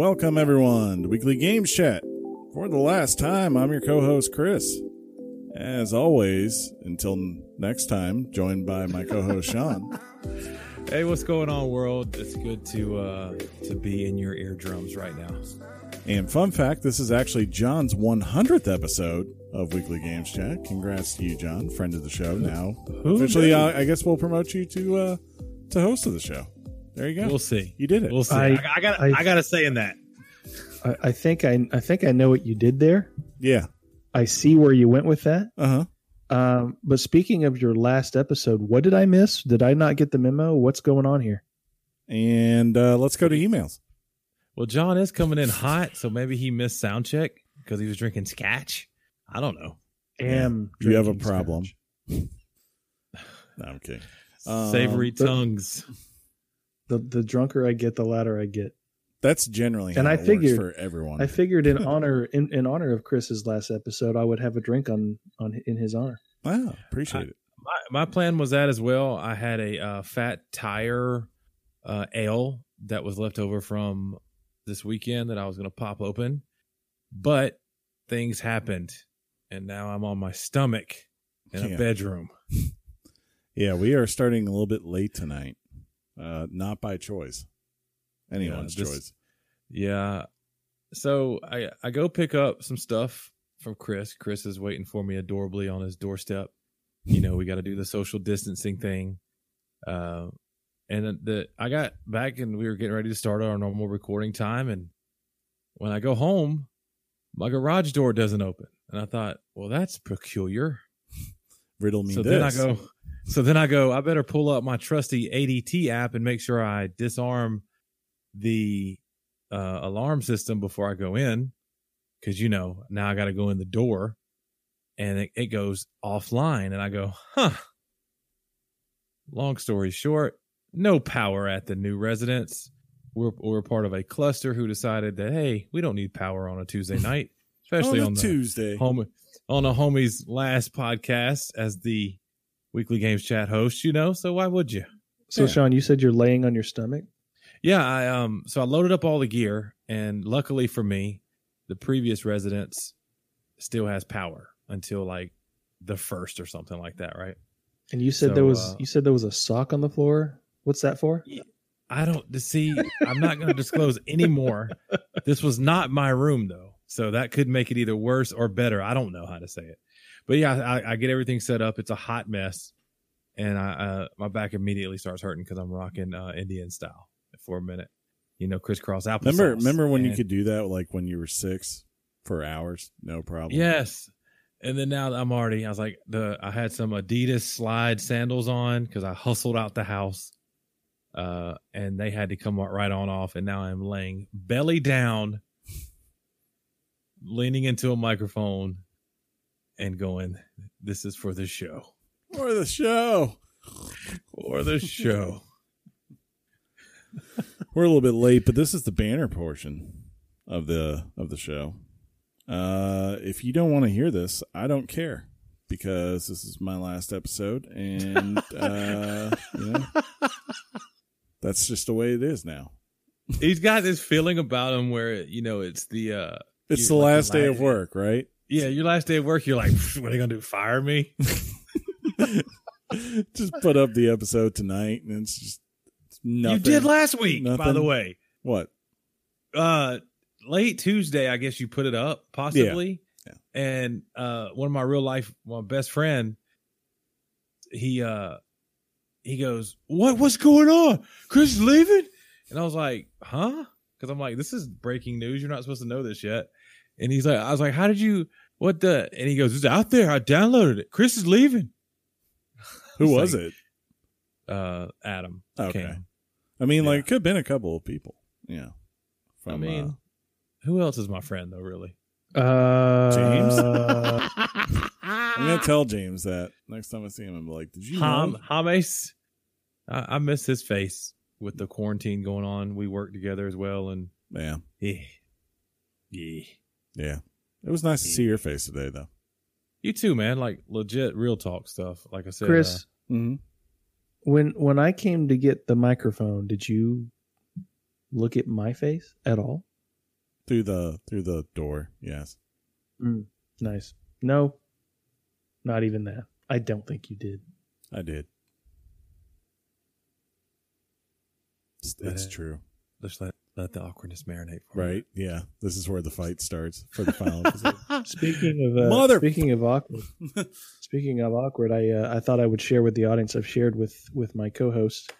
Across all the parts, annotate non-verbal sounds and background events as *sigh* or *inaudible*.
Welcome, everyone, to Weekly Games Chat. For the last time, I'm your co host, Chris. As always, until next time, joined by my co host, Sean. *laughs* Hey, what's going on, world? It's good to uh, to be in your eardrums right now. And fun fact this is actually John's 100th episode of Weekly Games Chat. Congrats to you, John, friend of the show. Now, Who officially, uh, I guess we'll promote you to uh, to host of the show. There you go. We'll see. you did it. We'll see. I- I, I got I- I, got to say in that. I, I think I I think I know what you did there. yeah. I see where you went with that. Uh huh. Um, but speaking of your last episode, what did I miss? Did I not get the memo? What's going on here? And uh, let's go to emails. Well, John is coming in hot, so maybe he missed sound check because he was drinking scotch. I don't know. Am You have a problem. *laughs* No, I'm kidding. Um, Savory but- tongues. The the drunker I get, the louder I get. That's generally And how I it works figured- for everyone. I figured in *laughs* honor in, in honor of Chris's last episode, I would have a drink on on in his honor. wow, appreciate it. My, my plan was that as well. I had a uh, fat tire uh, ale that was left over from this weekend that I was going to pop open, but things happened, and now I'm on my stomach in Yeah. a bedroom. *laughs* Yeah, we are starting a little bit late tonight. Uh, not by choice. Anyone's this- choice. Yeah. So I I go pick up some stuff from Chris. Chris is waiting for me adorably on his doorstep. You know, we got to do the social distancing thing. Uh, and the I got back and we were getting ready to start our normal recording time. And when I go home, my garage door doesn't open, and I thought, well, that's peculiar. Riddle me so this. then I go. So then I go. I better pull up my trusty ADT app and make sure I disarm the uh, alarm system before I go in, because you know now I got to go in the door, and it, it goes offline, and I go, huh. Long story short, no power at the new residence. We're we're part of a cluster who decided that hey, we don't need power on a Tuesday *laughs* night, especially on, on the Tuesday. home on a homie's last podcast as the weekly games chat host, you know. So why would you? So Yeah. Sean, you said you're laying on your stomach. Yeah, I um so I loaded up all the gear and luckily for me, the previous residence still has power until like the first or something like that, right? And you said So, there was uh, you said there was a sock on the floor. What's that for? I don't see I'm not going to disclose anymore. *laughs* This was not my room though. So that could make it either worse or better. I don't know how to say it. But yeah, I, I get everything set up. It's a hot mess. And I uh, my back immediately starts hurting because I'm rocking uh, Indian style for a minute. You know, crisscross applesauce. remember, remember when you could do that, like when you were six, for hours, no problem. Yes. And then now I'm already, I was like, the I had some Adidas slide sandals on because I hustled out the house, uh, and they had to come right on off. And now I'm laying belly down, leaning into a microphone, and going, "This is for the show, for the show. for the show." *laughs* We're a little bit late, but this is the banner portion of the of the show. Uh, if you don't want to hear this, I don't care because this is my last episode, and *laughs* uh, you know that's just the way it is now. He's got this feeling about him where you know it's the uh, It's the last day of work, right? Yeah, your last day of work. You're like, what are they gonna do? Fire me? *laughs* *laughs* just put up the episode tonight, and it's just it's nothing. You did last week, by the way. what? uh late Tuesday, I guess you put it up, possibly. Yeah. And uh one of my real life my best friend, he uh he goes, What what's going on? Chris leaving? And I was like, Huh? Because I'm like, this is breaking news. You're not supposed to know this yet. And he's like, I was like, How did you what the and he goes, It's out there. I downloaded it. Chris is leaving. *laughs* Who It's was like, it? Uh Adam. Okay. Cam. I mean, like it could have been a couple of people. Yeah. I mean, uh, who else is my friend though, really? Uh, James? *laughs* I'm gonna tell James that next time I see him. I'm like, did you Ham know? James. I, I miss his face with the quarantine going on. We work together as well, and Yeah, yeah, yeah. Yeah. It was nice to see your face today, though. You too, man. Like legit, real talk stuff. Like I said, Chris, Mm-hmm. when when I came to get the microphone, did you look at my face at all? through the through the door. Yes, Mm, nice. No, not even that. I don't think you did. I did. It's, it's Uh, true, Just let let the awkwardness marinate. For right? Yeah, this is where the fight starts for the final episode. *laughs* Speaking of uh, Mother- speaking of awkward, *laughs* speaking of awkward, I uh, I thought I would share with the audience. I've shared with with my co-host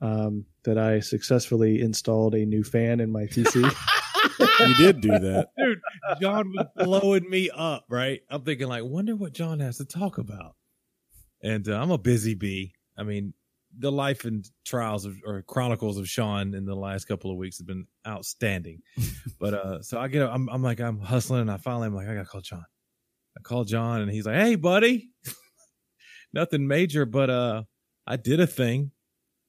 um, that I successfully installed a new fan in my PC. *laughs* you did do that. Dude, John was blowing me up, right? I'm thinking like, wonder what John has to talk about. And uh, I'm a busy bee. I mean, the life and trials of or chronicles of Sean in the last couple of weeks have been outstanding. *laughs* but uh so I get I'm I'm like I'm hustling and I finally I'm like I got to call John. I call John and he's like, "Hey, buddy." *laughs* Nothing major, but uh I did a thing.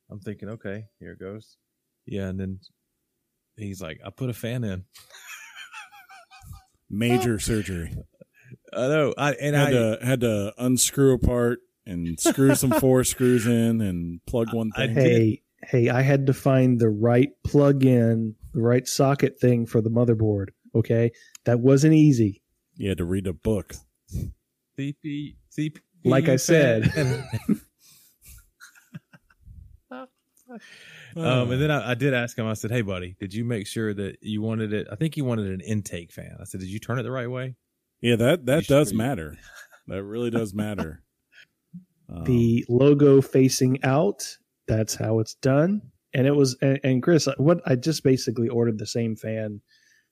I'm thinking, "Okay, here it goes." Yeah, and then he's like, "I put a fan in." Major surgery. *laughs* I know. I and Had I to had to unscrew a part and screw some four *laughs* screws in and plug one thing. hey, hey, I had to find the right plug-in, the right socket thing for the motherboard. Okay, that wasn't easy. You had to read a book. CP CP. Like I said. *laughs* um, and then I, I did ask him. I said, "Hey, buddy, did you make sure that you wanted it? I think you wanted an intake fan." I said, "Did you turn it the right way?" yeah, that that does sure you- matter. That really does matter. Um, the logo facing out. That's how it's done. And it was and, and Chris, what I just basically ordered the same fan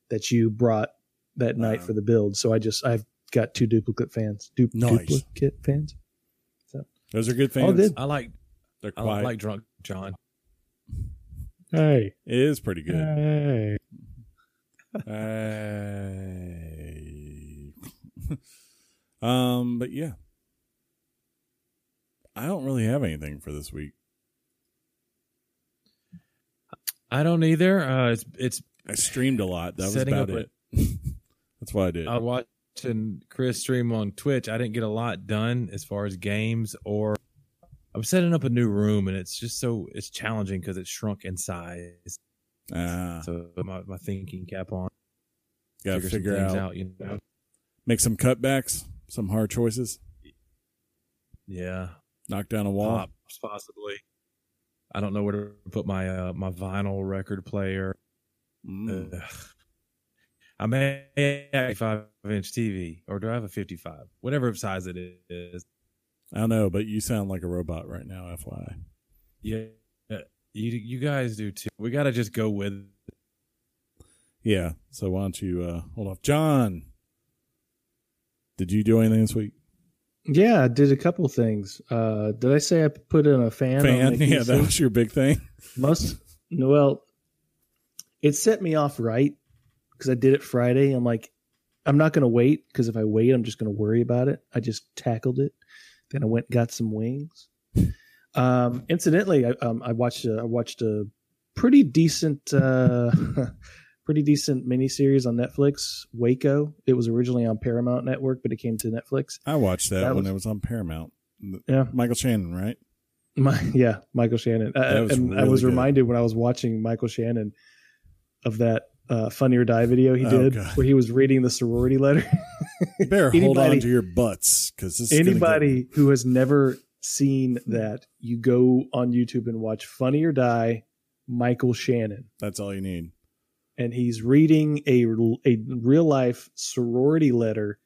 that you brought that night Uh, for the build. So I just I've got two duplicate fans. Du- Nice. Duplicate fans. So those are good All fans. good. I like They're quiet. I like drunk John. Hey. it is pretty good. Hey. Hey. *laughs* um, but yeah, I don't really have anything for this week. I don't either. Uh, it's it's I streamed a lot. That was about it. *laughs* That's what I did. I was watching Chris stream on Twitch. I didn't get a lot done as far as games or I'm setting up a new room and it's just so it's challenging because it's shrunk in size. Ah, So my, my thinking cap on. gotta some figure things out, you know. make some cutbacks, some hard choices, Yeah. Knock down a wall. Pops, possibly. I don't know where to put my uh, my vinyl record player. Mm. I may have a five inch TV, or do I have a fifty five? Whatever size it is. I don't know, but you sound like a robot right now. FYI. Yeah, you you guys do too. We got to just go with. Yeah. So why don't you uh, hold off, John? Did you do anything this week? Yeah, I did a couple things. Uh did I say I put in a fan? Fan? *laughs* Yeah, that was your big thing. Most well, it set me off right because I did it Friday. I'm like, I'm not going to wait because if I wait, I'm just going to worry about it. I just tackled it. Then I went and got some wings. Um, incidentally, I, um, I watched a, I watched a pretty decent, uh, *laughs* pretty decent miniseries on Netflix. Waco. It was originally on Paramount Network, but it came to Netflix. I watched that, That when was- it was on Paramount. Yeah. Michael Shannon, right? My yeah, Michael Shannon. That was and I was good. reminded when I was watching Michael Shannon of that uh, Funny or Die video he Oh, did, God. where he was reading the sorority letter. You better *laughs* hold on to your butts because this is gonna Anybody who has never seen that, you go on YouTube and watch Funny or Die, Michael Shannon, that's all you need. And he's reading a a real life sorority letter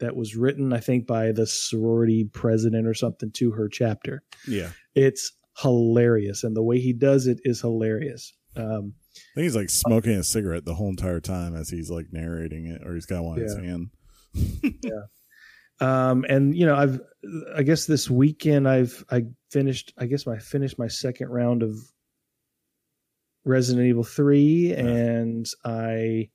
that was written, I think, by the sorority president or something to her chapter. Yeah, It's hilarious, and the way he does it is hilarious. Um, I think he's like smoking a cigarette the whole entire time as he's like narrating it, or he's got one in his hand. *laughs* Yeah. um, and you know, I've, I guess this weekend I've, I finished, I guess I finished my second round of Resident Evil Three, Yeah. and I,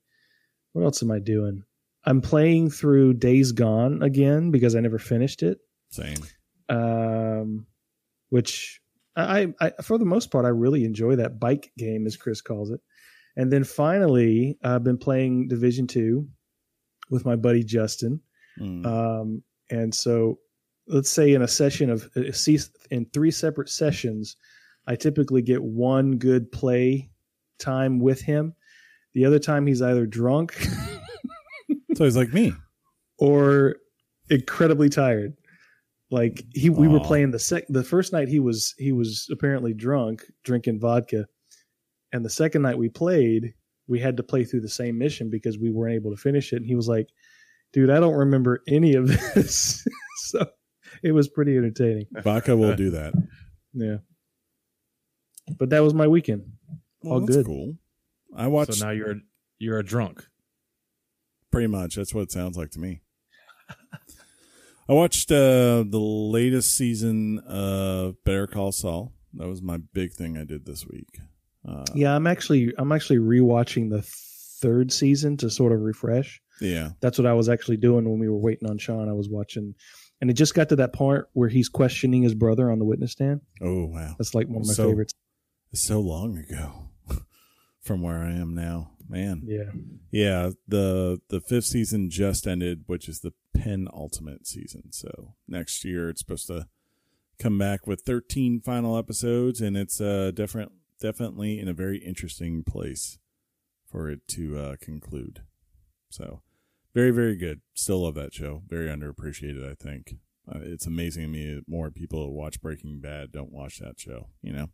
what else am I doing? I'm playing through Days Gone again because I never finished it. Same. um, which I, I, for the most part, I really enjoy that bike game, as Chris calls it. And then finally, I've been playing Division Two with my buddy Justin. Mm. Um, and so, let's say in a session of uh, in three separate sessions, I typically get one good play time with him. The other time he's either drunk So he's like me. or incredibly tired. Like he, we were playing the sec. The first night he was he was apparently drunk, drinking vodka, and the second night we played, we had to play through the same mission because we weren't able to finish it. And he was like, "Dude, I don't remember any of *laughs* this." so it was pretty entertaining. Vodka will uh, do that. Yeah, but that was my weekend. Well, All good. cool. I watched So now you're you're a drunk. pretty much. That's what it sounds like to me. *laughs* I watched uh, the latest season of Better Call Saul. That was my big thing I did this week. Uh, Yeah, I'm actually I'm actually rewatching the third season to sort of refresh. yeah. That's what I was actually doing when we were waiting on Sean. I was watching, and it just got to that part where he's questioning his brother on the witness stand. Oh wow, That's like one of my So- favorites. So long ago *laughs* from where I am now, man. Yeah, Yeah, the the fifth season just ended, which is the penultimate season. So next year it's supposed to come back with 13 final episodes, and it's uh different, definitely in a very interesting place for it to uh, conclude. So very, very good. Still love that show. Very underappreciated, I think. Uh, it's amazing to me that more people who watch Breaking Bad don't watch that show. You know?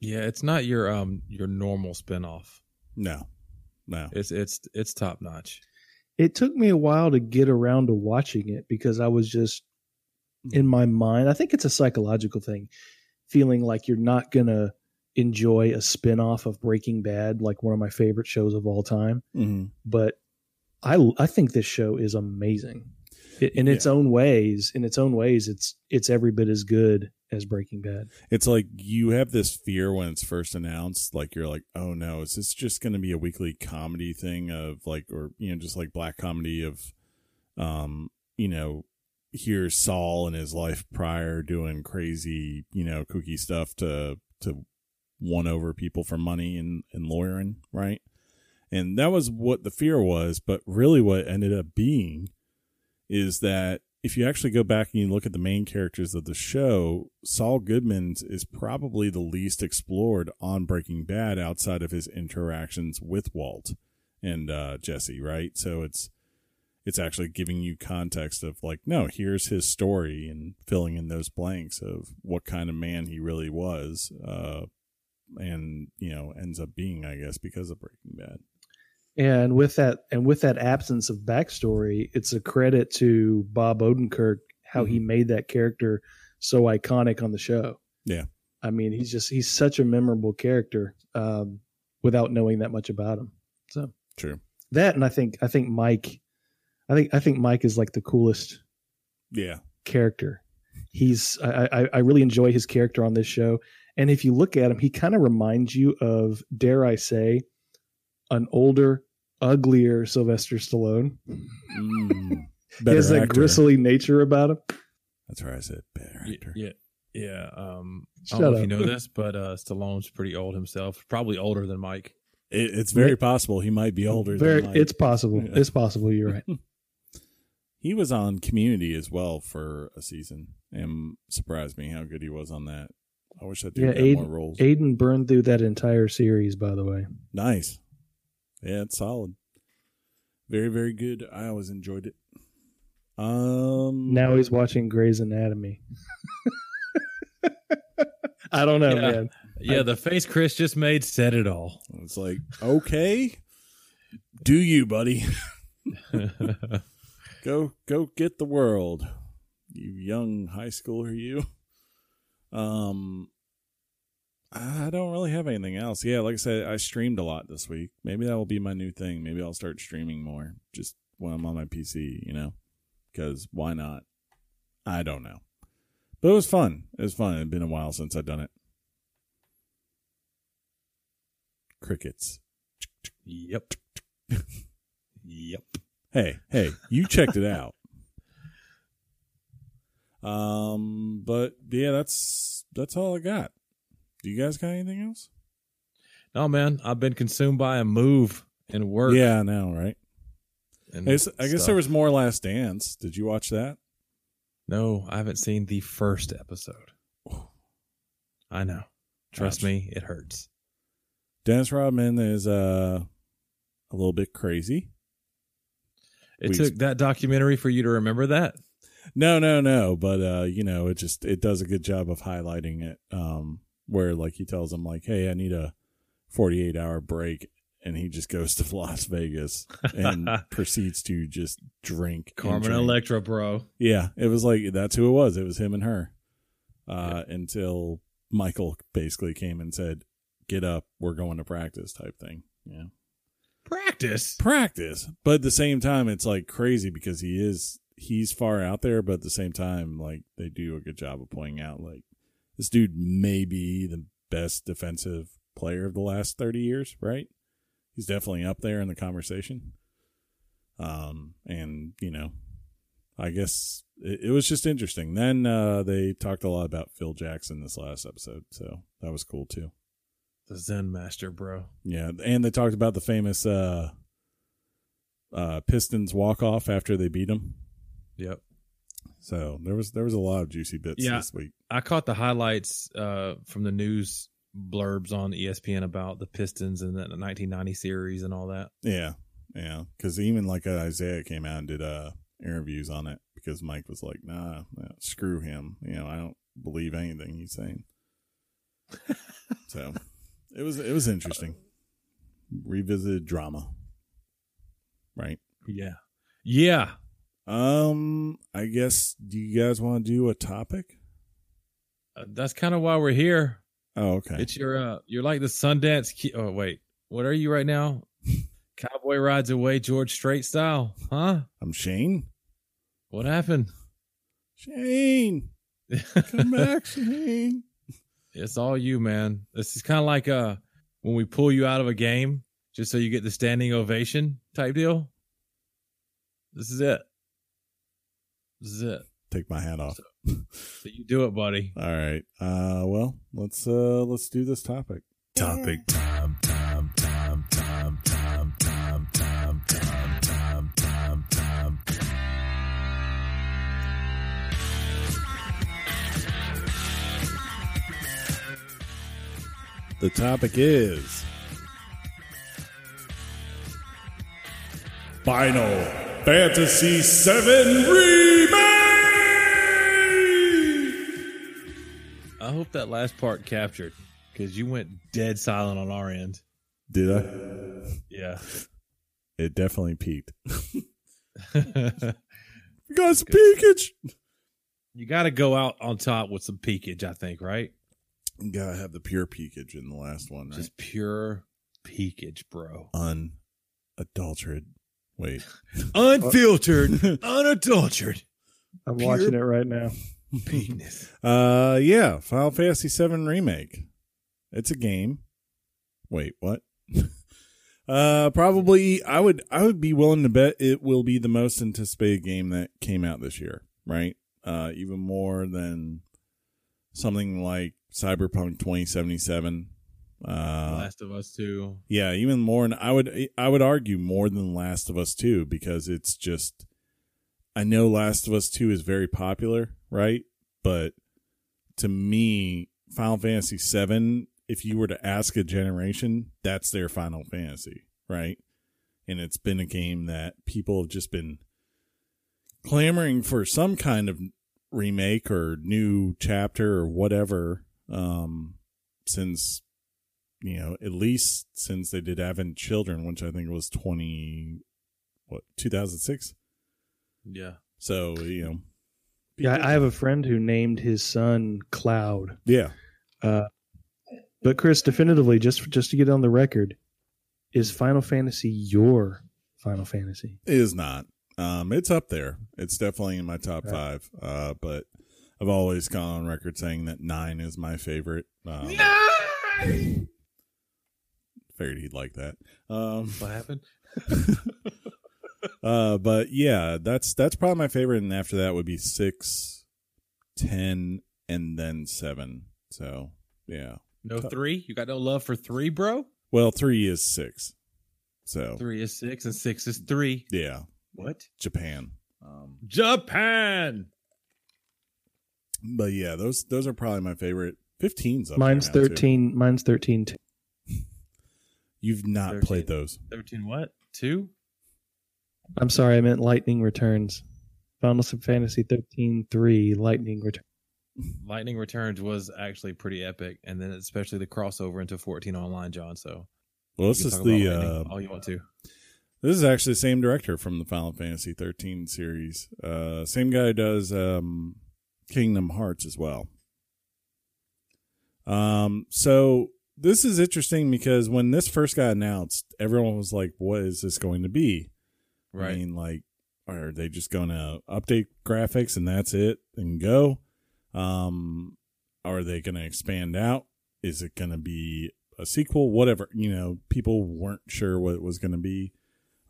Yeah, it's not your um your normal spinoff. No, no. It's it's it's top notch. it took me a while to get around to watching it because I was just in my mind. I think it's a psychological thing, feeling like you're not gonna enjoy a spin-off of Breaking Bad, like one of my favorite shows of all time. hmm but I I think this show is amazing. In its own ways, in its own ways, it's it's every bit as good as Breaking Bad. it's like you have this fear when it's first announced like you're like oh no is this just going to be a weekly comedy thing of like or you know just like black comedy of um you know here's saul and his life prior doing crazy you know kooky stuff to to won over people for money and and lawyering right and that was what the fear was but really what ended up being is that if you actually go back and you look at the main characters of the show, Saul Goodman is probably the least explored on Breaking Bad outside of his interactions with Walt and uh, Jesse, right? So it's it's actually giving you context of like, no, here's his story and filling in those blanks of what kind of man he really was, uh, and you know ends up being, I guess, because of Breaking Bad. And with that and with that absence of backstory, it's a credit to Bob Odenkirk how he made that character so iconic on the show. Yeah. I mean, he's just he's such a memorable character um, without knowing that much about him. So True. that, and I think I think Mike, I think I think Mike is like the coolest Yeah. character. He's I, I I really enjoy his character on this show, and if you look at him, he kind of reminds you of, dare I say, an older, uglier Sylvester Stallone. Mm, *laughs* he better has that actor. gristly nature about him. That's where I said better Y- actor. Yeah, yeah. Um, I don't know if you know *laughs* this, but uh, Stallone's pretty old himself. Probably older than Mike. It, it's very possible he might be older. Very, than Mike. it's possible. Yeah. It's possible. You're right. *laughs* He was on Community as well for a season, and surprised me how good he was on that. I wish that dude Yeah, got Aiden- more roles. Aiden burned through that entire series. By the way, Nice. Yeah, it's solid. Very, very good. I always enjoyed it. Um, now he's watching Grey's Anatomy. *laughs* I don't know, Yeah. man. Yeah, the face Chris just made said it all. it's like okay, do you, buddy? *laughs* go, go get the world, you young high schooler, you. Um, I don't really have anything else. Yeah, like I said, I streamed a lot this week. Maybe that will be my new thing. Maybe I'll start streaming more just when I'm on my PC, you know? Because why not? I don't know. But it was fun. It was fun. It had been a while since I'd done it. Crickets. yep. yep. Hey, hey, you checked it out. Um, but yeah, that's that's all I got. Do you guys got anything else? No, man, I've been consumed by a move and work. Yeah, I know, right? and I guess, I guess there was more Last Dance. Did you watch that? No, I haven't seen the first episode. *sighs* I know. Trust Ouch. me, it hurts. Dennis Rodman is uh, a little bit crazy. It We- took that documentary for you to remember that. No, no, no. But uh, you know, it just it does a good job of highlighting it. Um, where like he tells him like, "Hey, I need a forty-eight hour break," and he just goes *laughs* to Las Vegas and *laughs* proceeds to just drink. Carmen drink. Electra, bro. Yeah, it was like that's who it was. It was him and her. Uh, until Michael basically came and said, "Get up, we're going to practice," type thing. Yeah, Practice. practice. But at the same time, it's like crazy because he is he's far out there, but at the same time, like they do a good job of pointing out like this dude may be the best defensive player of the last thirty years, right? He's definitely up there in the conversation. Um, and you know, I guess it, it was just interesting. Then uh, they talked a lot about Phil Jackson this last episode, so that was cool too. The Zen Master, bro. Yeah, and they talked about the famous uh, uh, Pistons walk off after they beat them. Yep. So there was there was a lot of juicy bits Yeah. this week. I caught the highlights uh, from the news blurbs on ESPN about the Pistons and the 1990 series and all that. Yeah, yeah, because even like uh, Isiah came out and did uh interviews on it because Mike was like, "Nah, nah, screw him." You know, I don't believe anything he's saying. *laughs* so it was it was interesting. Revisited drama, right? Yeah. Yeah. Um, I guess. Do you guys want to do a topic? Uh, that's kind of why we're here. Oh, okay. It's your uh you're like the Sundance ki- oh wait. What are you right now? *laughs* Cowboy rides away George Strait style. Huh? I'm Shane. What happened? Shane, come back, *laughs* Shane. It's all you, man. This is kind of like uh when we pull you out of a game just so you get the standing ovation type deal. This is it. This is it. Take my hat off. So you do it, buddy. All right. Uh, well, let's uh, let's do this topic. Topic time. Time. Time. Time. Time. Time. Time. Time. Time. Time. Time. The topic is Final Fantasy 7 Remake. I hope that last part captured because you went dead silent on our end. Did I? Yeah. It definitely peaked. *laughs* you got some peakage. You got to go out on top with some peakage, I think, right? You gotta have the pure peakage in the last one, right? Just pure peakage, bro. unadulterated. Wait, *laughs* Unfiltered, *laughs* unadulterated I'm Pure- watching it right now. peakness. *laughs* uh, yeah, Final Fantasy VII remake. It's a game. Wait, what? uh, probably I would I would be willing to bet it will be the most anticipated game that came out this year, right? Uh, even more than something like Cyberpunk 2077. Uh, Last of Us 2. Yeah, even more, and I would I would argue more than Last of Us Two because it's just I know Last of Us Two is very popular, right? But to me, Final Fantasy Seven, if you were to ask a generation, that's their Final Fantasy, right? And it's been a game that people have just been clamoring for some kind of remake or new chapter or whatever um since you know, at least since they did Advent Children, which I think was 20, what, 2006? Yeah. So, you know, Yeah, I have a friend who named his son Cloud. yeah. Uh, but Chris, definitively, just just to get on the record, is Final Fantasy your Final Fantasy? It is not. Um, it's up there. It's definitely in my top Right. five. Uh, but I've always gone on record saying that nine is my favorite. Um, Figured he'd like that. Um, What happened? *laughs* uh, but yeah, that's that's probably my favorite, and after that would be six, ten, and then seven. So yeah. No three? You got no love for three, bro? Well, three is six. So Three is six and six is three. yeah, What? Japan. Um, Japan. but yeah, those those are probably my favorite. 15's up Mine's there now, too. thirteen. Mine's thirteen. Too. You've not 13. played those. 13 what? 2? I'm sorry, I meant Lightning Returns. Final Fantasy 13 3 Lightning Returns. Lightning Returns was actually pretty epic, and then especially the crossover into 14 online, John. So Well, this is can talk about the uh, all you want to. this is actually the same director from the Final Fantasy 13 series. Uh, same guy does um, Kingdom Hearts as well. Um, so this is interesting because when this first got announced, everyone was like, "What is this going to be?" Right. I mean, like, are they just going to update graphics and that's it and go? Um, are they going to expand out? Is it going to be a sequel? Whatever. You know, people weren't sure what it was going to be.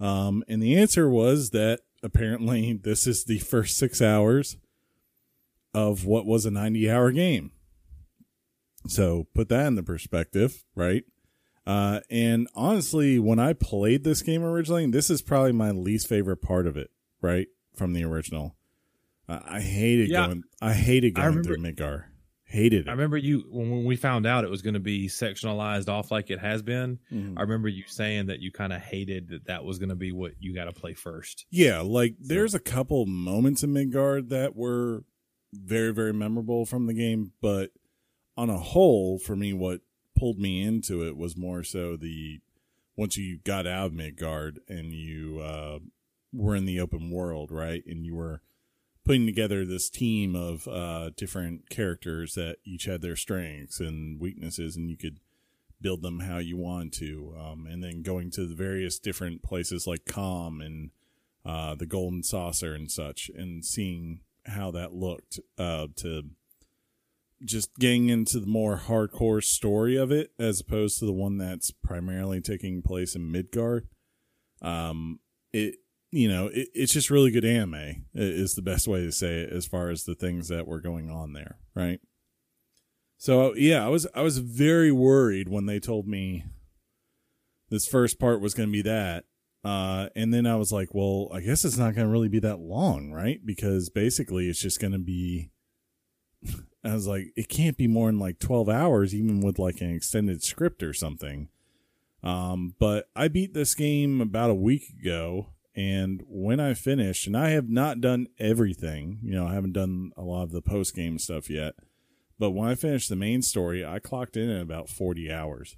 Um, and the answer was that apparently *laughs* this is the first six hours of what was a 90 hour game. So put that in the perspective, right? Uh, and honestly, when I played this game originally, this is probably my least favorite part of it, right? From the original. Uh, I hated Yeah. going, I hated I going remember- through Midgar. Hated it. I remember you when when we found out it was going to be sectionalized off like it has been. Mhm. I remember you saying that you kind of hated that that was going to be what you got to play first. Yeah, like there's a couple moments in Midgard that were very, very memorable from the game, but on a whole, for me, what pulled me into it was more so the once you got out of Midgard and you uh, were in the open world, right, and you were putting together this team of uh, different characters that each had their strengths and weaknesses, and you could build them how you want to, um, and then going to the various different places like Kalm and uh, the Golden Saucer and such, and seeing how that looked uh, to just getting into the more hardcore story of it as opposed to the one that's primarily taking place in Midgard. Um, it you know it, it's just really good anime is the best way to say it as far as the things that were going on there, right? So yeah, I was I was very worried when they told me this first part was going to be that. Uh, and then I was like, well, I guess it's not going to really be that long, right? Because basically it's just going to be, I was like, it can't be more than like 12 hours, even with like an extended script or something. Um, but I beat this game about a week ago. And when I finished, and I have not done everything, you know, I haven't done a lot of the post game stuff yet. But when I finished the main story, I clocked in at about 40 hours.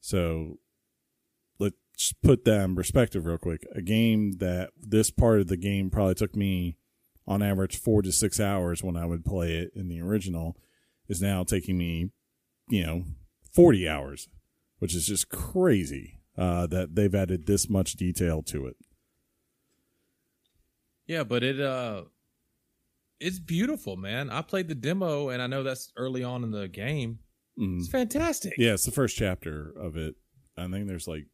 So let's put that in perspective real quick. A game that this part of the game probably took me on average four to six hours when I would play it in the original is now taking me, you know, 40 hours, which is just crazy uh, that they've added this much detail to it. Yeah, but it uh it's beautiful, man. I played the demo and I know that's early on in the game. Mm. It's fantastic. Yeah, it's the first chapter of it. I think there's like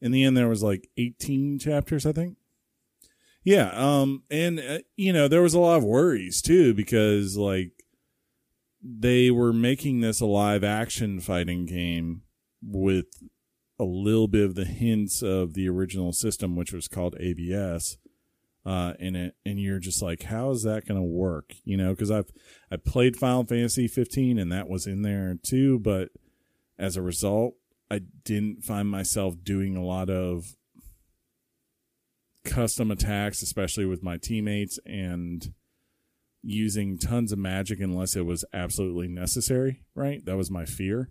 in the end there was like 18 chapters, I think. Yeah, um and uh, you know, there was a lot of worries too because like they were making this a live action fighting game with a little bit of the hints of the original system which was called ABS uh, in it, and you're just like, how is that going to work? You know, because I've I played Final Fantasy 15, and that was in there too, but as a result, I didn't find myself doing a lot of custom attacks, especially with my teammates, and using tons of magic unless it was absolutely necessary. Right, that was my fear.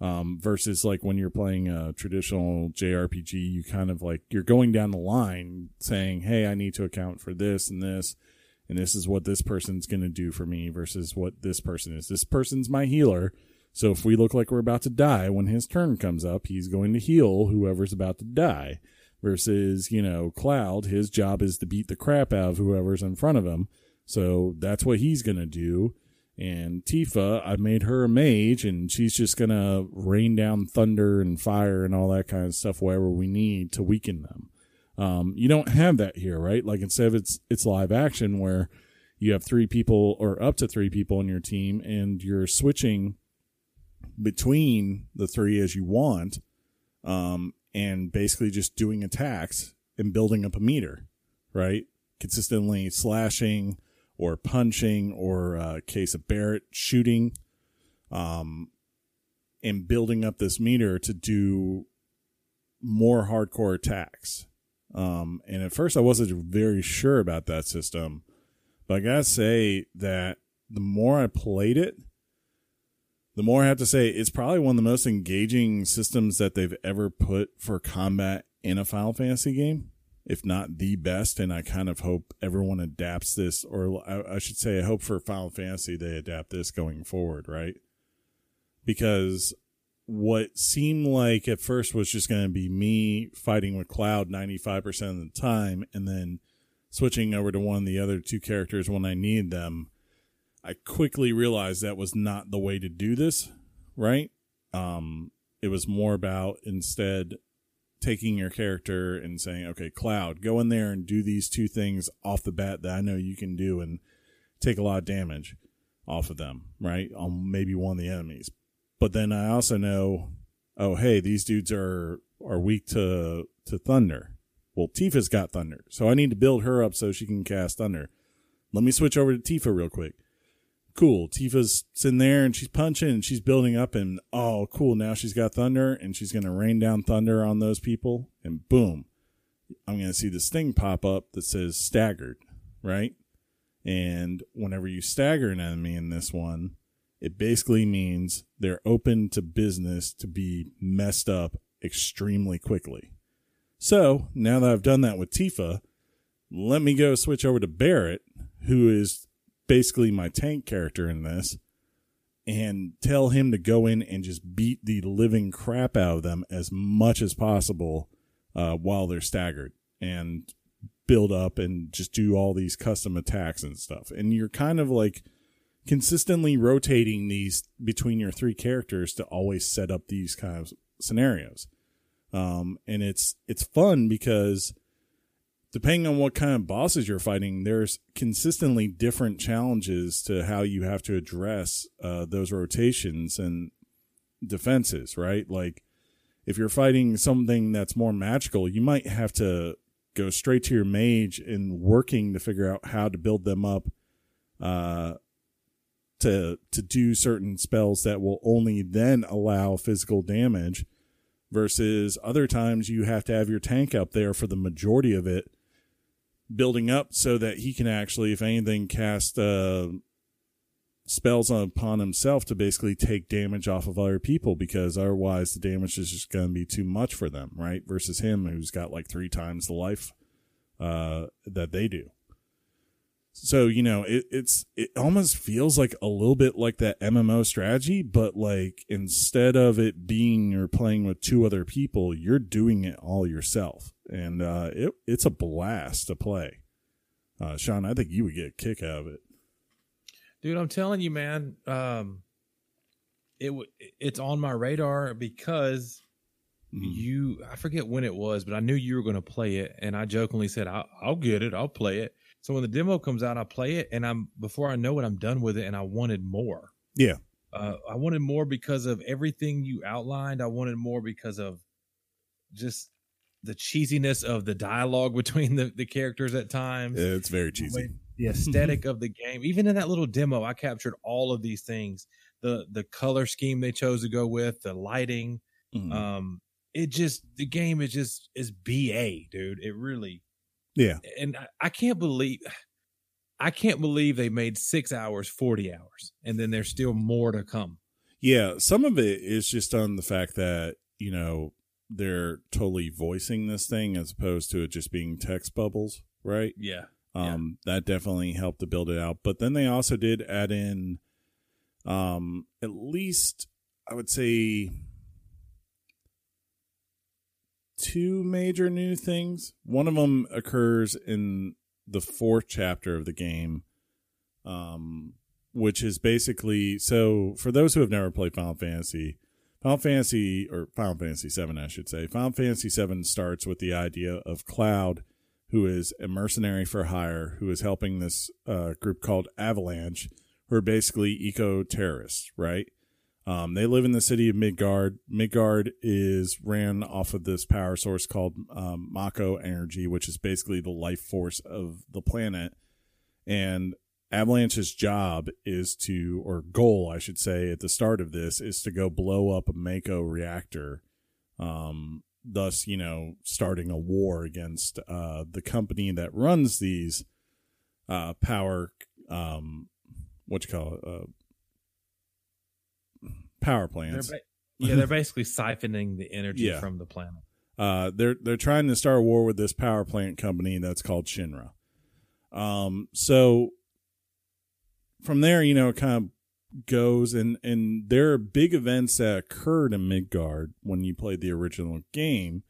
Um, versus like when you're playing a traditional JRPG, you kind of like you're going down the line saying, "Hey, I need to account for this and this, and this is what this person's going to do for me." Versus what this person is. This person's my healer, so if we look like we're about to die when his turn comes up, he's going to heal whoever's about to die. Versus, you know, Cloud, his job is to beat the crap out of whoever's in front of him. So that's what he's going to do. And Tifa, I made her a mage, and she's just gonna rain down thunder and fire and all that kind of stuff wherever we need to weaken them. Um, you don't have that here, right? Like instead of it's it's live action where you have three people or up to three people in your team, and you're switching between the three as you want, um, and basically just doing attacks and building up a meter, right? Consistently slashing or punching or uh, case of Barret shooting, um, and building up this meter to do more hardcore attacks. Um, and at first, I wasn't very sure about that system, but I gotta say that the more I played it, the more I have to say it's probably one of the most engaging systems that they've ever put for combat in a Final Fantasy game, if not the best. And I kind of hope everyone adapts this, or I, I should say, I hope for Final Fantasy they adapt this going forward, right? Because what seemed like at first was just going to be me fighting with Cloud 95% of the time and then switching over to one of the other two characters when I need them. I quickly realized that was not the way to do this, right? Um, it was more about instead taking your character and saying, okay, Cloud, go in there and do these two things off the bat that I know you can do and take a lot of damage off of them, right? On maybe one of the enemies. But then I also know, oh hey, these dudes are are weak to to thunder. Well, Tifa's got thunder, so I need to build her up so she can cast thunder. Let me switch over to Tifa real quick. Cool. Tifa's in there and she's punching and she's building up and oh cool, now she's got thunder and she's gonna rain down thunder on those people and boom. I'm gonna see this thing pop up that says staggered, right? And whenever you stagger an enemy in this one, it basically means they're open to business to be messed up extremely quickly. So now that I've done that with Tifa, let me go switch over to Barret, who is basically my tank character in this, and tell him to go in and just beat the living crap out of them as much as possible uh, while they're staggered and build up and just do all these custom attacks and stuff. And you're kind of like consistently rotating these between your three characters to always set up these kind of scenarios. Um, and it's it's fun because depending on what kind of bosses you're fighting, there's consistently different challenges to how you have to address uh, those rotations and defenses, right? Like if you're fighting something that's more magical, you might have to go straight to your mage and working to figure out how to build them up uh, to to do certain spells that will only then allow physical damage versus other times you have to have your tank up there for the majority of it building up so that he can actually if anything cast uh, spells upon himself to basically take damage off of other people because otherwise the damage is just going to be too much for them right versus him who's got like three times the life uh, that they do so you know, it, it's it almost feels like a little bit like that MMO strategy, but like instead of it being you're playing with two other people, you're doing it all yourself, and uh, it it's a blast to play. Uh, Sean, I think you would get a kick out of it. Dude, I'm telling you, man. Um, it w- it's on my radar because mm. you. I forget when it was, but I knew you were going to play it, and I jokingly said, I'll, "I'll get it. I'll play it." So when the demo comes out, I play it, and I'm before I know it, I'm done with it, and I wanted more. Yeah, uh, I wanted more because of everything you outlined. I wanted more because of just the cheesiness of the dialogue *laughs* between the, the characters at times. Yeah, it's very cheesy. The *laughs* aesthetic of the game, even in that little demo, I captured all of these things. The the color scheme they chose to go with, the lighting. Mm-hmm. Um, it just the game is just is ba, dude. It really yeah. And I, can't believe *sighs* I can't believe they made six hours, 40 hours, and then there's still more to come. Yeah. Some of it is just on the fact that, you know, they're totally voicing this thing as opposed to it just being text bubbles, right? Yeah. Um, yeah. that definitely helped to build it out. But then they also did add in um at least I would say two major new things. One of them occurs in the fourth chapter of the game, um, which is basically so for those who have never played Final Fantasy. Final Fantasy or Final Fantasy Seven, I should say. Final Fantasy Seven starts with the idea of Cloud, who is a mercenary for hire, who is helping this uh, group called Avalanche, who are basically eco terrorists, right? Um, they live in the city of Midgard. Midgard is ran off of this power source called um, Mako Energy, which is basically the life force of the planet. And Avalanche's job is to, or goal, I should say, at the start of this, is to go blow up a Mako reactor um, thus you know starting a war against uh, the company that runs these uh, power um, what you call it uh, power They're plants. ba- yeah, they're basically siphoning the energy Yeah. from the planet. Uh, they're they're trying to start a war with this power plant company that's called Shinra. Um, so from there, you know, it kind of goes and and there are big events that occurred in Midgard when you played the original game.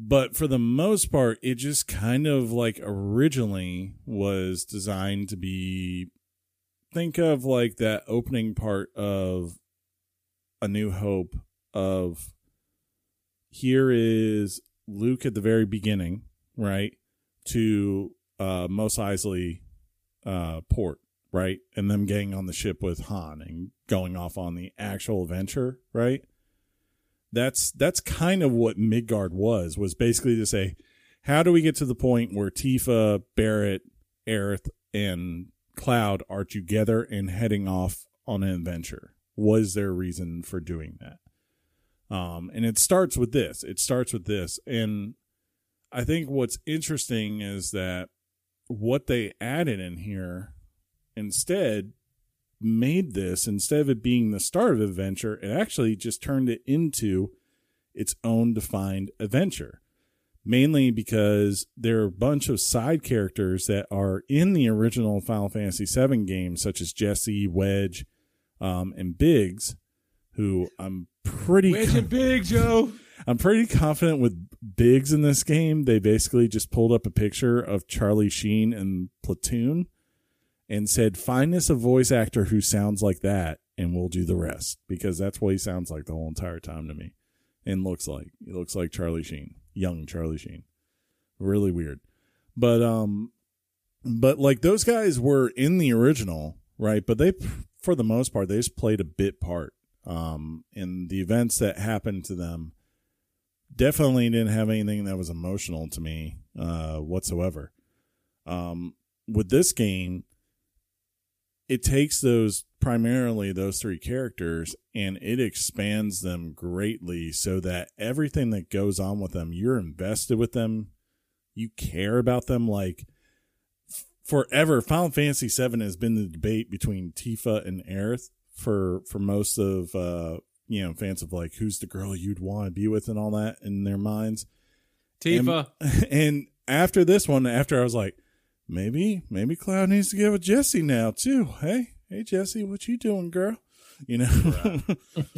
But for the most part, it just kind of like originally was designed to be think of like that opening part of A New Hope of here is Luke at the very beginning, right? To uh Mos Eisley uh port, right? And them getting on the ship with Han and going off on the actual adventure, right? That's that's kind of what Midgard was, was basically to say, how do we get to the point where Tifa, Barret, Aerith, and Cloud are together and heading off on an adventure? Was there a reason for doing that? Um, and it starts with this. It starts with this. And I think what's interesting is that what they added in here instead made this, instead of it being the start of adventure, it actually just turned it into its own defined adventure. Mainly because there are a bunch of side characters that are in the original Final Fantasy VII games, such as Jesse, Wedge, um, and Biggs, who I'm pretty Wedge con- and Big Joe. I'm pretty confident with Biggs in this game. They basically just pulled up a picture of Charlie Sheen and Platoon and said, "Find us a voice actor who sounds like that, and we'll do the rest." Because that's what he sounds like the whole entire time to me, and looks like. He looks like Charlie Sheen, young Charlie Sheen. Really weird, but um, but like those guys were in the original, right? But they, for the most part, they just played a bit part. Um, and the events that happened to them definitely didn't have anything that was emotional to me uh, whatsoever. Um, with this game, it takes those primarily those three characters and it expands them greatly so that everything that goes on with them, you're invested with them, you care about them like f- forever. Final Fantasy VII has been the debate between Tifa and Aerith for for most of uh, you know fans of like who's the girl you'd want to be with and all that in their minds. Tifa. And *laughs* after this one, after I was like, maybe, maybe Cloud needs to get with Jesse now too. Hey, hey Jesse, what you doing, girl? You know,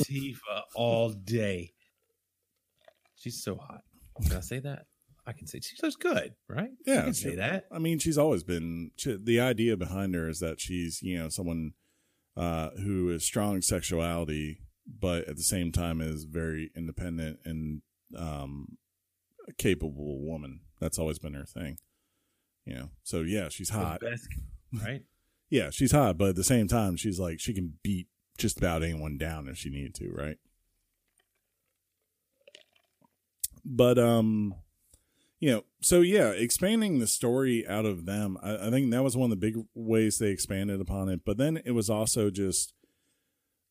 Tifa all day. She's so hot. Can I say that? I can say she looks good, right? Yeah, I can she- say that. I mean, she's always been she, the idea behind her is that she's you know someone uh, who is strong sexuality, but at the same time is very independent and um, a capable woman. That's always been her thing. You know, so yeah, she's hot. Best, right? *laughs* Yeah, she's hot, but at the same time, she's like she can beat just about anyone down if she needed to, right? But um, you know, so yeah, expanding the story out of them, I, I think that was one of the big ways they expanded upon it. But then it was also just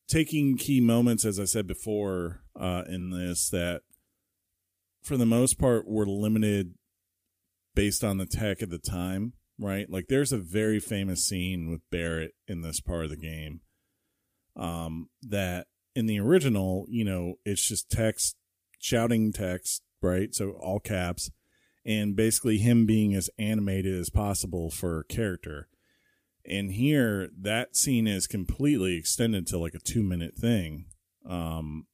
taking key moments, as I said before, uh, in this that for the most part were limited based on the tech at the time, right? Like there's a very famous scene with Barret in this part of the game. Um, that in the original, you know, it's just text, shouting text, right? So all caps, and basically him being as animated as possible for character. And here, that scene is completely extended to like a two minute thing, um,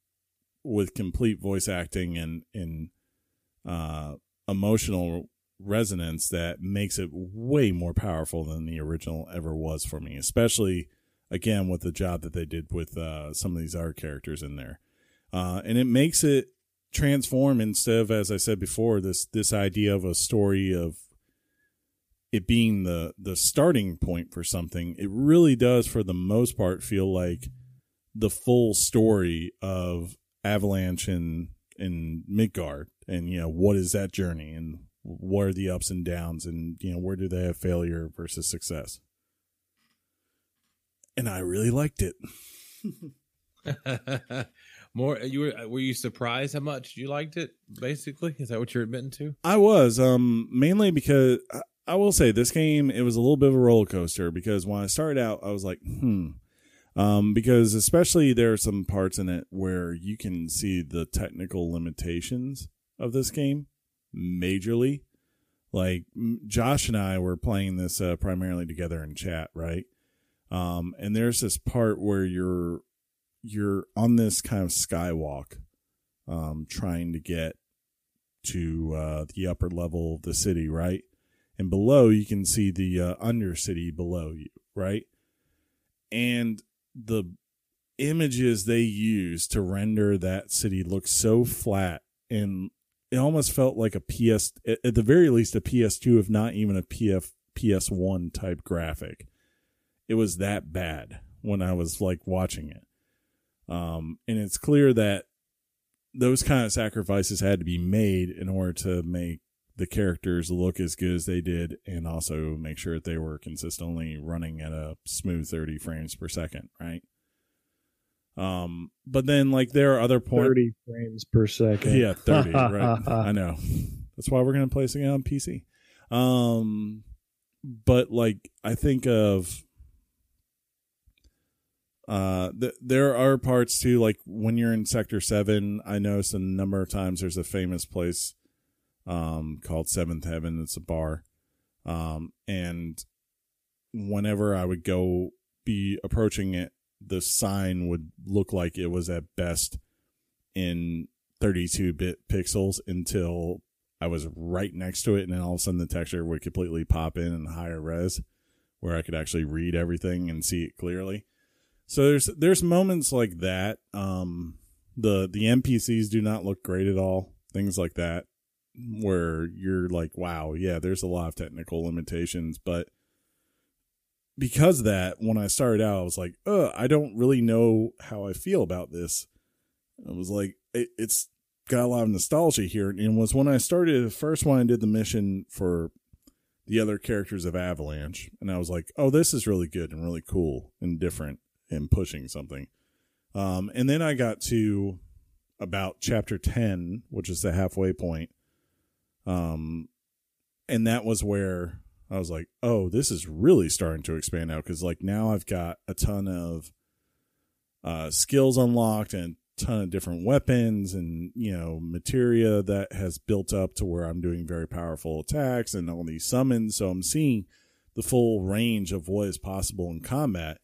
with complete voice acting and, and, uh, emotional resonance that makes it way more powerful than the original ever was for me, especially again with the job that they did with uh, some of these other characters in there. Uh, and it makes it transform instead of, as I said before, this this idea of a story of it being the the starting point for something. It really does, for the most part, feel like the full story of Avalanche and and Midgard, and you know what is that journey, and what are the ups and downs, and you know where do they have failure versus success. And I really liked it. *laughs* More you were were you surprised how much you liked it? Basically, is that what you're admitting to? I was um mainly because I- I will say this game it was a little bit of a roller coaster because when I started out I was like hmm um because especially there are some parts in it where you can see the technical limitations of this game majorly like Josh and I were playing this uh, primarily together in chat right um and there's this part where you're you're on this kind of skywalk um trying to get to uh, the upper level of the city, right? And below, you can see the uh, undercity below you, right? And the images they use to render that city look so flat and it almost felt like a PS, at the very least, a PS2, if not even a PF, PS1 type graphic. It was that bad when I was like watching it. Um, and it's clear that those kind of sacrifices had to be made in order to make the characters look as good as they did and also make sure that they were consistently running at a smooth 30 frames per second right um but then like there are other points 30 frames per second. yeah 30 *laughs* right. I know. That's why we're gonna play something on pc um but like i think of uh th- there are parts too like when you're in sector 7 i noticed a number of times there's a famous place um called seventh heaven. It's a bar. Um and whenever i would go be approaching it the sign would look like it was at best in 32 bit pixels until I was right next to it, and then all of a sudden the texture would completely pop in in higher res, where I could actually read everything and see it clearly. So there's there's moments like that. Um, the the NPCs do not look great at all. Things like that, where you're like, wow, yeah, there's a lot of technical limitations, but because of that, when I started out, I was like, uh, I don't really know how I feel about this. I was like, it, it's got a lot of nostalgia here. And it was when I started, the first one. I did the mission for the other characters of Avalanche, and I was like, oh, this is really good and really cool and different and pushing something. Um, and then I got to about chapter 10, which is the halfway point. Um, and that was where I was like, oh, this is really starting to expand out because like now I've got a ton of uh, skills unlocked and ton of different weapons and you know materia that has built up to where I'm doing very powerful attacks and all these summons. So I'm seeing the full range of what is possible in combat.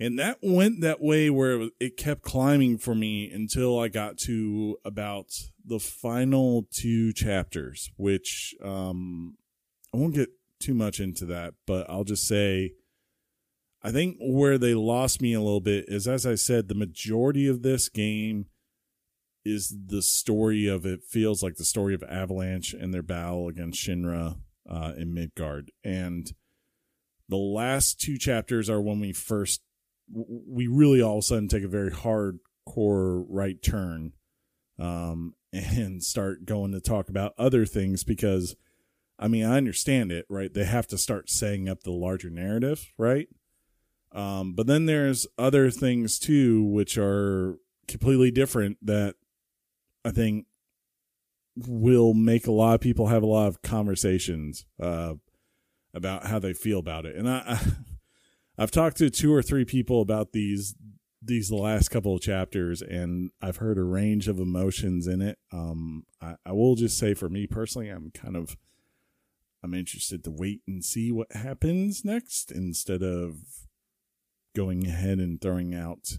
And that went that way where it, it kept climbing for me until I got to about the final two chapters, which um, I won't get too much into that, but I'll just say I think where they lost me a little bit is, as I said, the majority of this game is the story of it feels like the story of Avalanche and their battle against Shinra uh, in Midgard. And the last two chapters are when we first, we really all of a sudden take a very hardcore right turn um, *laughs* and start going to talk about other things because I mean, I understand it, right? They have to start setting up the larger narrative, right? Um, but then there's other things too, which are completely different that I think will make a lot of people have a lot of conversations uh, about how they feel about it. And I, I, *laughs* I've talked to two or three people about these these last couple of chapters, and I've heard a range of emotions in it. Um, I, I will just say, for me personally, I'm kind of I'm interested to wait and see what happens next instead of going ahead and throwing out,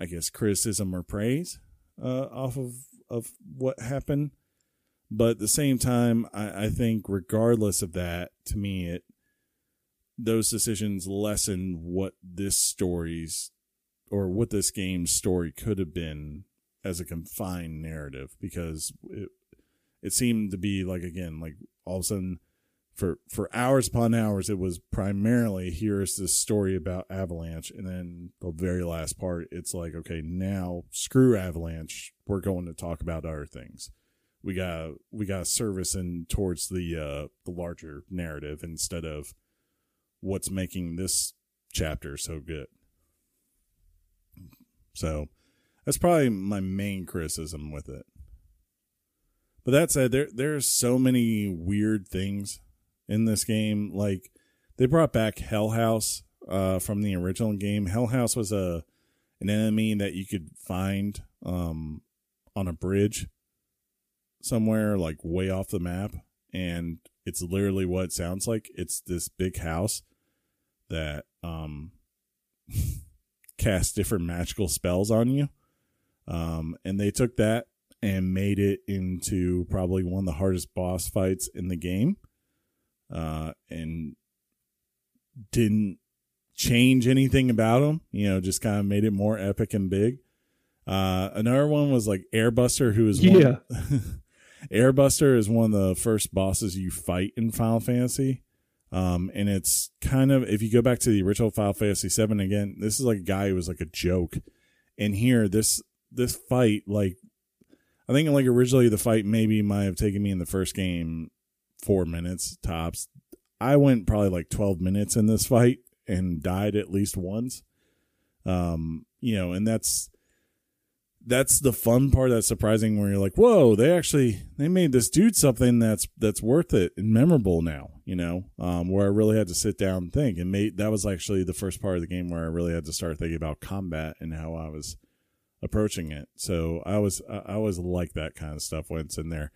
I guess, criticism or praise uh, off of, of what happened. But at the same time, I, I think regardless of that, to me, it those decisions lessen what this story's or what this game's story could have been as a confined narrative because it it seemed to be like again like all of a sudden for for hours upon hours it was primarily here's this story about avalanche and then the very last part it's like okay now screw avalanche we're going to talk about other things we got we got service in towards the uh the larger narrative instead of what's making this chapter so good so That's probably my main criticism with it. But that said, there there's so many weird things in this game. Like they brought back Hell House uh, from the original game. Hell House was a an enemy that you could find um, on a bridge somewhere, like way off the map, and it's literally what it sounds like. It's this big house that um, *laughs* casts different magical spells on you. Um, and they took that and made it into probably one of the hardest boss fights in the game. Uh, and didn't change anything about them, you know, just kind of made it more epic and big. Uh, another one was like Airbuster, who is Yeah. one, *laughs* Airbuster is one of the first bosses you fight in Final Fantasy. Um, and it's kind of if you go back to the original Final Fantasy Seven again, this is like a guy who was like a joke. And here, this this fight, like I think like originally the fight maybe might have taken me in the first game four minutes tops. I went probably like twelve minutes in this fight and died at least once. Um, you know, and that's that's the fun part that's surprising where you're like whoa they actually they made this dude something that's that's worth it and memorable now you know um where i really had to sit down and think and made that was actually the first part of the game where i really had to start thinking about combat and how i was approaching it. So i was i always like that kind of stuff when it's in there.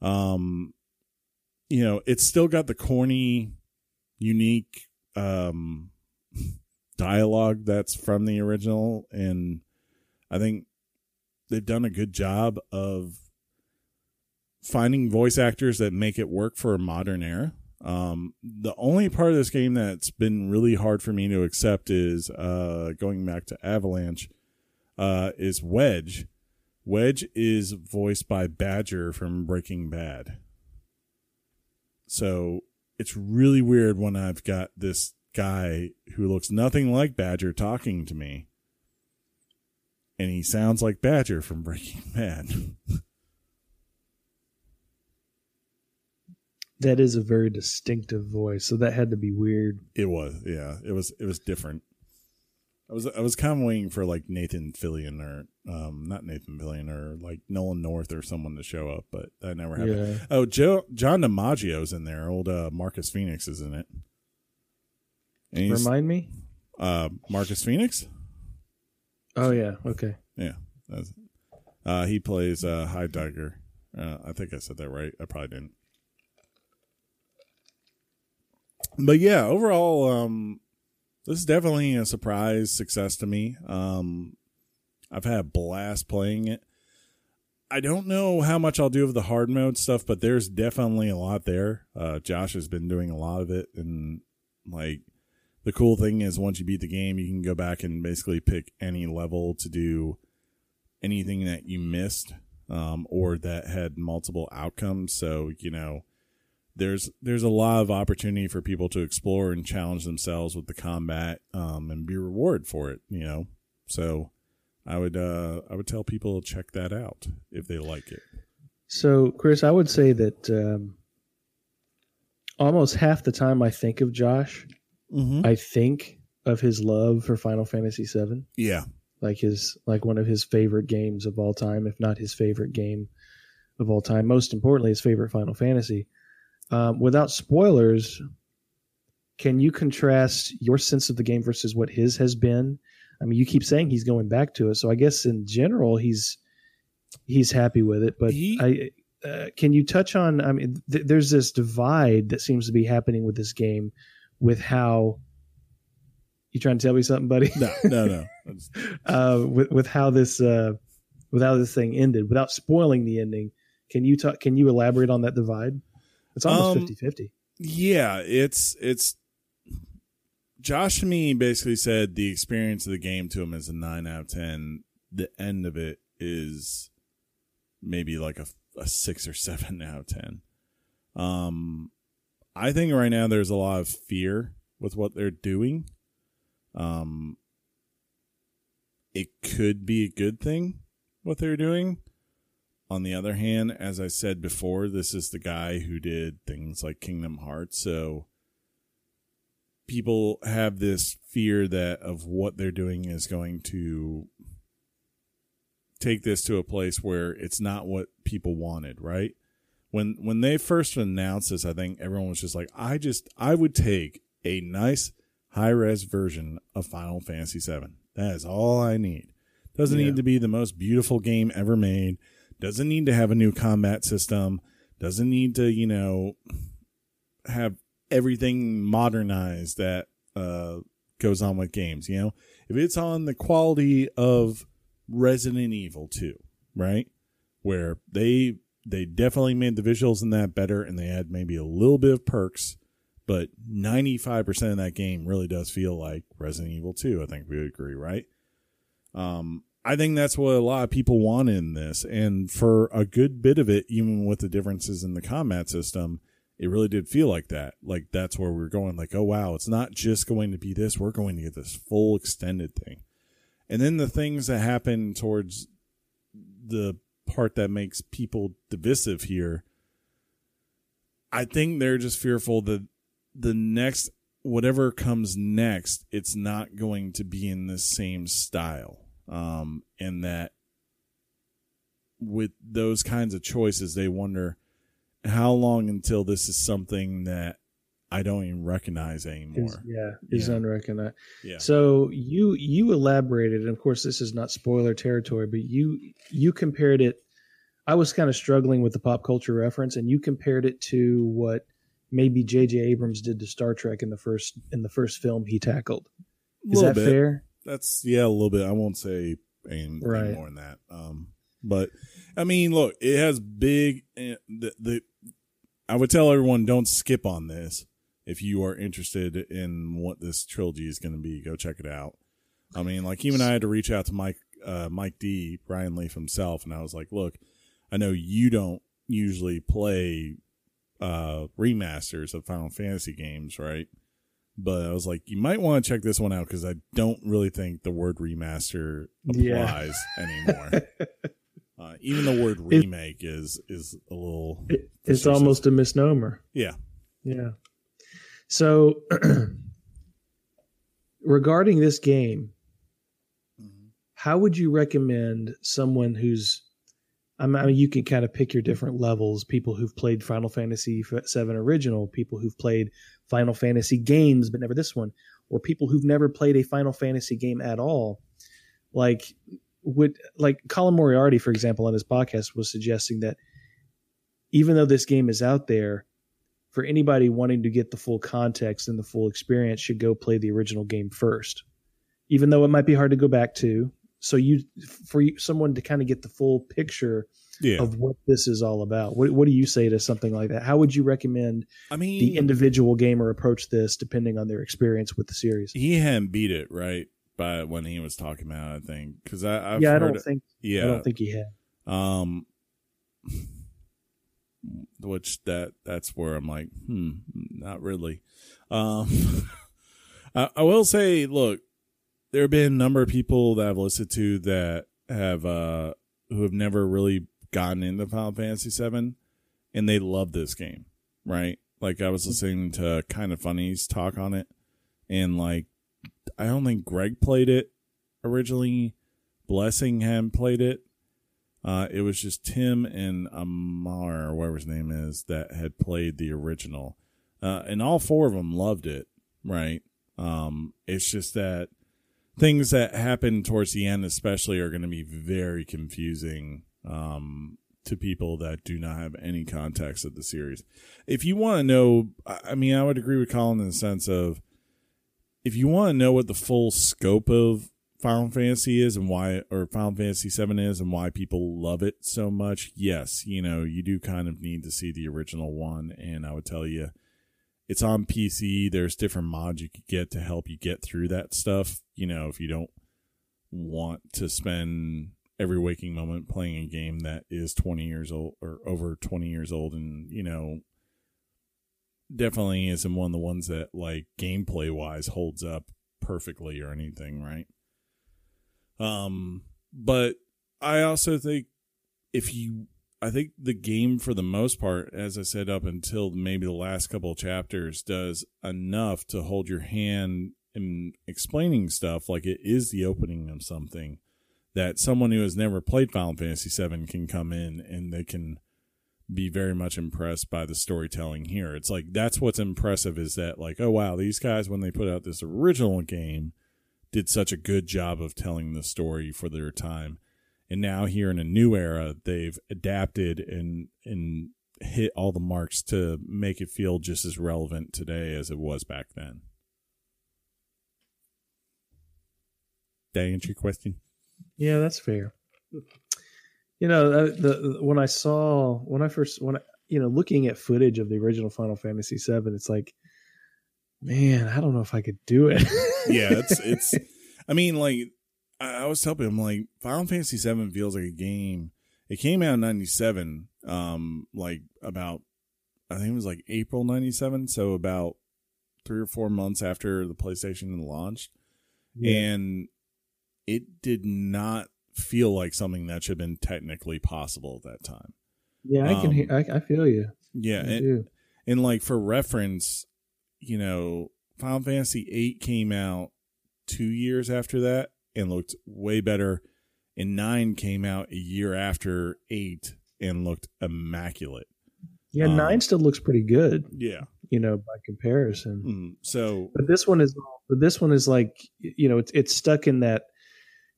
Um you know it's still got the corny unique um *laughs* dialogue that's from the original. And i think they've done a good job of finding voice actors that make it work for a modern era. Um, the only part of this game that's been really hard for me to accept is uh, going back to Avalanche uh, is Wedge. Wedge is voiced by Badger from Breaking Bad. So it's really weird when I've got this guy who looks nothing like Badger talking to me and he sounds like Badger from Breaking *laughs* Bad. That is a very distinctive voice, so that had to be weird. it was, yeah, it was, it was different. I was, I was kind of waiting for like Nathan Fillion or, um, not Nathan Fillion or like Nolan North or someone to show up, but that never happened. Yeah. Oh, Joe, John DiMaggio's in there. Old uh, Marcus Phoenix is in it. Remind me? uh, Marcus Phoenix. Oh yeah, okay. Yeah, that's, uh, he plays uh, Heidegger. Uh, I think I said that right. I probably didn't. But yeah, overall, um, this is definitely a surprise success to me. Um, I've had a blast playing it. I don't know how much I'll do of the hard mode stuff, but there's definitely a lot there. Uh, Josh has been doing a lot of it, and like the cool thing is once you beat the game, you can go back and basically pick any level to do anything that you missed um, or that had multiple outcomes. So you know, there's there's a lot of opportunity for people to explore and challenge themselves with the combat um, and be rewarded for it. You know, so I would uh, I would tell people to check that out if they like it. So, Chris, I would say that um, almost half the time I think of Josh, Mm-hmm. I think of his love for Final Fantasy VII, Yeah, like his like one of his favorite games of all time, if not his favorite game of all time. Most importantly, his favorite Final Fantasy. Um, without spoilers, can you contrast your sense of the game versus what his has been? I mean, you keep saying he's going back to it, so I guess in general he's he's happy with it. But He- I uh, can you touch on? I mean, th- there's this divide that seems to be happening with this game, with how you trying to tell me something, buddy? no, no, no. *laughs* Uh, with with how this uh, with how this thing ended, without spoiling the ending. Can you talk? Can you elaborate on that divide? It's almost Um, 50-50. Yeah, it's it's Josh to me basically said the experience of the game to him is a nine out of ten. The end of it is maybe like a, a six or seven *laughs* out of ten. Um, I think right now there's a lot of fear with what they're doing. Um, it could be a good thing what they're doing. On the other hand, as I said before, this is the guy who did things like Kingdom Hearts, so people have this fear that of what they're doing is going to take this to a place where it's not what people wanted, right? When when they first announced this, I think everyone was just like, I just I would take a nice high res version of Final Fantasy VII. That is all I need. Doesn't Yeah. need to be the most beautiful game ever made. Doesn't need to have a new combat system. Doesn't need to, you know, have everything modernized that uh, goes on with games. You know, if it's on the quality of Resident Evil 2, right? Where they they definitely made the visuals in that better and they had maybe a little bit of perks, but 95% of that game really does feel like Resident Evil 2. I think we would agree, right? Um I think that's what a lot of people want in this and for a good bit of it even with the differences in the combat system, it really did feel like that. Like that's where we are going like, "Oh wow, it's not just going to be this, we're going to get this full extended thing." And then the things that happen towards the part that makes people divisive here, I think they're just fearful that the next whatever comes next, it's not going to be in the same style. Um, and that with those kinds of choices, they wonder how long until this is something that I don't even recognize anymore. Is, yeah, is Yeah. unrecognized. yeah. So you you elaborated, and of course this is not spoiler territory, but you you compared it. I was kind of struggling with the pop culture reference, and you compared it to what maybe J.J. Abrams did to Star Trek in the first in the first film he tackled. Is that bit. fair? That's yeah, a little bit. I won't say any, Right. more than that. Um, but I mean, look, it has big. eh, The, the I would tell everyone don't skip on this if you are interested in what this trilogy is going to be. Go check it out. I mean, like even I had to reach out to Mike uh, Mike D Brian Leaf himself, and I was like, look, I know you don't usually play uh remasters of Final Fantasy games, right? But I was like, you might want to check this one out because I don't really think the word remaster Yeah. applies *laughs* anymore. Uh, even the word remake is is a little It- it's almost a misnomer. yeah. Yeah. So *clears throat* regarding this game, how would you recommend someone who's I mean, you can kind of pick your different levels. People who've played Final Fantasy VII original, people who've played Final Fantasy games but never this one, or people who've never played a Final Fantasy game at all. Like, would like Colin Moriarty, for example, on his podcast was suggesting that even though this game is out there, for anybody wanting to get the full context and the full experience, should go play the original game first, even though it might be hard to go back to. So you, for someone to kind of get the full picture Yeah. of what this is all about. What, what do you say to something like that? How would you recommend I mean, the individual gamer approach this, depending on their experience with the series? he hadn't beat it right by when he was talking about. it, I think because I I've yeah, I don't think yeah I don't think he had. Um, which that that's where I'm like, hmm, not really. Um, *laughs* I, I will say, look, there have been a number of people that I've listened to that have uh who have never really gotten into Final Fantasy VII, and they love this game, right? Like I was listening to Kind of Funny's talk on it, and like I don't think Greg played it originally. Blessing hadn't played it. Uh, it was just Tim and Amar, or whatever his name is, that had played the original. Uh, and all four of them loved it, right? Um, it's just that things that happen towards the end, especially, are going to be very confusing um, to people that do not have any context of the series. If you want to know, I mean, I would agree with Colin in the sense of if you want to know what the full scope of Final Fantasy is and why, or Final Fantasy VII is and why people love it so much, yes, you know, you do kind of need to see the original one. And I would tell you, it's on PC. There's different mods you could get to help you get through that stuff. You know, if you don't want to spend every waking moment playing a game that is 20 years old or over 20 years old and, you know, definitely isn't one of the ones that like gameplay wise holds up perfectly or anything, right? Um, but I also think if you, I think the game for the most part, as I said up until maybe the last couple chapters, does enough to hold your hand in explaining stuff like it is the opening of something that someone who has never played Final Fantasy VII can come in and they can be very much impressed by the storytelling here. It's like that's what's impressive is that like oh wow these guys when they put out this original game did such a good job of telling the story for their time. And now here in a new era they've adapted and and hit all the marks to make it feel just as relevant today as it was back then. Did I answer your question? Yeah, that's fair. You know, uh, the, the when I saw when I first when I, you know looking at footage of the original Final Fantasy VII, it's like, man, I don't know if I could do it. yeah, *laughs* it's it's. I mean, like I, I was telling him, like Final Fantasy VII feels like a game. It came out in '97, um, like about I think it was like April '97, so about three or four months after the PlayStation launched, Yeah. and it did not feel like something that should have been technically possible at that time. yeah, I can. um, hear, I, I feel you. Yeah, I and, do. and like for reference, you know, Final Fantasy VIII came out two years after that and looked way better, and nine came out a year after eight and looked immaculate. Yeah, um, nine still looks pretty good. Yeah. You know, by comparison. Mm, so But this one is. But this one is like you know, it's it's stuck in that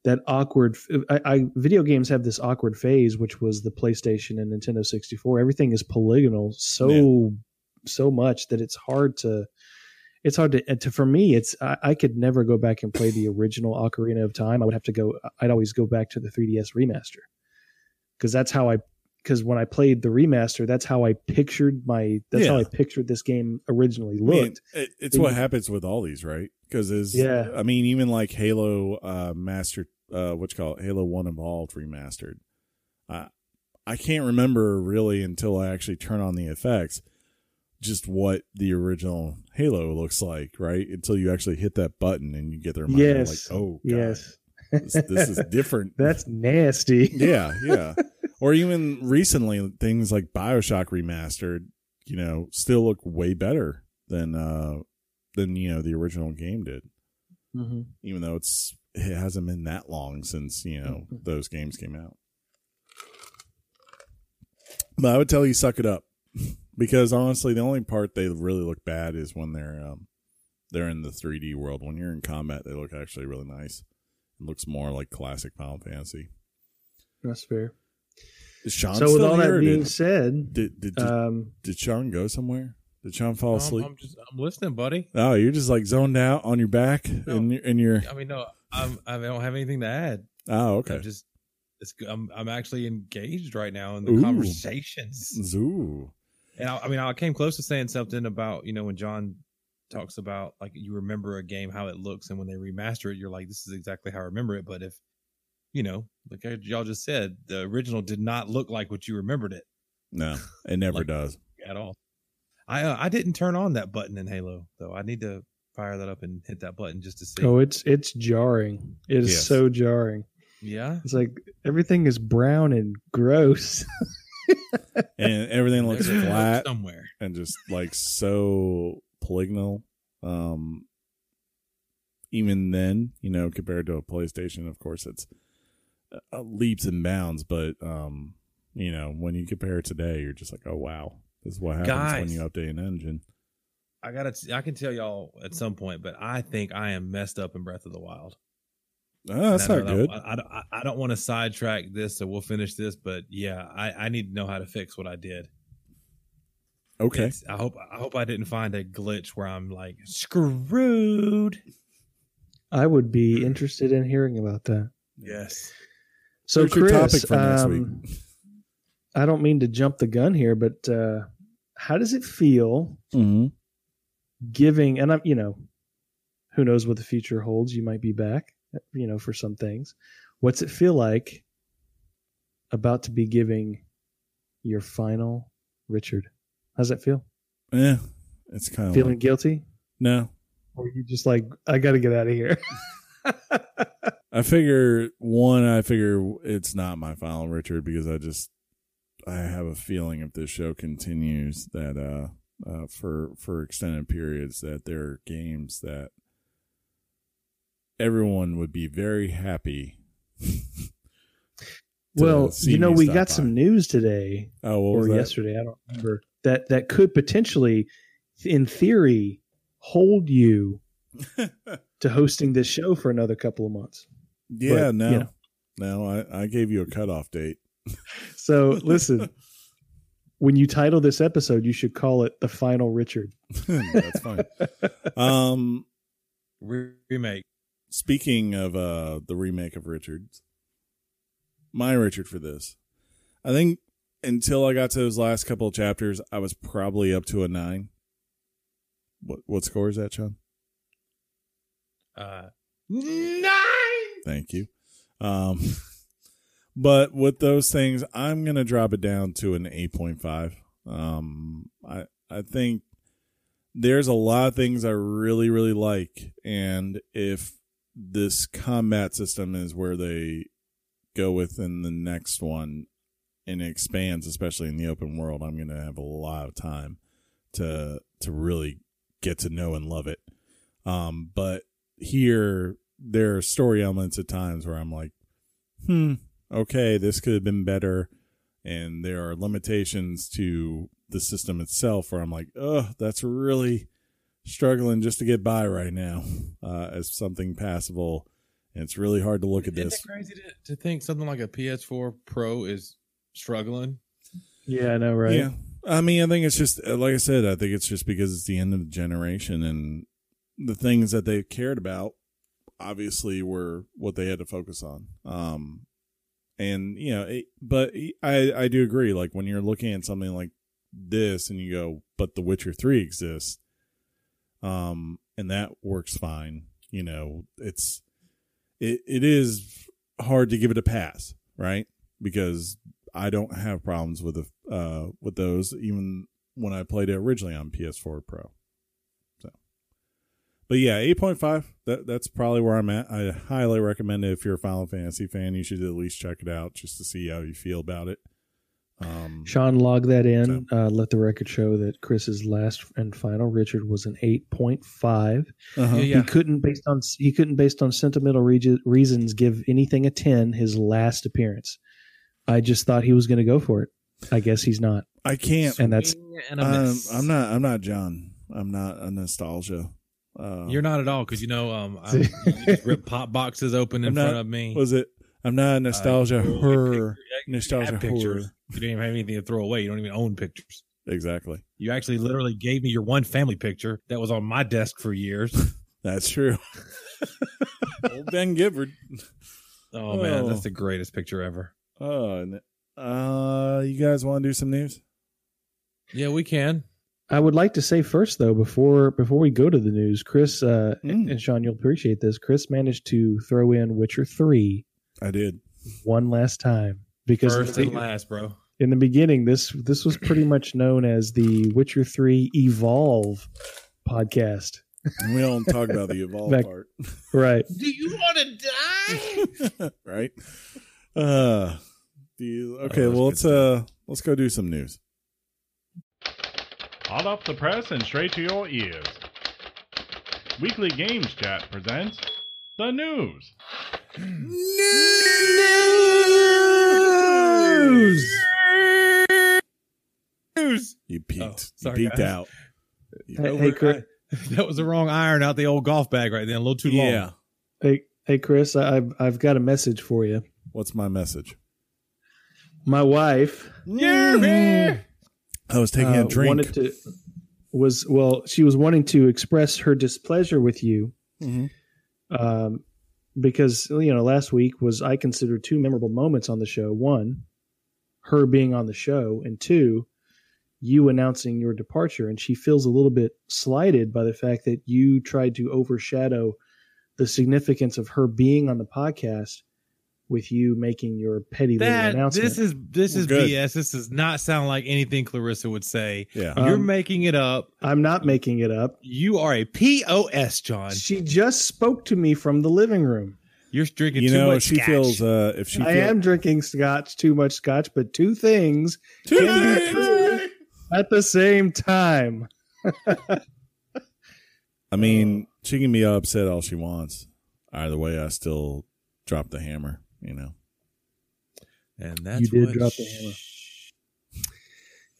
that awkward. I, I video games have this awkward phase, which was the PlayStation and Nintendo sixty four. Everything is polygonal so so much that it's hard to. It's hard to, to for me. It's I, I could never go back and play the original Ocarina of Time. I would have to go. I'd always go back to the 3DS remaster because that's how I. Because when I played the remaster, that's how I pictured my. That's how I pictured this game originally I mean, looked. it, it's They- what happens with all these, right? Because is Yeah. I mean, even like Halo uh, Master, uh, what you call it, Halo One Evolved remastered. I I can't remember really until I actually turn on the effects, just what the original Halo looks like, right? Until you actually hit that button and you get their mind, Yes. like, oh, God, yes, this, this is different. *laughs* That's nasty. *laughs* yeah, yeah. Or even recently, things like Bioshock remastered, you know, still look way better than uh than you know the original game did. hmm Even though it's it hasn't been that long since you know Mhm. those games came out. But I would tell you, suck it up, *laughs* because honestly, the only part they really look bad is when they're um they're in the 3D world. When you're in combat, they look actually really nice. It looks more like classic Final Fantasy. That's fair. Is Sean so with all that being did, said, did, did, did, um, did Sean go somewhere? Did Sean fall I'm, asleep? I'm just I'm listening, buddy. oh, you're just like zoned out on your back No. and you're, and you're I mean, no, I'm, I don't have anything to add. oh okay. I'm just it's. I'm I'm actually engaged right now in the Ooh. conversations. Zoo. And I, I mean, I came close to saying something about you know when John talks about like you remember a game how it looks, and when they remaster it, you're like, this is exactly how I remember it. But if you know, like y'all just said, the original did not look like what you remembered it No, *laughs* it never Like- does. at all. I uh, I didn't turn on that button in Halo though. I need to fire that up and hit that button just to see. oh, it's it's jarring. It is Yes. so jarring. yeah, It's like everything is brown and gross. *laughs* And everything looks There's flat somewhere. and just like so polygonal. Um, even then, you know, compared to a PlayStation, of course, it's uh, leaps and bounds. But um, you know, when you compare it today, you're just like, oh wow, this is what happens when you update an engine. I gotta. t- I can tell y'all at some point, but I think I am messed up in Breath of the Wild. Oh, that's I not good. I, I, don't- I don't want to sidetrack this, so we'll finish this. But yeah, I, I need to know how to fix what I did. Okay. It's- I hope I hope I didn't find a glitch where I'm like screwed. I would be interested in hearing about that. Yes. So, Where's your Chris, topic for um, week? I don't mean to jump the gun here, but uh, how does it feel Mm-hmm. Giving? And I'm, you know, who knows what the future holds? You might be back, you know, for some things. What's it feel like about to be giving your final Richard? How's that feel? Yeah, it's kind of Feeling like, guilty? no. Or you just like, I got to get out of here? *laughs* I figure one, I figure it's not my final Richard because I just I have a feeling if this show continues that uh, uh for for extended periods that there are games that everyone would be very happy *laughs* Well, you know, we got by. some news today Oh, or yesterday. I don't remember that that could potentially, in theory, hold you *laughs* to hosting this show for another couple of months. yeah, But, no, you know. no. I, I gave you a cutoff date. So listen, *laughs* when you title this episode, you should call it "The Final Richard." *laughs* That's fine. Um, remake. speaking of uh the remake of Richards, my Richard for this, I think until I got to those last couple of chapters, I was probably up to a nine. What what score is that, Sean? Uh, nine. Thank you. Um, *laughs* but with those things, I'm gonna drop it down to an eight point five. Um, I I think there's a lot of things I really really like, and if this combat system is where they go within the next one, and it expands, especially in the open world, I'm gonna have a lot of time to to really get to know and love it. Um, but here there are story elements at times where I'm like, hmm, okay, this could have been better. And there are limitations to the system itself where I'm like, oh, that's really struggling just to get by right now *laughs* uh, as something passable. And it's really hard to look at Isn't this. it crazy to, to think something like a PS4 Pro is struggling? Yeah, I know, right? Yeah. I mean, I think it's just, uh, like I said, I think it's just because it's the end of the generation and the things that they cared about obviously were what they had to focus on. Um, and, you know, it, but I, I do agree. Like when you're looking at something like this and you go, but The Witcher 3 exists, um, and that works fine, you know, it's, it, it is hard to give it a pass, right? Because I don't have problems with the uh with those even when I played it originally on PS4 Pro. So, but yeah, eight point five. That that's probably where I'm at. I highly recommend it if you're a Final Fantasy fan. You should at least check it out just to see how you feel about it. Um, Sean, log that in. Uh, let the record show that Chris's last and final Richard was an eight point five. uh-huh. Yeah. He couldn't, based on he couldn't, based on sentimental regi- reasons, give anything a ten. His last appearance. I just thought he was going to go for it. I guess he's not, I can't. and that's And Um. I'm not. I'm not John. I'm not a nostalgia. Uh, You're not at all because you know um *laughs* I, you just rip pop boxes open in not- front of me. Was it? I'm not a nostalgia Uh, horror. Nostalgia horror. You don't even have anything to throw away. You don't even own pictures. Exactly. You actually literally gave me your one family picture that was on my desk for years. *laughs* That's true. *laughs* Old Ben Gifford. Oh man, Oh. that's the greatest picture ever. Oh, uh, you guys want to do some news? Yeah, we can. I would like to say first though before before we go to the news, Chris uh, Mm. and Sean, you'll appreciate this. Chris managed to throw in Witcher three I did. one last time because First in and the, last, bro. in the beginning this this was pretty much known as the Witcher three Evolve podcast, We don't talk about the evolve Back- part, right? Do you want to die? *laughs* right? Uh, do you, okay. Oh, well, let's uh, let's go do some news. Hot off the press and straight to your ears. Weekly Games Chat presents the news. News. News. You Oh, peaked. sorry, you peaked guys. out. Hey, hey, Chris, *laughs* That was the wrong iron out the old golf bag right then. A little too long. Yeah. hey, hey, Chris, I- I've I've got a message for you. What's my message? My wife I was taking uh, a drink. wanted to was well, she was wanting to express her displeasure with you Mhm. um, because you know last week was I consider two memorable moments on the show. One, her being on the show, and two, you announcing your departure. And she feels a little bit slighted by the fact that you tried to overshadow the significance of her being on the podcast with you making your petty little That announcement. this is this is Good. BS. This does not sound like anything Clarissa would say. Yeah. Um, You're making it up. I'm not making it up. You are a POS, John. She just spoke to me from the living room. You're drinking you too know, much if she scotch. feels uh, if she I feel- am drinking scotch, too much scotch, but two things can be true at the same time. *laughs* I mean, she can be upset all she wants. Either way, I still drop the hammer you know. And that's You did what drop the sh- hammer.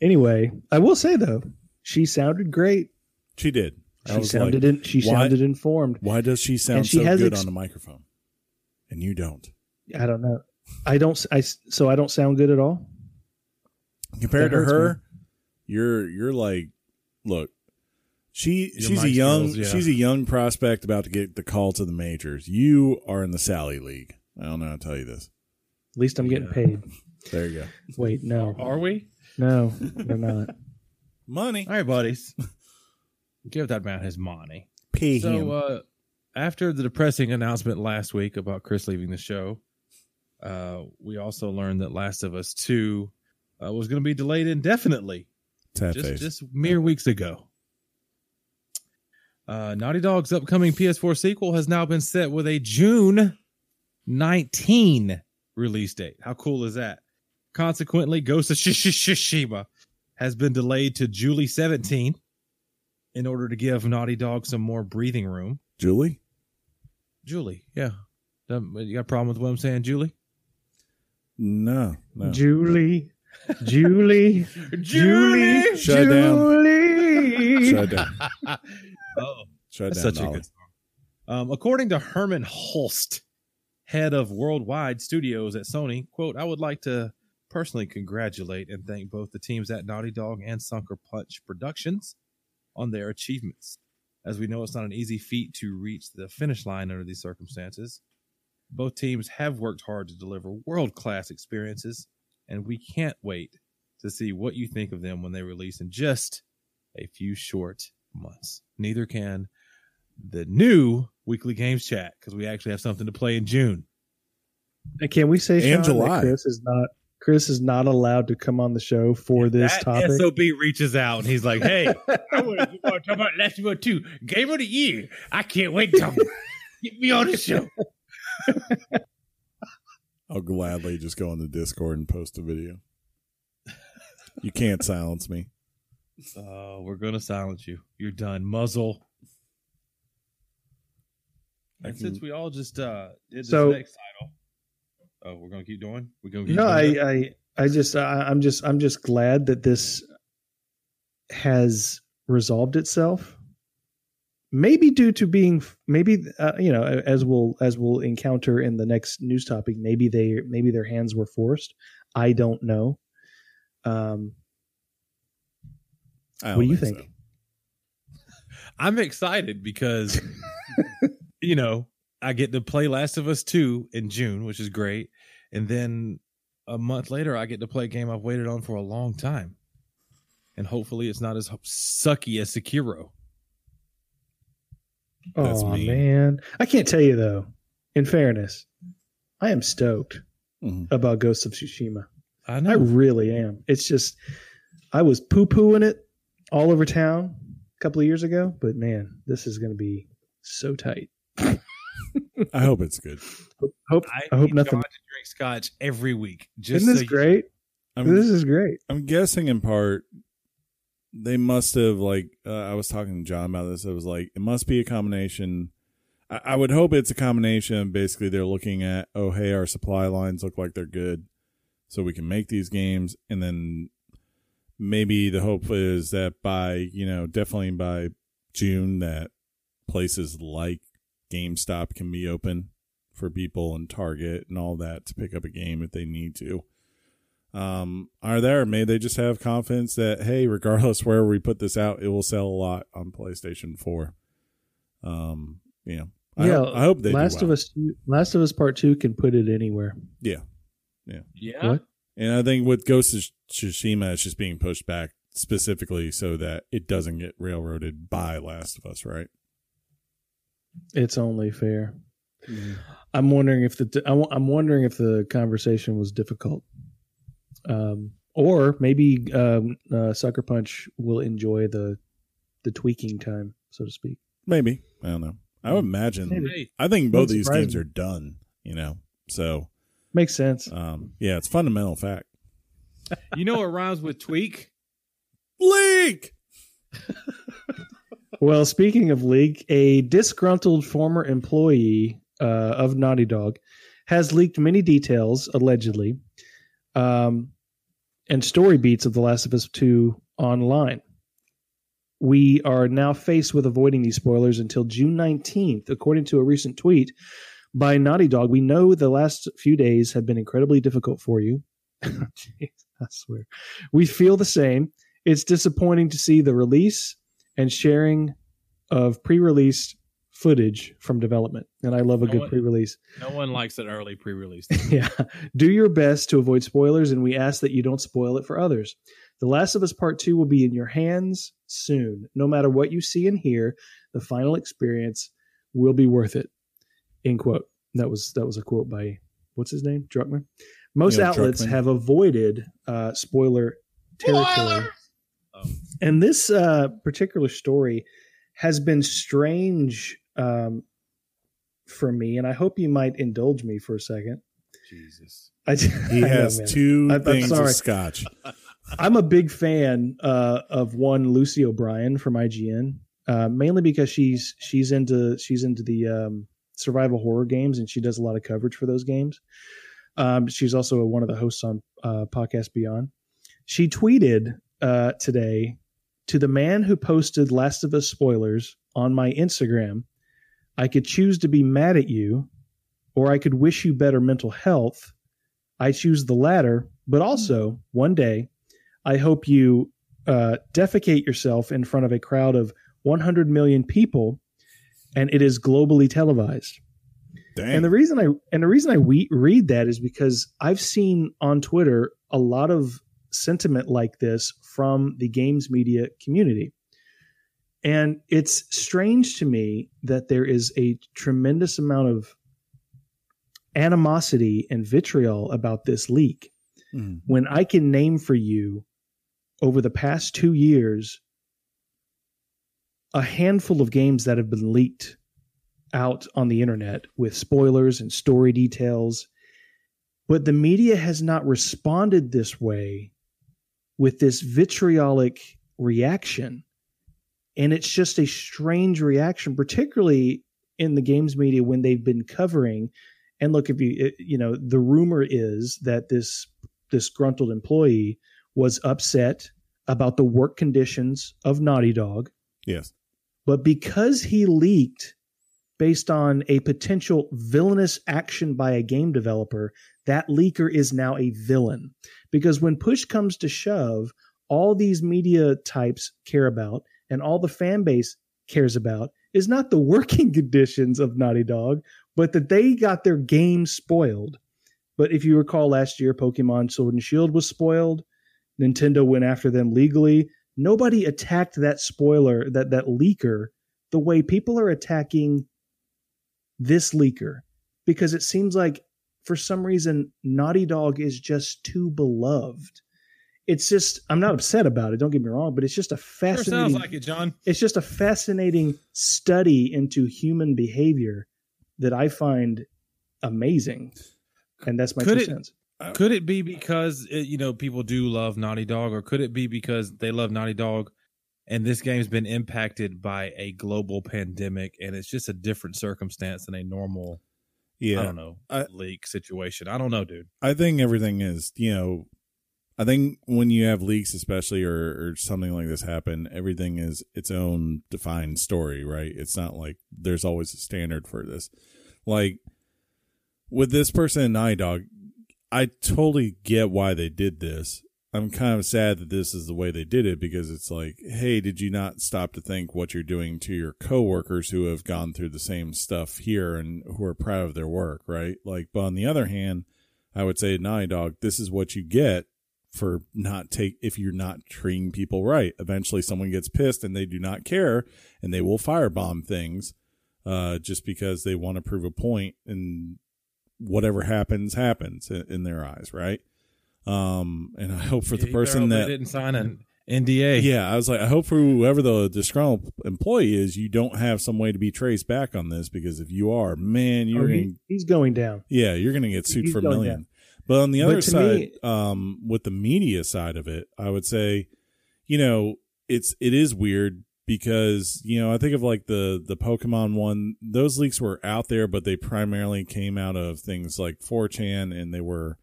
Anyway, I will say though, she sounded great. She did. I She sounded like, in, she why- sounded informed. why does she sound And she so has good ex- on the microphone, and you don't? I don't know. I don't. I so I don't sound good at all. Compared That to hurts her, you're you're like, look, she Your she's a young skills, yeah. she's a young prospect about to get the call to the majors. You are in the Sally League. I don't know how to tell you this. At least I'm getting Yeah. paid. *laughs* There you go. Wait, no, Are we? no, we're not. *laughs* Money. All right, buddies. *laughs* Give that man his money. Pay So, him. uh, after the depressing announcement last week about Chris leaving the show, uh, we also learned that Last of Us 2 uh, was going to be delayed indefinitely Sad just, face. just mere weeks ago. Uh, Naughty Dog's upcoming PS4 sequel has now been set with a June 19 release date. How cool is that? Consequently, Ghost of Tsushima has been delayed to July 17 in order to give Naughty Dog some more breathing room. Julie. Julie, yeah. You got a problem with what I'm saying, Julie? No, no. Julie, Julie, *laughs* Julie, Shut it down. Julie. Shut down. *laughs* Oh, Shut down. such a good song. Um, according to Hermen Hulst, head of worldwide studios at Sony, quote, I would like to personally congratulate and thank both the teams at Naughty Dog and Sucker Punch Productions on their achievements. As we know, it's not an easy feat to reach the finish line under these circumstances. Both teams have worked hard to deliver world class experiences, and we can't wait to see what you think of them when they release in just a few short months. Neither can the new weekly games chat because we actually have something to play in June. And Can we say And Sean, July. Chris is not Chris is not allowed to come on the show for this that topic? SOB reaches out and he's like, "Hey, *laughs* I want to talk about Last of Us Two, Game of the Year. I can't wait to *laughs* get me on the show." I'll gladly just go on the Discord and post a video. You can't silence me. Uh, we're gonna silence you. You're done. Muzzle. I And since we all just uh did this So- next title, oh, we're gonna keep doing. We're gonna keep no, doing I. I, I just, I, I'm just, I'm just glad that this has resolved itself. Maybe due to being, maybe uh, you know, as we'll as we'll encounter in the next news topic, maybe they, maybe their hands were forced. I don't know. Um, I don't what do you think? so. I'm excited because *laughs* you know I get to play Last of Us two in June, which is great, and then a month later I get to play a game I've waited on for a long time, and hopefully it's not as sucky as Sekiro. That's oh mean. man, I can't tell you though. In fairness, I am stoked Mhm. about Ghost of Tsushima. I I really am. It's just I was poo pooing it all over town a couple of years ago, but man, this is going to be so tight. I hope it's good. Hope I, hope nothing. John to drink scotch every week. Just Isn't this so great? I'm, this is great. I'm guessing in part they must have like uh, I was talking to John about this. It was like it must be a combination. I, I would hope it's a combination. Basically, they're looking at oh hey, our supply lines look like they're good, so we can make these games, and then maybe the hope is that by you know definitely by June that places like GameStop can be open for people and Target and all that to pick up a game if they need to um, are there. May they just have confidence that hey, regardless where we put this out, it will sell a lot on PlayStation Four. Um, you know, I yeah, hope, I hope they do Last of. Us. Last of Us Part Two can put it anywhere. Yeah, yeah, yeah. What? And I think with Ghost of Tsushima, it's just being pushed back specifically so that it doesn't get railroaded by Last of Us, right? It's only fair. I'm wondering if the I- I'm wondering if the conversation was difficult, um, or maybe um, uh, Sucker Punch will enjoy the the tweaking time, so to speak. Maybe I don't know. I would imagine. Maybe. I think both Wouldn't these games are done. You know, so Makes sense. um, yeah, it's fundamental fact. you know what rhymes with tweak? Leak. *laughs* Well, speaking of leak, a disgruntled former employee uh, of Naughty Dog has leaked many details, allegedly, um, and story beats of The Last of Us 2 online. We are now faced with avoiding these spoilers until June 19th, according to a recent tweet by Naughty Dog. We know the last few days have been incredibly difficult for you. *laughs* Jeez, I swear. We feel the same. It's disappointing to see the release and sharing of pre-release footage from development. And I love a No good one- pre release. No one likes an early pre-release. *laughs* yeah. Do your best to avoid spoilers, and we ask that you don't spoil it for others. The Last of Us Part 2 will be in your hands soon. No matter what you see and hear, the final experience will be worth it. End quote. That was that was a quote by what's his name? Druckmann. Most Neil outlets Druckmann. have avoided uh, spoiler territory. Oh. And this uh, particular story has been strange um, for me, and I hope you might indulge me for a second. Jesus. I, *laughs* He I know, has man. two I- things of scotch. I'm a big fan uh, of one Lucy O'Brien from IGN, uh, mainly because she's she's into she's into the um, survival horror games and she does a lot of coverage for those games. Um, she's also one of the hosts on uh, Podcast Beyond. She tweeted uh, today to the man who posted Last of Us spoilers on my Instagram. I could choose to be mad at you, or I could wish you better mental health. I choose the latter, but also one day I hope you uh, defecate yourself in front of a crowd of 100 million people, and it is globally televised. Dang. And the reason I and the reason I we, read that is because I've seen on Twitter a lot of sentiment like this from the games media community. And it's strange to me that there is a tremendous amount of animosity and vitriol about this leak Mhm. when I can name for you over the past two years a handful of games that have been leaked out on the internet with spoilers and story details. But the media has not responded this way with this vitriolic reaction. And it's just a strange reaction, particularly in the games media when they've been covering. And look, if you, you know, the rumor is that this disgruntled employee was upset about the work conditions of Naughty Dog, yes. but because he leaked based on a potential villainous action by a game developer, that leaker is now a villain. Because when push comes to shove, all these media types care about and all the fan base cares about is not the *laughs* working conditions of Naughty Dog, but that they got their game spoiled. But if you recall last year, Pokemon Sword and Shield was spoiled. Nintendo went after them legally. Nobody attacked that spoiler, that that leaker, the way people are attacking this leaker, because it seems like for some reason Naughty Dog is just too beloved. It's just I'm not upset about it. Don't get me wrong, but it's just a Sure fascinating. sounds like it, John. it's just a fascinating study into human behavior that I find amazing, and that's my Could two it- cents. Could it be because it, you know people do love Naughty Dog, or could it be because they love Naughty Dog, and this game's been impacted by a global pandemic, and it's just a different circumstance than a normal, Yeah. I don't know, I- leak situation. I don't know, dude. I think everything is, you know, I think when you have leaks, especially or, or something like this happen, everything is its own defined story, right? It's not like there's always a standard for this. Like with this person in Naughty Dog, I totally get why they did this. I'm kind of sad that this is the way they did it because it's like, hey, did you not stop to think what you're doing to your coworkers who have gone through the same stuff here and who are proud of their work, right? Like, but on the other hand, I would say Naughty Dog, this is what you get for not take if you're not treating people right. Eventually someone gets pissed and they do not care and they will firebomb things uh just because they want to prove a point and whatever happens happens in, in their eyes, right? Um and I hope for the You better person that didn't sign an NDA. yeah, I was like, I hope for whoever the disgruntled employee is, you don't have some way to be traced back on this because if you are, man, you're Oh, gonna he's going down. yeah, you're gonna get sued He's for a million. down. But on the other side, me- um, with the media side of it, I would say, you know, it's it is weird because you know I think of like the the Pokemon one; those leaks were out there, but they primarily came out of things like 4chan, and they were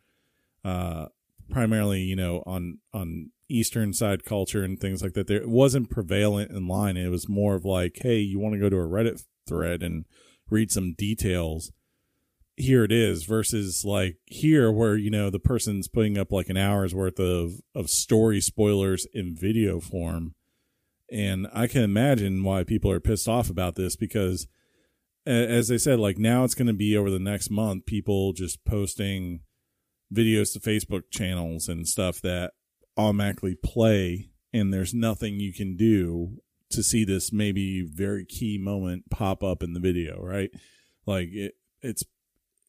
uh, primarily you know on on Eastern side culture and things like that. There wasn't prevalent in line. It was more of like, hey, you want to go to a Reddit thread and read some details. Here it is versus like here where you know the person's putting up like an hour's worth of of story spoilers in video form and I can imagine why people are pissed off about this because, as I said, like now it's going to be over the next month, people just posting videos to Facebook channels and stuff that automatically play, and there's nothing you can do to see this maybe very key moment pop up in the video, right? Like it, it's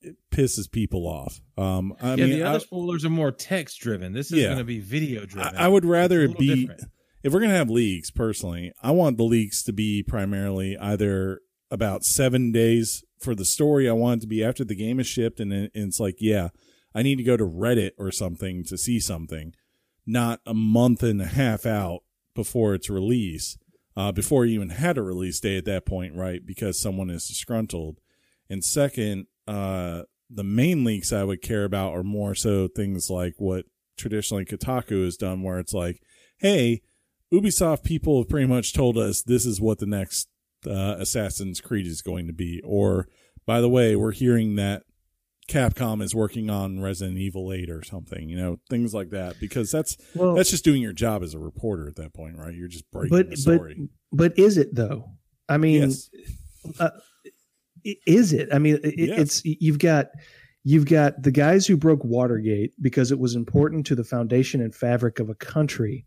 it pisses people off. Um, I yeah, mean, the other I, spoilers are more text driven. This is Yeah. going to be video driven. I, I would rather it be different. if we're gonna have leaks. Personally, I want the leaks to be primarily either about seven days for the story. I want it to be after the game is shipped, and, it- and it's like, yeah, I need to go to Reddit or something to see something, not a month and a half out before its release. Uh, before you even had a release day at that point, right? Because someone is disgruntled. And second, uh, the main leaks I would care about are more so things like what traditionally Kotaku has done, where it's like, hey, Ubisoft people have pretty much told us this is what the next uh, Assassin's Creed is going to be. Or, by the way, we're hearing that Capcom is working on Resident Evil 8 or something, you know, things like that. Because that's Well, that's just doing your job as a reporter at that point, right? You're just breaking but the but story. but is it though? I mean, yes. Uh, i- is it? I mean, it, Yes. it's you've got you've got the guys who broke Watergate because it was important to the foundation and fabric of a country,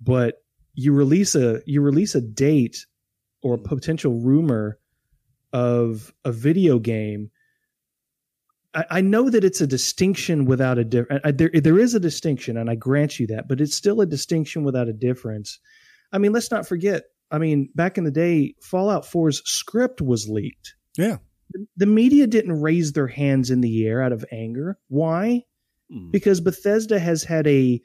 but you release a you release a date or a potential rumor of a video game. I, I know that it's a distinction without a difference. There, there is a distinction, and I grant you that, but it's still a distinction without a difference. I mean, let's not forget. I mean, back in the day, Fallout 4's script was leaked. Yeah. The- The media didn't raise their hands in the air out of anger. Why? Mm. Because Bethesda has had a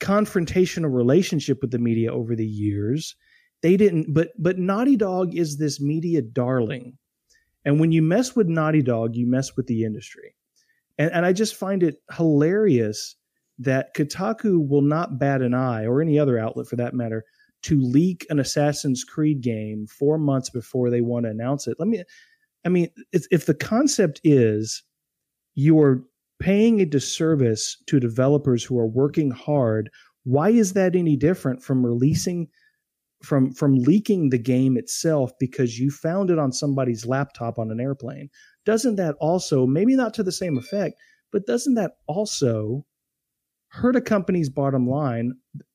confrontational relationship with the media over the years. They didn't, but but Naughty Dog is this media darling, and when you mess with Naughty Dog, you mess with the industry, and and I just find it hilarious that Kotaku will not bat an eye, or any other outlet for that matter, to leak an Assassin's Creed game four months before they want to announce it. Let me, I mean, if, if the concept is you're paying a disservice to developers who are working hard, why is that any different from releasing? From from leaking the game itself because you found it on somebody's laptop on an airplane, doesn't that also maybe not to the same effect, but doesn't that also hurt a company's bottom line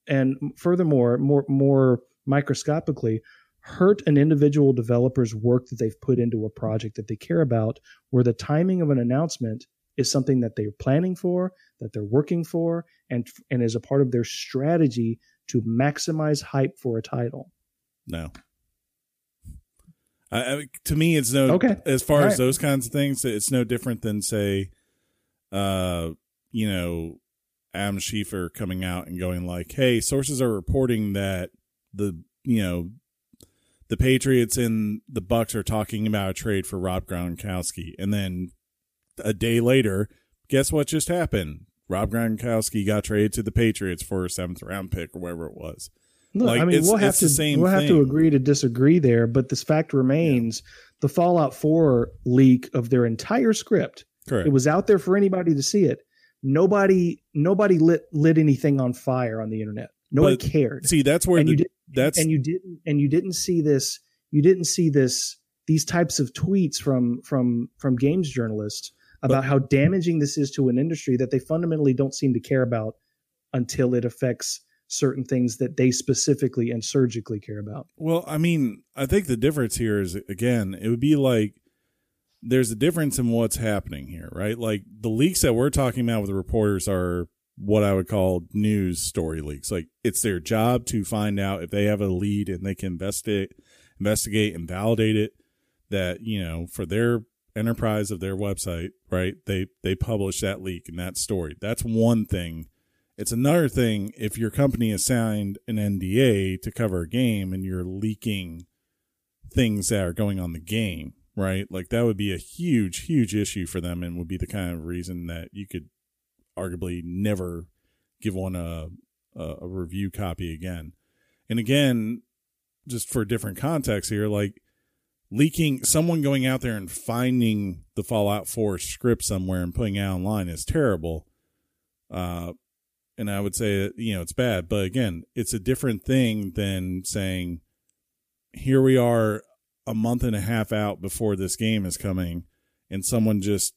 and furthermore more more microscopically hurt an individual developer's work that they've put into a project that they care about where the timing of an announcement is something that they're planning for that they're working for and and is a part of their strategy to maximize hype for a title No. I, I, to me, it's no. Okay. As far All as right. those kinds of things, it's no different than say, uh, you know, Adam Schefter coming out and going like, "Hey, sources are reporting that the you know the Patriots and the Bucs are talking about a trade for Rob Gronkowski," and then a day later, guess what just happened? Rob Gronkowski got traded to the Patriots for a seventh round pick or whatever it was. Look, Like, I mean, we'll have to we'll have to agree to disagree there, but this fact remains: the Fallout 4 leak of their entire script Correct. It was out there for anybody to see it. Nobody nobody lit lit anything on fire on the internet. Nobody But cared. See, that's where and the, you did, that's and you didn't and you didn't see this you didn't see this these types of tweets from from from games journalists about how damaging this is to an industry that they fundamentally don't seem to care about until it affects certain things that they specifically and surgically care about. Well, I mean, I think the difference here is again, it would be like there's a difference in what's happening here, right? Like the leaks that we're talking about with the reporters are what I would call news story leaks. Like it's their job to find out if they have a lead and they can investigate, investigate and validate it. That you know, for their enterprise of their website, right? They they publish that leak and that story. That's one thing, It's another thing if your company has signed an NDA to cover a game and you're leaking things that are going on the game, right? Like that would be a huge, huge issue for them and would be the kind of reason that you could arguably never give one a, a, review copy again. And again, just for different context here, like leaking someone going out there and finding the Fallout 4 script somewhere and putting it online is terrible. Uh, and I would say you know it's bad, but again, it's a different thing than saying, "Here we are, a month and a half out before this game is coming," and someone just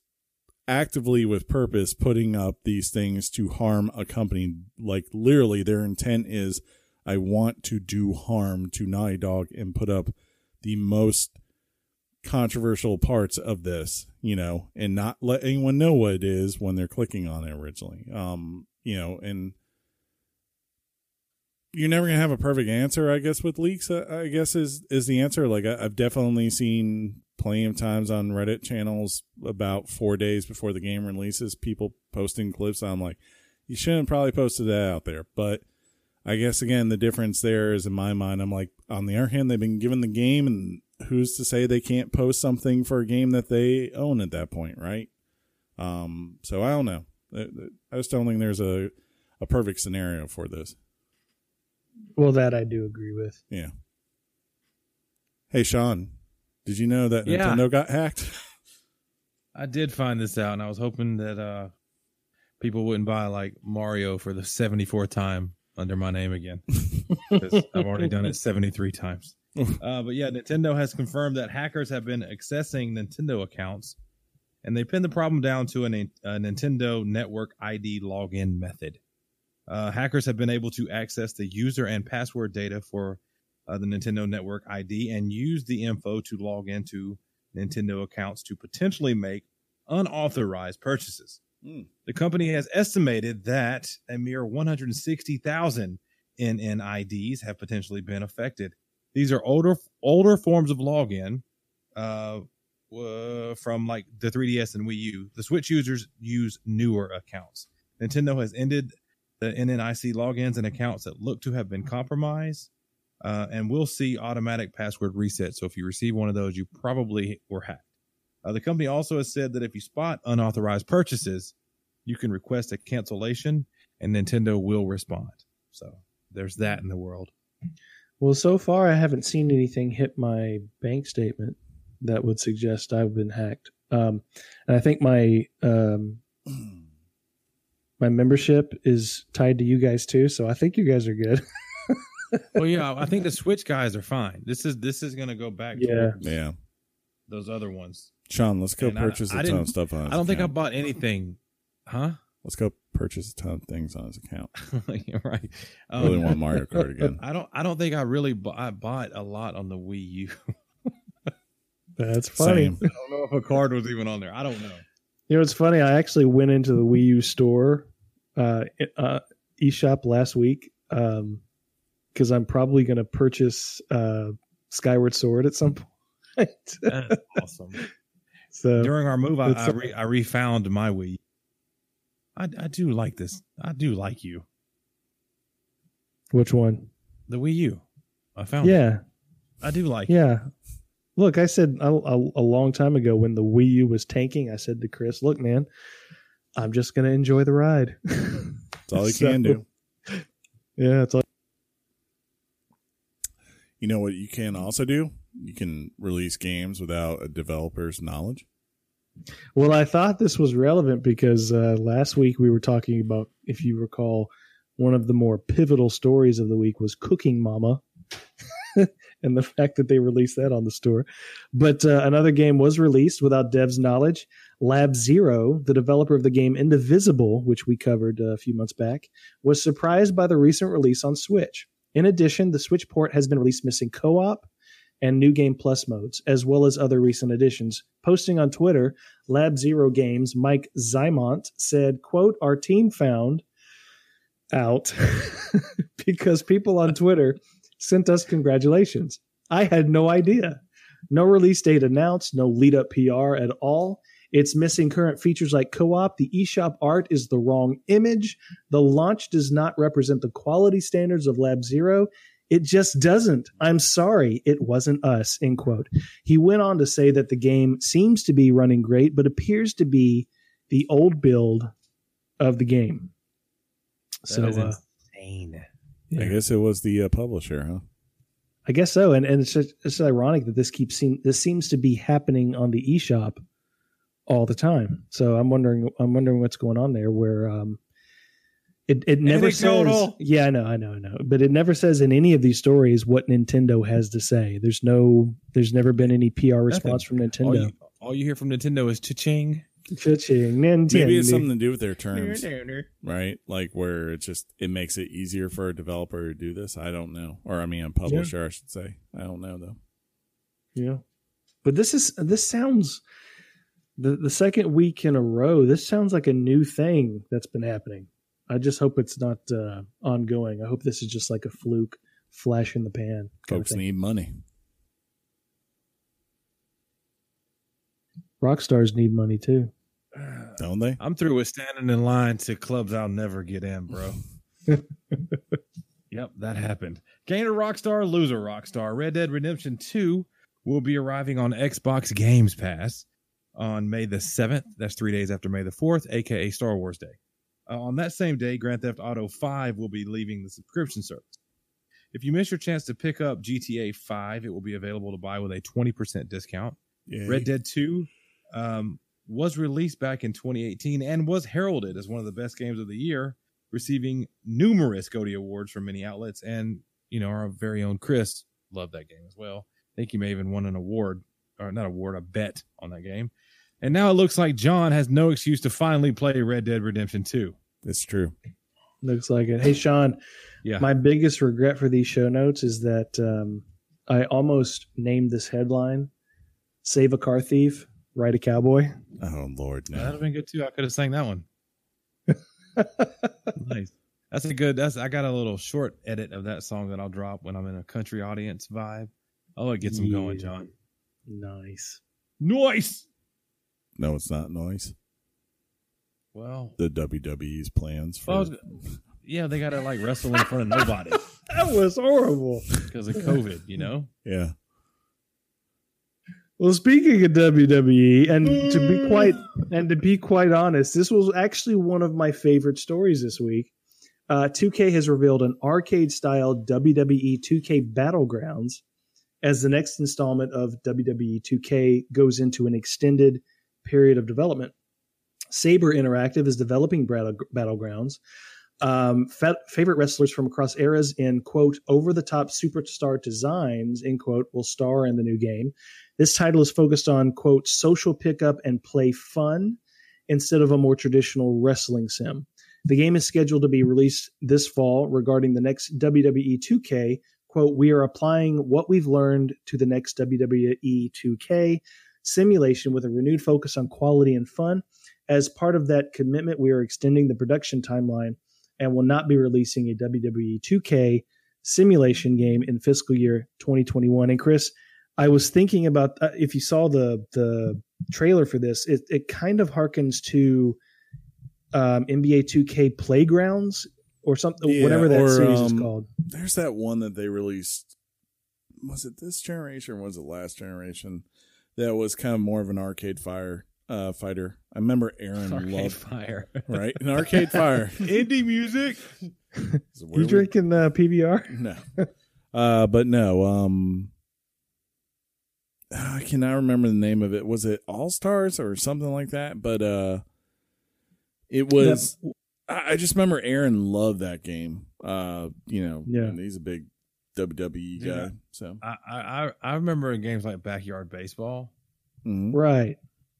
actively with purpose putting up these things to harm a company. Like literally, their intent is, "I want to do harm to Naughty Dog and put up the most controversial parts of this, you know, and not let anyone know what it is when they're clicking on it originally. Um, you know, and you're never gonna have a perfect answer, I guess, with leaks. uh, I guess is is the answer. Like I, I've definitely seen plenty of times on Reddit channels about four days before the game releases, people posting clips. I'm like, you shouldn't probably posted that out there, but. I guess again the difference there is in my mind I'm like on the other hand they've been given the game and who's to say they can't post something for a game that they own at that point, right? Um, so I don't know. I just don't think there's a a perfect scenario for this. Well, that I do agree with. Yeah. Hey, Sean, did you know that Yeah. Nintendo got hacked? *laughs* I did find this out, and I was hoping that uh, people wouldn't buy like Mario for the 74th time under my name again. *laughs* 'Cause I've already done it 73 times. *laughs* Uh, but yeah, Nintendo has confirmed that hackers have been accessing Nintendo accounts, and they pinned the problem down to an, a Nintendo Network ID login method. Uh, hackers have been able to access the user and password data for uh, the Nintendo Network ID and use the info to log into Nintendo accounts to potentially make unauthorized purchases. Hmm. The company has estimated that a mere 160,000 NNIDs have potentially been affected. These are older older forms of login uh, uh, from like the 3DS and Wii U. The Switch users use newer accounts. Nintendo has ended the NNID logins and accounts that look to have been compromised, uh, and we'll see automatic password reset. So if you receive one of those, you probably were hacked. Uh, the company also has said that if you spot unauthorized purchases, you can request a cancellation, and Nintendo will respond. So there's that in the world. Well, so far I haven't seen anything hit my bank statement that would suggest I've been hacked. Um, and I think my um, my membership is tied to you guys too, so I think you guys are good. *laughs* well, yeah, I think the Switch guys are fine. This is this is going to go back Yeah. yeah. those other ones. Sean, let's go And purchase a I ton didn't- of stuff on I don't think I bought anything, huh? Let's go purchase a ton of things on his account. *laughs* You're right. I really Um, want Mario Kart *laughs* again. I don't. I don't think I really. Bu- I bought a lot on the Wii U. *laughs* That's funny. Same. I don't know if a card was even on there. I don't know. You know, it's funny. I actually went into the Wii U store, uh, uh, eShop last week, um, because I'm probably going to purchase uh, Skyward Sword at some point. That's awesome. so During our move, I I, re, I refound my Wii. I I do like this. I do like you. which one? The Wii U. I found. it. Yeah, I do like. it. yeah. Look, I said a, a, a long time ago when the Wii U was tanking, I said to Chris, "Look, man, I'm just going to enjoy the ride." *laughs* That's all you So- can do. Yeah, it's all. You know what you can also do? You can release games without a developer's knowledge. Well, I thought this was relevant because uh, last week we were talking about, if you recall, one of the more pivotal stories of the week was Cooking Mama, *laughs* and the fact that they released that on the store. But uh, another game was released without devs' knowledge. Lab Zero, the developer of the game Indivisible, which we covered uh, a few months back, was surprised by the recent release on Switch. In addition, the Switch port has been released missing co-op and New Game Plus modes, as well as other recent additions. Posting on Twitter, Lab Zero Games Mike Zaimont said, quote, our team found out *laughs* because people on Twitter sent us congratulations. I had no idea. No release date announced, no lead up PR at all. It's missing current features like co op. The eShop art is the wrong image. The launch does not represent the quality standards of Lab Zero. It just doesn't. I'm sorry, it wasn't us. End quote. He went on to say that the game seems to be running great, but appears to be the old build of the game. That so is uh, insane. I guess it was the uh, publisher, huh? I guess so, and and it's just, it's ironic that this keeps seem this seems to be happening on the eShop all the time. So I'm wondering I'm wondering what's going on there. Where um, it it never says. Yeah, I know, I know, I know, but it never says in any of these stories what Nintendo has to say. There's no, there's never been any PR response from All Nintendo. you, all you hear from Nintendo is cha-ching. Cha-ching, Nintendo. Maybe it's something to do with their terms, *laughs* right? Like where it just it makes it easier for a developer to do this. I don't know, or I mean, a publisher, I should say. I don't know though. Yeah. But this is this sounds the the second week in a row, this sounds like a new thing that's been happening. I just hope it's not uh ongoing. I hope this is just like a fluke flash in the pan. Folks need money. Rock stars need money too. *sighs* Don't they? I'm through with standing in line to clubs I'll never get in, bro. *laughs* yep, that happened. Gainer Rockstar, loser Rockstar. Red Dead Redemption 2 will be arriving on Xbox Games Pass on May the 7th. That's three days after May the 4th, aka Star Wars Day. Uh, on that same day, Grand Theft Auto 5 will be leaving the subscription service. If you miss your chance to pick up GTA 5, it will be available to buy with a 20% discount. Yeah. Red Dead 2 um, was released back in 2018 and was heralded as one of the best games of the year, receiving numerous GOTY awards from many outlets. And, you know, our very own Chris loved that game as well. I think he may even won an award, or not award, a bet on that game. And now it looks like John has no excuse to finally play Red Dead Redemption 2. It's true. Looks like it. Hey Sean, Yeah. my biggest regret for these show notes is that um I almost named this headline Save a car thief, ride a cowboy. Oh Lord, That'd have been good too. I could have sang that one. *laughs* nice. That's a good. That's I got a little short edit of that song that I'll drop when I'm in a country audience vibe. Oh, it gets them going, John. Nice. Nice. No, it's not noise. Well, The WWE's plans for well, yeah, they got to like wrestle in front of nobody *laughs* That was horrible. because of COVID. You know. yeah. Well, speaking of WWE, and to be quite and to be quite honest, this was actually one of my favorite stories this week. Uh, 2K has revealed an arcade-style WWE 2K Battlegrounds as the next installment of WWE 2K goes into an extended period of development. Saber Interactive is developing Battle- Battlegrounds. Um, fa- favorite wrestlers from across eras in quote over-the-top superstar designs in quote will star in the new game. This title is focused on, quote, social pickup and play fun instead of a more traditional wrestling sim. The game is scheduled to be released this fall regarding the next WWE 2K. Quote, we are applying what we've learned to the next WWE 2K simulation with a renewed focus on quality and fun. As part of that commitment, we are extending the production timeline and will not be releasing a WWE 2K simulation game in fiscal year 2021. And Chris, I was thinking about uh, if you saw the the trailer for this, it it kind of harkens to um, NBA 2K Playgrounds or something, Yeah, whatever that or, series is um, called. There's that one that they released. Was it this generation or was it last generation? That was kind of more of an arcade fire uh, fighter. I remember Aaron Arcade loved Fire. right an arcade fire. *laughs* Indie music. Is it where You we- drinking uh, PBR? No. Uh, but no. Um, I cannot remember the name of it. Was it All Stars or something like that? But uh, it was. I I just remember Aaron loved that game. Uh, you know, Yeah. and he's a big WWE guy. So I, I I- I remember games like backyard baseball. mhm. Right.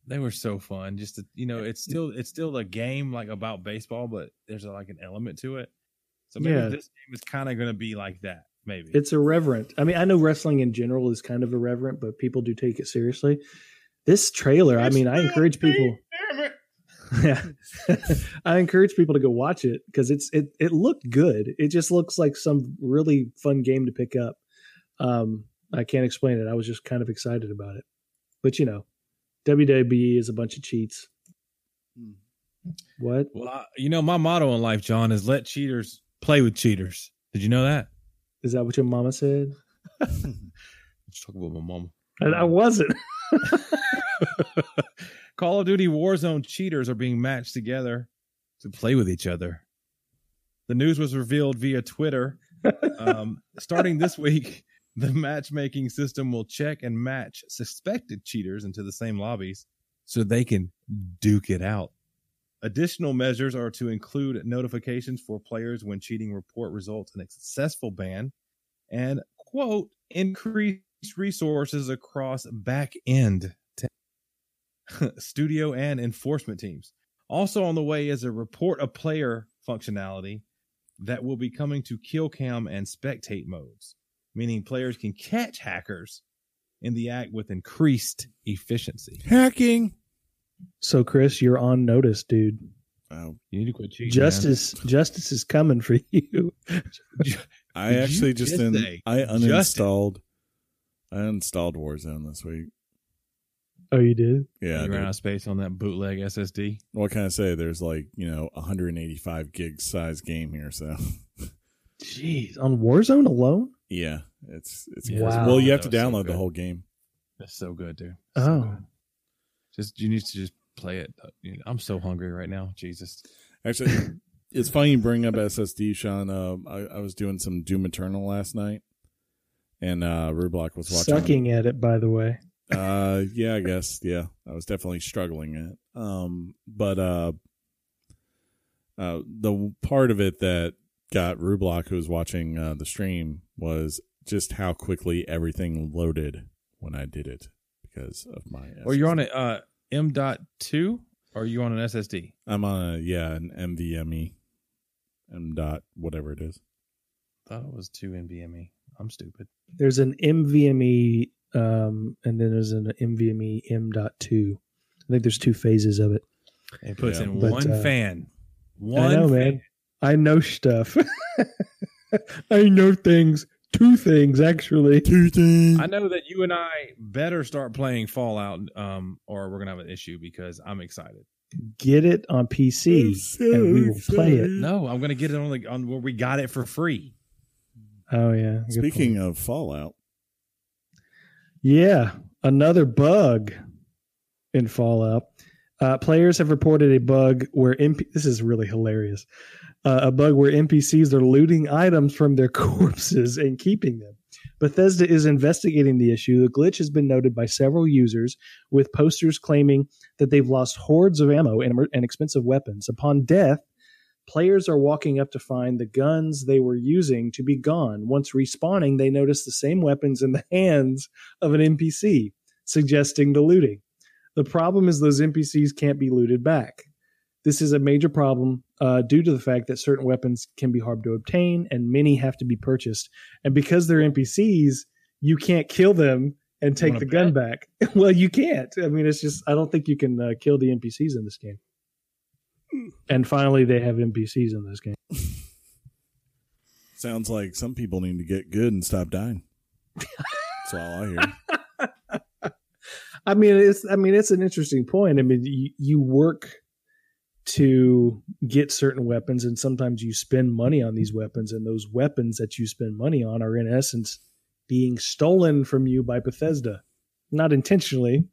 They were so fun. Just to, you know, it's still it's still a game like about baseball, but there's like an element to it. So maybe Yeah. this game is kind of going to be like that. Maybe It's irreverent. I mean, I know wrestling in general is kind of irreverent, but people do take it seriously. This trailer, I mean, I encourage people. Yeah, *laughs* I encourage people to go watch it because it's it it looked good. It just looks like some really fun game to pick up. Um, I can't explain it. I was just kind of excited about it, but you know, WWE is a bunch of cheats. Hmm. What? Well, I, you know, my motto in life, John, is let cheaters play with cheaters. Did you know that? Is that what your mama said? *laughs* Let's talk about my mom. And I wasn't. *laughs* Call of Duty Warzone cheaters are being matched together to play with each other. The news was revealed via Twitter. *laughs* Um, starting this week, the matchmaking system will check and match suspected cheaters into the same lobbies so they can duke it out. Additional measures are to include notifications for players when cheating report results in a successful ban and, quote, increased resources across back end *laughs* studio and enforcement teams. Also on the way is a report a player functionality that will be coming to kill cam and spectate modes, meaning players can catch hackers in the act with increased efficiency. Hacking. So, Chris, you're on notice, dude. Oh, You need to quit cheating. Justice, justice is coming for you. *laughs* I Did you actually just, just in, say I Justin? uninstalled. I uninstalled Warzone this week. Oh, you did? Yeah. I you ran did. out of space on that bootleg SSD. What can I say? There's like you know 185 gig size game here, so Jeez, on Warzone alone? Yeah, it's it's Yeah. Wow. well. You have to That was so download the whole game. That's so good, dude. So Oh, good. just you need to just play it. I'm so hungry right now. Jesus. Actually, *laughs* it's funny you bring up SSD, Sean. Uh, I, I was doing some Doom Eternal last night, and uh, Rublock was watching. sucking at it, by the way. Uh, yeah, I guess. Yeah, I was definitely struggling at. it. Um, but uh, uh, the part of it that got Rublock, who was watching uh, the stream, was just how quickly everything loaded when I did it because of my. Or you're on SSD. it uh M dot two or you on an SSD? I'm on a yeah an NVMe, M dot whatever it is. thought it was two NVMe. I'm stupid. There's an NVMe, um, and then there's an NVMe M.2. I think there's two phases of it. It puts Yeah. in But, one uh, fan. One I know, fan. man. I know stuff. *laughs* I know things. Two things, actually. Two things. I know that you and I better start playing Fallout, um, or we're gonna have an issue because I'm excited. Get it on PC, and we will play it. No, I'm gonna get it on the on where we got it for free. Oh yeah. good Speaking point. of Fallout, yeah, another bug in Fallout. Uh, players have reported a bug where MP- this is really hilarious. Uh, a bug where NPCs are looting items from their *laughs* corpses and keeping them. Bethesda is investigating the issue. The glitch has been noted by several users, with posters claiming that they've lost hordes of ammo and, and expensive weapons. Upon death, players are walking up to find the guns they were using to be gone. Once respawning, they notice the same weapons in the *laughs* hands of an NPC, suggesting the looting. The problem is those NPCs can't be looted back. This is a major problem uh, due to the fact that certain weapons can be hard to obtain and many have to be purchased. And because they're NPCs, you can't kill them and take the gun back. *laughs* well, you can't. I mean, it's just, I don't think you can uh, kill the NPCs in this game. And finally, they have NPCs in this game. sounds like some people need to get good and stop dying. That's all I hear. *laughs* I mean, it's I mean, it's an interesting point. I mean, you, you work to get certain weapons, and sometimes you spend money on these weapons, and those weapons that you spend money on are in essence being stolen from you by Bethesda, not intentionally,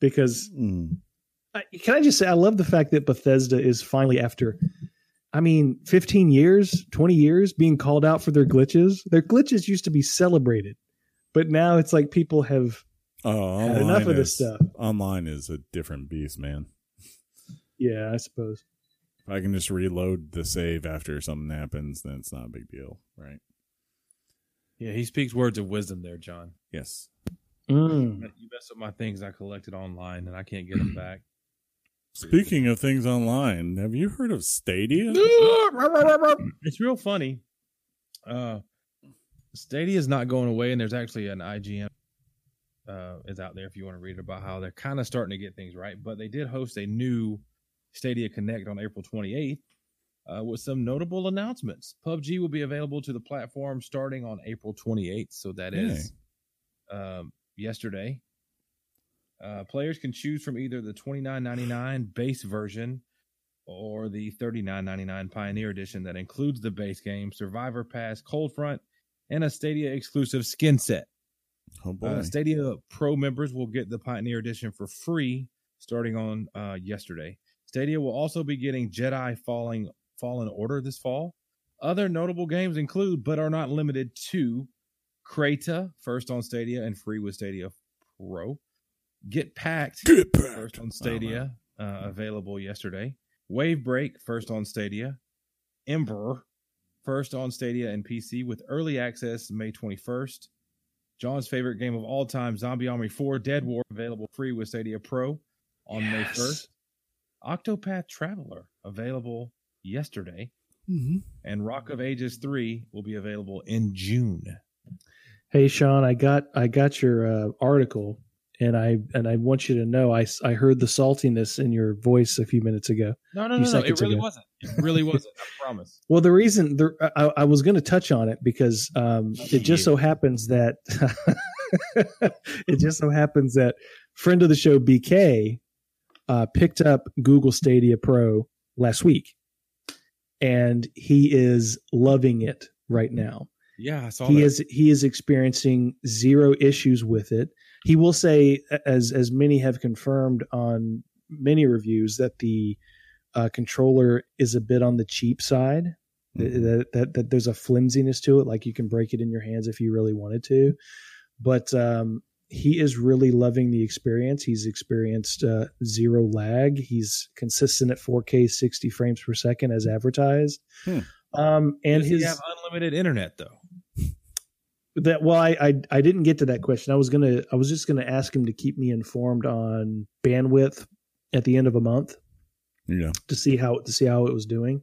because Mm. I, can I just say I love the fact that Bethesda is finally after. I mean, 15 years, 20 years being called out for their glitches. Their glitches used to be celebrated, but now it's like people have Oh, had online enough of this stuff. Online is a different beast, man. Yeah, I suppose. If I can just reload the save after something happens, then it's not a big deal, right? Yeah, he speaks words of wisdom there, John. Yes. Mm. You messed up my things I collected online, and I can't get them back. Speaking of things online, have you heard of Stadia? *laughs* it's real funny. Uh, Stadia is not going away, and there's actually an IGN uh, is out there if you want to read about how they're kind of starting to get things right. But they did host a new Stadia Connect on April 28th uh, with some notable announcements. PUBG will be available to the platform starting on April 28th, so that is um, yesterday. Uh, players can choose from either the twenty nine ninety nine base version or the thirty nine ninety nine Pioneer Edition that includes the base game, Survivor Pass, Cold Front, and a Stadia exclusive skin set. Oh boy. Uh, Stadia Pro members will get the Pioneer Edition for free starting on uh, yesterday. Stadia will also be getting Jedi Falling Fallen Order this fall. Other notable games include, but are not limited to, Crayta, first on Stadia and free with Stadia Pro. Get Packed, Get back. first on Stadia, uh, available yesterday. Wave Break, first on Stadia. Embr, first on Stadia and PC with early access May 21st. John's favorite game of all time, Zombie Army 4 Dead War, available free with Stadia Pro on May 1st. Octopath Traveler, available yesterday. Mhm. And Rock of Ages 3 will be available in June. Hey Sean, I got I got your uh, article, and I and I want you to know I, I heard the saltiness in your voice a few minutes ago. No, no, Few no, no. It really ago. wasn't. It really wasn't. I *laughs* promise. Well, the reason the, I, I was going to touch on it because um, it just so happens that *laughs* it just so happens that friend of the show BK uh, picked up Google Stadia Pro last week, and he is loving it right now. Yeah, I saw he that. is he is experiencing zero issues with it. He will say, as as many have confirmed on many reviews, that the uh, controller is a bit on the cheap side. Mhm. That, that that there's a flimsiness to it, like you can break it in your hands if you really wanted to. But um, he is really loving the experience. He's experienced uh, zero lag. He's consistent at 4K 60 frames per second as advertised. Hmm. Um, and Does his he have unlimited internet though? That well I, I i didn't get to that question i was gonna i was just gonna ask him to keep me informed on bandwidth at the end of a month Yeah. to see how to see how it was doing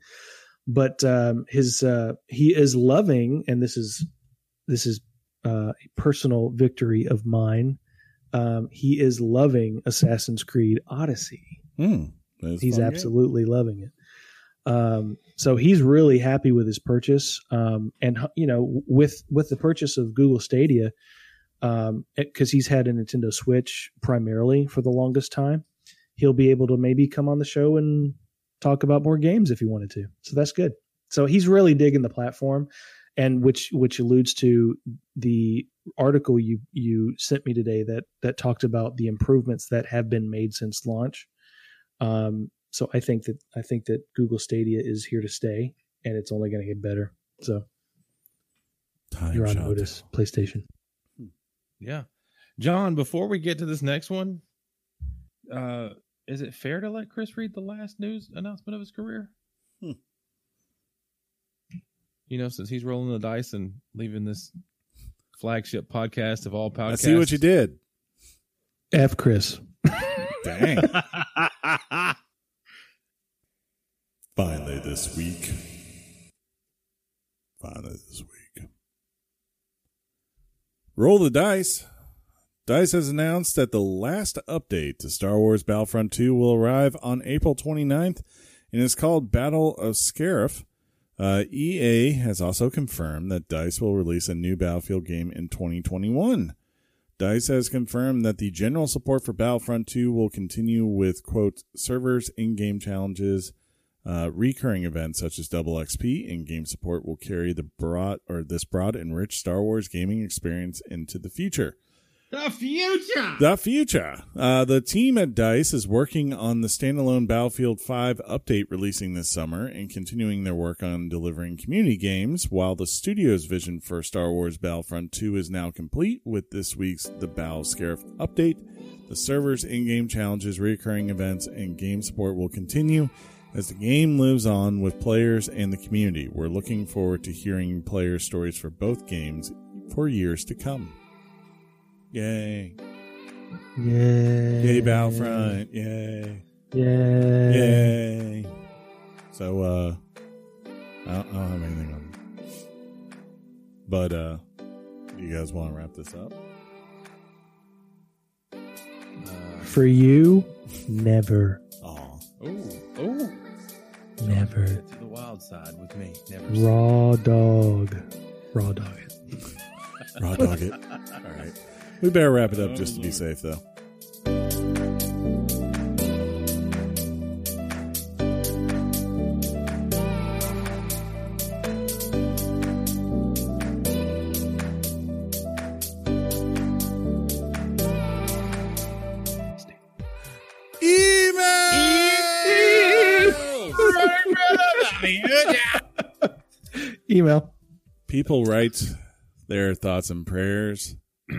but um his uh he is loving and this is this is uh, a personal victory of mine um he is loving assassin's creed odyssey Hmm. He's game. absolutely loving it um, so he's really happy with his purchase. Um, and you know with with the purchase of google stadia because he's had a nintendo switch primarily for the longest time he'll be able to maybe come on the show and talk about more games if he wanted to. So that's good. So he's really digging the platform and which which alludes to the article you you sent me today that that talked about the improvements that have been made since launch. Um, so I think that I think that Google Stadia is here to stay, and it's only going to get better. So Time you're on shot. notice, PlayStation. Yeah. John, before we get to this next one, uh, is it fair to let Chris read the last news announcement of his career? Hmm. You know, since he's rolling the dice and leaving this flagship podcast of all podcasts. I see what you did. F Chris. Dang. *laughs* Finally this week. Finally this week. Roll the dice. Dice has announced that the last update to Star Wars Battlefront 2 will arrive on April 29th and is called Battle of Scarif. Uh, EA has also confirmed that Dice will release a new Battlefield game in 2021. DICE has confirmed that the general support for Battlefront 2 will continue with, quote, servers, in game challenges, uh, recurring events such as Double XP, and game support will carry the broad or this broad and rich Star Wars gaming experience into the future. The future. The future. Uh, the team at DICE is working on the standalone Battlefield 5 update releasing this summer and continuing their work on delivering community games, while the studio's vision for Star Wars Battlefront 2 is now complete with this week's The Battle Scarif update. The servers, in game challenges, recurring events, and game support will continue as the game lives on with players and the community. We're looking forward to hearing player stories for both games for years to come. Yay. Yay! Yay, Battlefront. Yay. Yay! Yay. So, uh, I don't, I don't have anything on. But, uh, you guys want to wrap this up? For you, never, Oh, Oh, oh. Never. To the wild side with me. Never. Raw dog. Raw dog it. raw dog it. *laughs* All right. We better wrap it up just to be oh, safe, though. Email. People write their thoughts and prayers. *clears throat*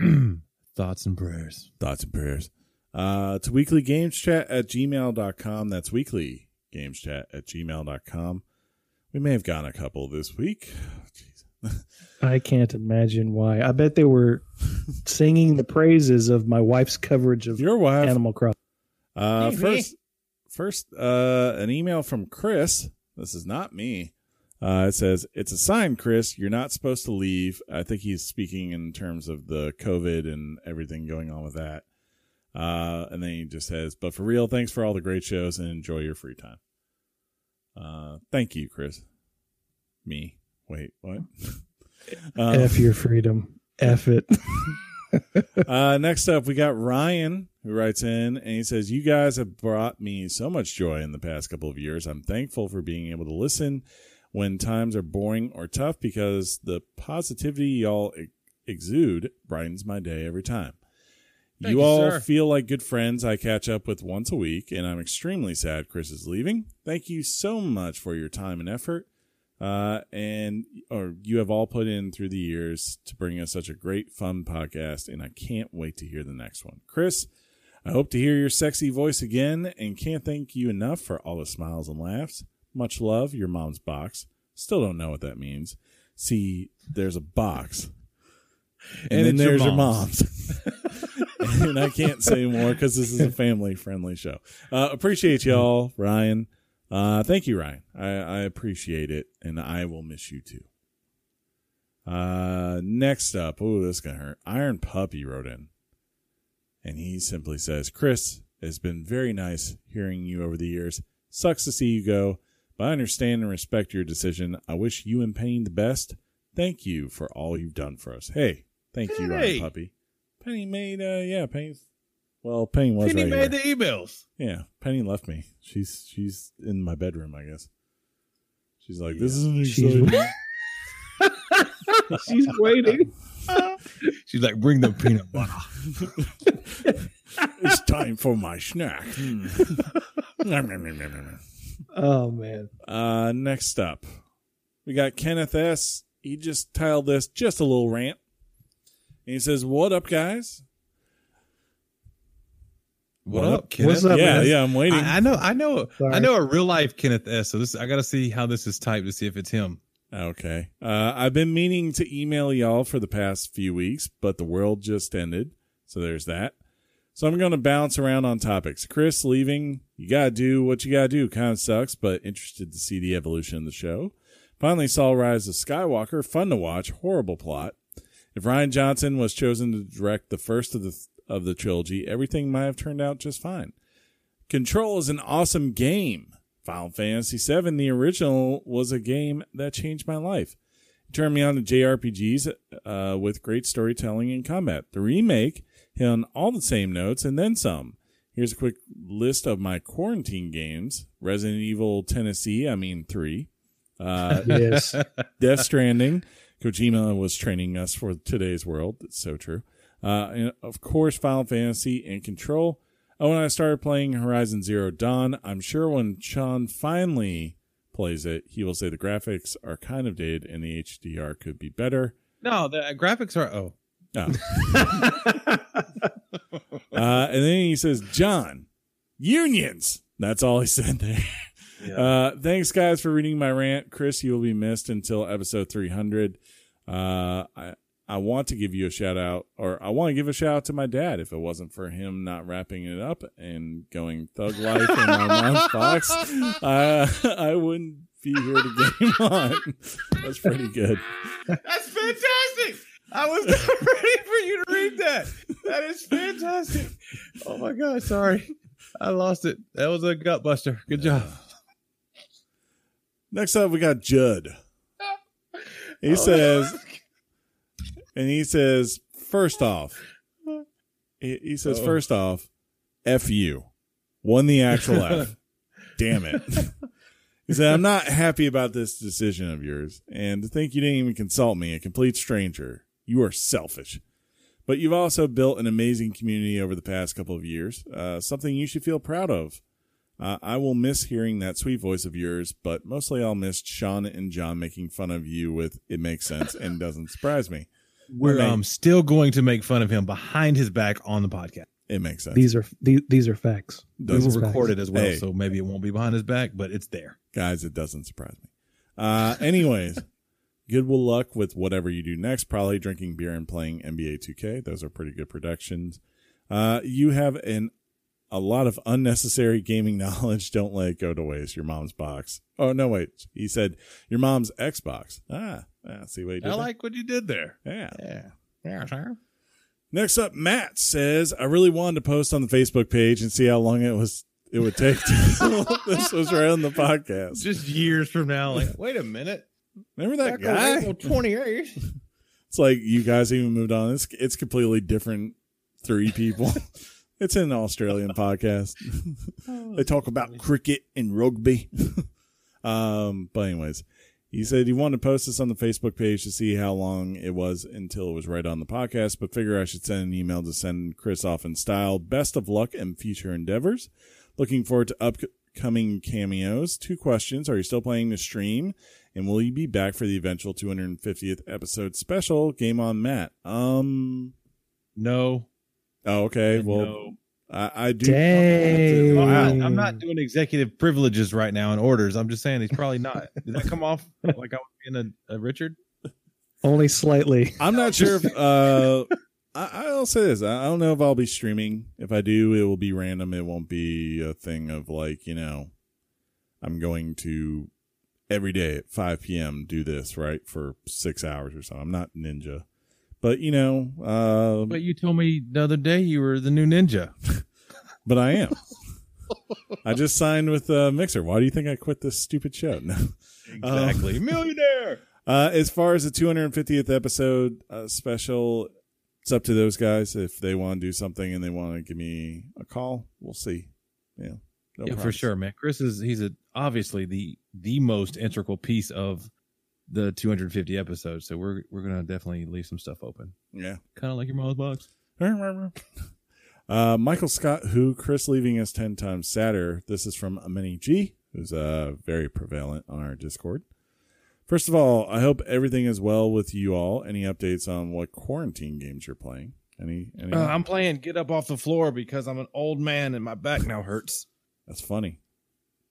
Thoughts and prayers. Thoughts and prayers. Uh, to weeklygameschat at gmail.com. That's weeklygameschat at gmail.com. We may have gotten a couple this week. Jeez. I can't imagine why. I bet they were *laughs* singing the praises of my wife's coverage of Your wife. Animal Crossing. Uh, first, first, uh, an email from Chris. This is not me. Uh, it says, it's a sign, Chris. You're not supposed to leave. I think he's speaking in terms of the COVID and everything going on with that. Uh, and then he just says, but for real, thanks for all the great shows and enjoy your free time. Uh, thank you, Chris. Me. Wait, what? *laughs* Uh, F your freedom. F it. *laughs* *laughs* uh, next up, we got Ryan who writes in and he says, You guys have brought me so much joy in the past couple of years. I'm thankful for being able to listen when times are boring or tough because the positivity y'all ex- exude brightens my day every time. You you, all sir. feel like good friends I catch up with once a week, and I'm extremely sad Chris is leaving. Thank you so much for your time and effort. Uh, and or you have all put in through the years to bring us such a great, fun podcast, and I can't wait to hear the next one. Chris, I hope to hear your sexy voice again, and can't thank you enough for all the smiles and laughs. Much love, your mom's box. Still don't know what that means. See, there's a box, and, And then your there's your mom's. mom's. *laughs* and I can't say more because this is a family friendly show. Uh, appreciate y'all, Ryan. Uh, thank you, Ryan. I, I appreciate it, and I will miss you too. Uh, next up, oh, this is gonna hurt. Iron Puppy wrote in, and he simply says, "Chris, it's been very nice hearing you over the years. Sucks to see you go, but I understand and respect your decision. I wish you and Penny the best. Thank you for all you've done for us. Hey, thank you, Iron Hey. Puppy. Penny made, uh, yeah, Penny's. Well, Penny was Penny right made here. the emails. Yeah, Penny left me. She's she's in my bedroom, I guess. She's like, this isn't She's- exciting. *laughs* She's waiting. *laughs* She's like, bring the peanut butter. *laughs* it's time for my snack. Hmm. Oh man. uh, next up, we got Kenneth S. He just tiled this just a little rant. And he says, What up, guys? What, What up, up? Kenneth? What's up, yeah, man? yeah, I'm waiting. I, I know, I know, Sorry. I know a real life Kenneth S. So this, I got to see how this is typed to see if it's him. Okay. Uh, I've been meaning to email y'all for the past few weeks, but the world just ended. So there's that. So I'm going to bounce around on topics. Chris leaving, you got to do what you got to do. Kind of sucks, but interested to see the evolution of the show. Finally saw Rise of Skywalker. Fun to watch. Horrible plot. If Rian Johnson was chosen to direct the first of the of the trilogy, everything might have turned out just fine. Control is an awesome game. Final Fantasy VII, the original, was a game that changed my life. It turned me on to JRPGs uh, with great storytelling and combat. The remake on all the same notes and then some. Here's a quick list of my quarantine games: Resident Evil Tennessee, I mean three, uh, *laughs* Yes. *laughs* Death Stranding. Kojima was training us for today's world. It's so true. Uh, and of course, Final Fantasy and Control. Oh, when I started playing Horizon Zero Dawn, I'm sure when Sean finally plays it, he will say the graphics are kind of dated and the HDR could be better. No, the graphics are. Oh, Oh. *laughs* Uh, and then he says, John, unions. That's all he said there. Uh, thanks, guys, for reading my rant. Chris, you will be missed until episode 300. Uh, I, I want to give you a shout out, or I want to give a shout out to my dad. If it wasn't for him not wrapping it up and going thug life in my mom's box, *laughs* uh, I wouldn't be here to him on. That's pretty good. that's fantastic. I was not *laughs* ready for you to read that. That is fantastic. Oh my god, sorry, I lost it. That was a gut buster. Good job. Uh, next up, we got Judd. He oh, says, and he says, first off, he, he says, Uh-oh. first off, F you. Won the actual F. *laughs* Damn it. He said, I'm not happy about this decision of yours. And to think you didn't even consult me, a complete stranger, you are selfish. But you've also built an amazing community over the past couple of years, uh, something you should feel proud of. Uh, I will miss hearing that sweet voice of yours, but mostly I'll miss Sean and John making fun of you with "It makes sense" and *laughs* doesn't surprise me. We're um still going to make fun of him behind his back on the podcast. It makes sense. These are these, these are facts. We Doesn't will These are record facts. it as well, Hey. so maybe it won't be behind his back, but it's there. guys, it doesn't surprise me. Uh, anyways, *laughs* good will luck with whatever you do next. Probably drinking beer and playing NBA 2K. Those are pretty good productions. Uh, you have an a lot of unnecessary gaming *laughs* knowledge. Don't let it go to waste. Your mom's box. Oh no, wait. He said your mom's Xbox. Ah, ah see what he did. I there? like what you did there. Yeah. Yeah. Yeah, sir. Next up, Matt says, I really wanted to post on the Facebook page and see how long it was it would take to *laughs* *laughs* this was right on the podcast. Just years from now, like, wait a minute. Remember that guy? 20 years. *laughs* It's like you guys even moved on. It's it's completely different three people. *laughs* it's an Australian podcast. *laughs* they talk about cricket and rugby. um, but anyways, he said he wanted to post this on the Facebook page to see how long it was until it was right on the podcast, but figure I should send an email to send Chris off in style. Best of luck and future endeavors. Looking forward to upcoming cameos. Two questions. Are you still planning to stream? And will you be back for the eventual 250th episode special game on Matt? Um, No. oh, okay. Well, no. I, I do. Dang. I'm not, I'm not doing executive privileges right now and orders. I'm just saying he's probably not. Did that come off like I was being a, a Richard? Only slightly. I'm not sure if, uh, I'll say this. I don't know if I'll be streaming. If I do, it will be random. It won't be a thing of like, you know, I'm going to every day at 5 p.m. do this, right? For six hours or so. I'm not ninja. But, you know, uh, But you told me the other day you were the new ninja. *laughs* but I am. I just signed with uh, Mixer. Why do you think I quit this stupid show? *laughs* No. Exactly. Millionaire. *laughs* Uh, as far as the 250th episode uh, special, it's up to those guys. If they want to do something and they want to give me a call, we'll see. Yeah, no yeah, for sure, man. Chris is he's a obviously the the most integral piece of the 250 episodes. So we're we're gonna definitely leave some stuff open, Yeah. kind of like your mom's box. *laughs* Uh, Michael Scott, who Chris leaving us 10 times sadder. This is from Amini G, who's uh, very prevalent on our Discord. First of all, I hope everything is well with you all. Any updates on what quarantine games you're playing? Any? any Uh, I'm playing Get Up Off the Floor because I'm an old man and my back now hurts. That's funny.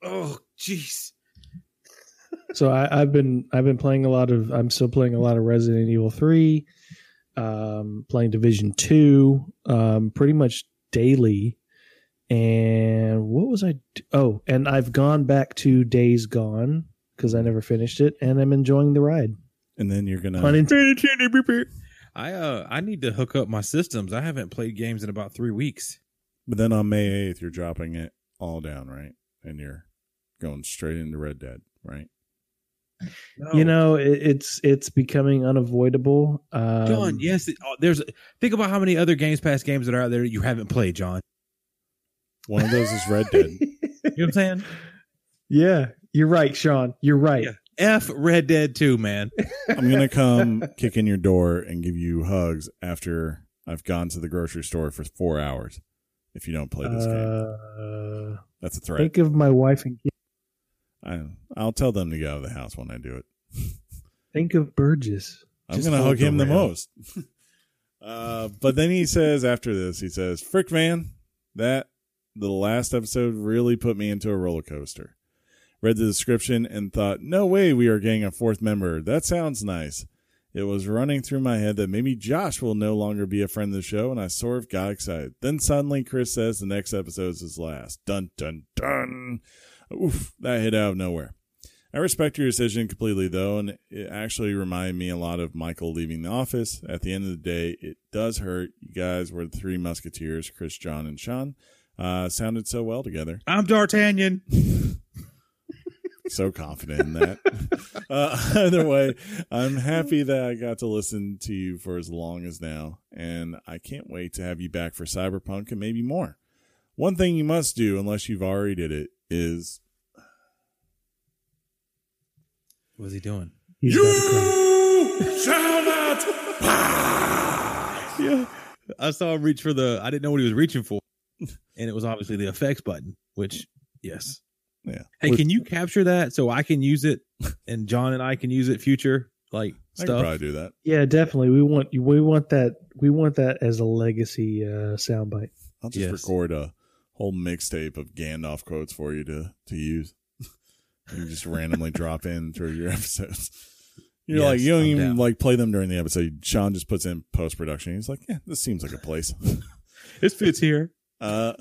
Oh, jeez. So I, I've been I've been playing a lot of I'm still playing a lot of Resident Evil three, um, playing Division two, um, pretty much daily. And what was I? d- Oh, and I've gone back to Days Gone because I never finished it, and I'm enjoying the ride. And then you're gonna. Pun intended. I uh I need to hook up my systems. I haven't played games in about three weeks. But then on May 8th, you're dropping it all down, right? And you're going straight into Red Dead, right? You know, it, it's it's becoming unavoidable. Um, John, yes, it, oh, there's. Think about how many other Games Pass games that are out there you haven't played, John. One of those is Red Dead. *laughs* You know what I'm saying? yeah, you're right, Sean. You're right. Yeah. F Red Dead 2, man. I'm going to come kick in your door and give you hugs after I've gone to the grocery store for four hours if you don't play this game. Uh, That's a threat. think of my wife and kids. I, I'll tell them to get out of the house when I do it. Think of Burgess. I'm Just to hug him the most. *laughs* uh, but then he says after this, he says, Frick, man, that the last episode really put me into a roller coaster. Read the description and thought, no way we are getting a fourth member. That sounds nice. It was running through my head that maybe Josh will no longer be a friend of the show, and I sort of got excited. Then suddenly Chris says the next episode is his last. Dun dun dun. Oof, that hit out of nowhere. I respect your decision completely, though, and it actually reminded me a lot of Michael leaving the office. At the end of the day, it does hurt. You guys were the three musketeers, Chris, John, and Sean. Uh, sounded so well together. I'm D'Artagnan. so confident in that. *laughs* uh, either way, I'm happy that I got to listen to you for as long as now, and I can't wait to have you back for Cyberpunk and maybe more. One thing you must do, unless you've already did it, is What's he doing? He's about to cry. shall not pass. Yeah. I saw him reach for the, I didn't know what he was reaching for. And it was obviously the effects button, which Yes. Yeah. Hey, With- can you capture that so I can use it and John and I can use it future like I could stuff? probably do that. Yeah, definitely. We want we want that we want that as a legacy uh, soundbite. I'll just Yes. record a whole mixtape of Gandalf quotes for you to to use. *laughs* you just randomly drop in through your *laughs* episodes. You're Yes, like you don't I'm even down. like play them during the episode. Sean just puts in post production. He's like, yeah, this seems like a place. *laughs* This fits here. Uh,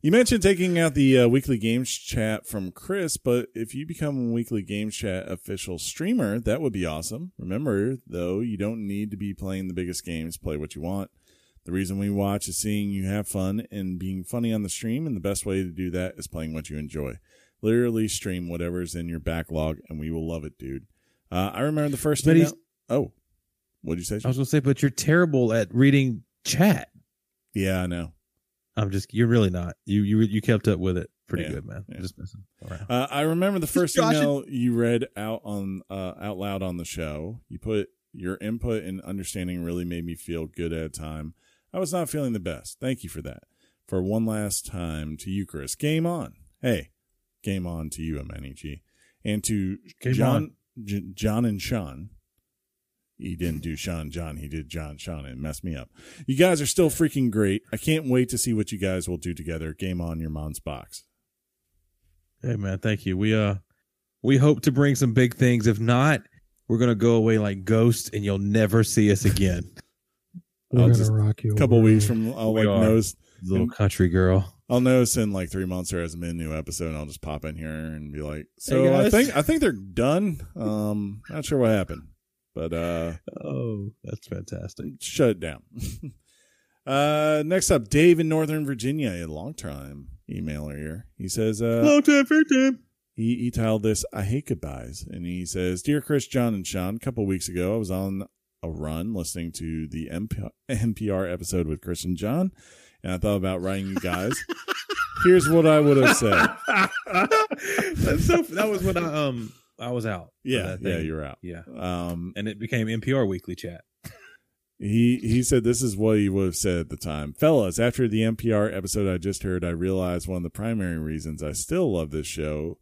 you mentioned taking out the uh, weekly games chat from Chris, but if you become a weekly games chat official streamer, that would be awesome. Remember, though, you don't need to be playing the biggest games. Play what you want. The reason we watch is seeing you have fun and being funny on the stream, and the best way to do that is playing what you enjoy. Literally stream whatever's in your backlog, and we will love it, dude. Uh, I remember the first But email. Oh, what'd you say? I was gonna say, but you're terrible at reading chat. Yeah, I know. I'm just you're really not. You you you kept up with it pretty Yeah, good, man. yeah. Just messing around. Uh, I remember the first email you read out on uh, out loud on the show. You put your input and understanding really made me feel good at a time. I was not feeling the best. Thank you for that. For one last time to you, Chris. Game on. Hey, game on to you, MNEG, and to Game John. J- John and Sean. He didn't do Sean John. He did John Sean and messed me up. You guys are still freaking great. I can't wait to see what you guys will do together. Game on your mom's box. Hey man, thank you. We uh we hope to bring some big things. If not, we're gonna go away like ghosts and you'll never see us again. *laughs* We're I'll gonna just- rock you. A couple over. weeks from I'll We like are. notice Little And- country girl. I'll notice in like three months there hasn't been a new episode and I'll just pop in here and be like, So I think I think they're done. Um not sure what happened. But uh Oh, that's fantastic. shut it down. *laughs* uh next up, Dave in Northern Virginia, a long time emailer here. He says uh Long time, fair time. he, he titled this I Hate Goodbyes. And he says, Dear Chris, John, and Sean, a couple weeks ago I was on a run listening to the MP- NPR episode with Chris and John, and I thought about writing you guys. *laughs* Here's what I would have said. *laughs* That's so. That was when I um I was out. Yeah, yeah, you're out. yeah, Um, and it became NPR Weekly Chat. he he said this is what he would have said at the time, fellas. After the NPR episode I just heard, I realized one of the primary reasons I still love this show,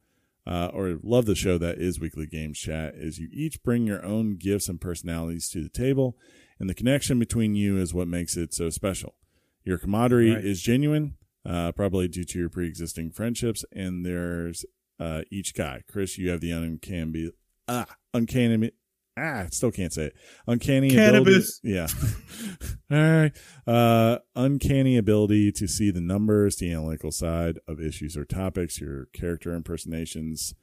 uh, or love the show that is Weekly Games Chat, is you each bring your own gifts and personalities to the table, and the connection between you is what makes it so special. Your camaraderie Right. is genuine, uh, probably due to your pre-existing friendships, and there's uh, each guy. Chris, you have the uncanny, ah, uncanny, ah, still can't say it. Uncanny Cannabis. ability. *laughs* Yeah. *laughs* All right. Uh, uncanny ability to see the numbers, the analytical side of issues or topics, your character impersonations,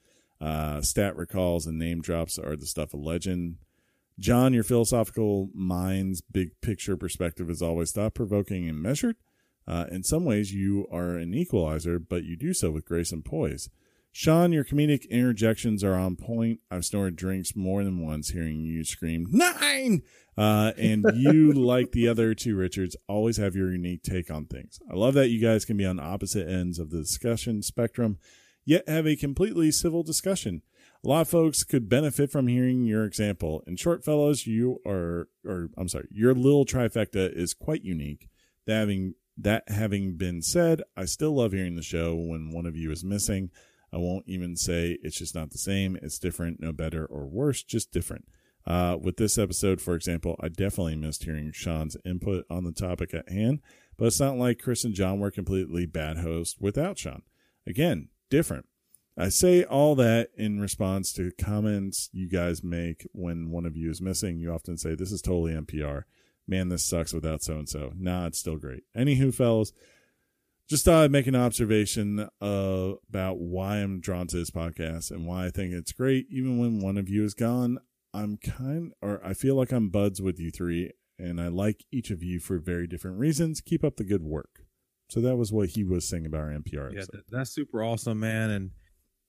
uh, stat recalls, and name drops are the stuff of legend. John, your philosophical mind's big picture perspective is always thought provoking and measured. Uh, in some ways, you are an equalizer, but you do so with grace and poise. Sean, your comedic interjections are on point. I've snorted drinks more than once hearing you scream, Nine! Uh, and you, *laughs* like the other two Richards, always have your unique take on things. I love that you guys can be on opposite ends of the discussion spectrum, yet have a completely civil discussion. A lot of folks could benefit from hearing your example. In short, fellows, you are, or I'm sorry, your little trifecta is quite unique. That having that having been said, I still love hearing the show when one of you is missing. I won't even say it's just not the same. It's different, no better or worse, just different. Uh, with this episode, for example, I definitely missed hearing Sean's input on the topic at hand, but it's not like Chris and John were completely bad hosts without Sean. Again, different. I say all that in response to comments you guys make when one of you is missing. You often say, This is totally NPR. Man, this sucks without so and so. Nah, it's still great. Anywho, fellas, just thought I'd make an observation uh, about why I'm drawn to this podcast and why I think it's great. Even when one of you is gone, I'm kind or I feel like I'm buds with you three, and I like each of you for very different reasons. Keep up the good work. So that was what he was saying about our NPR Yeah, that, that's super awesome, man. And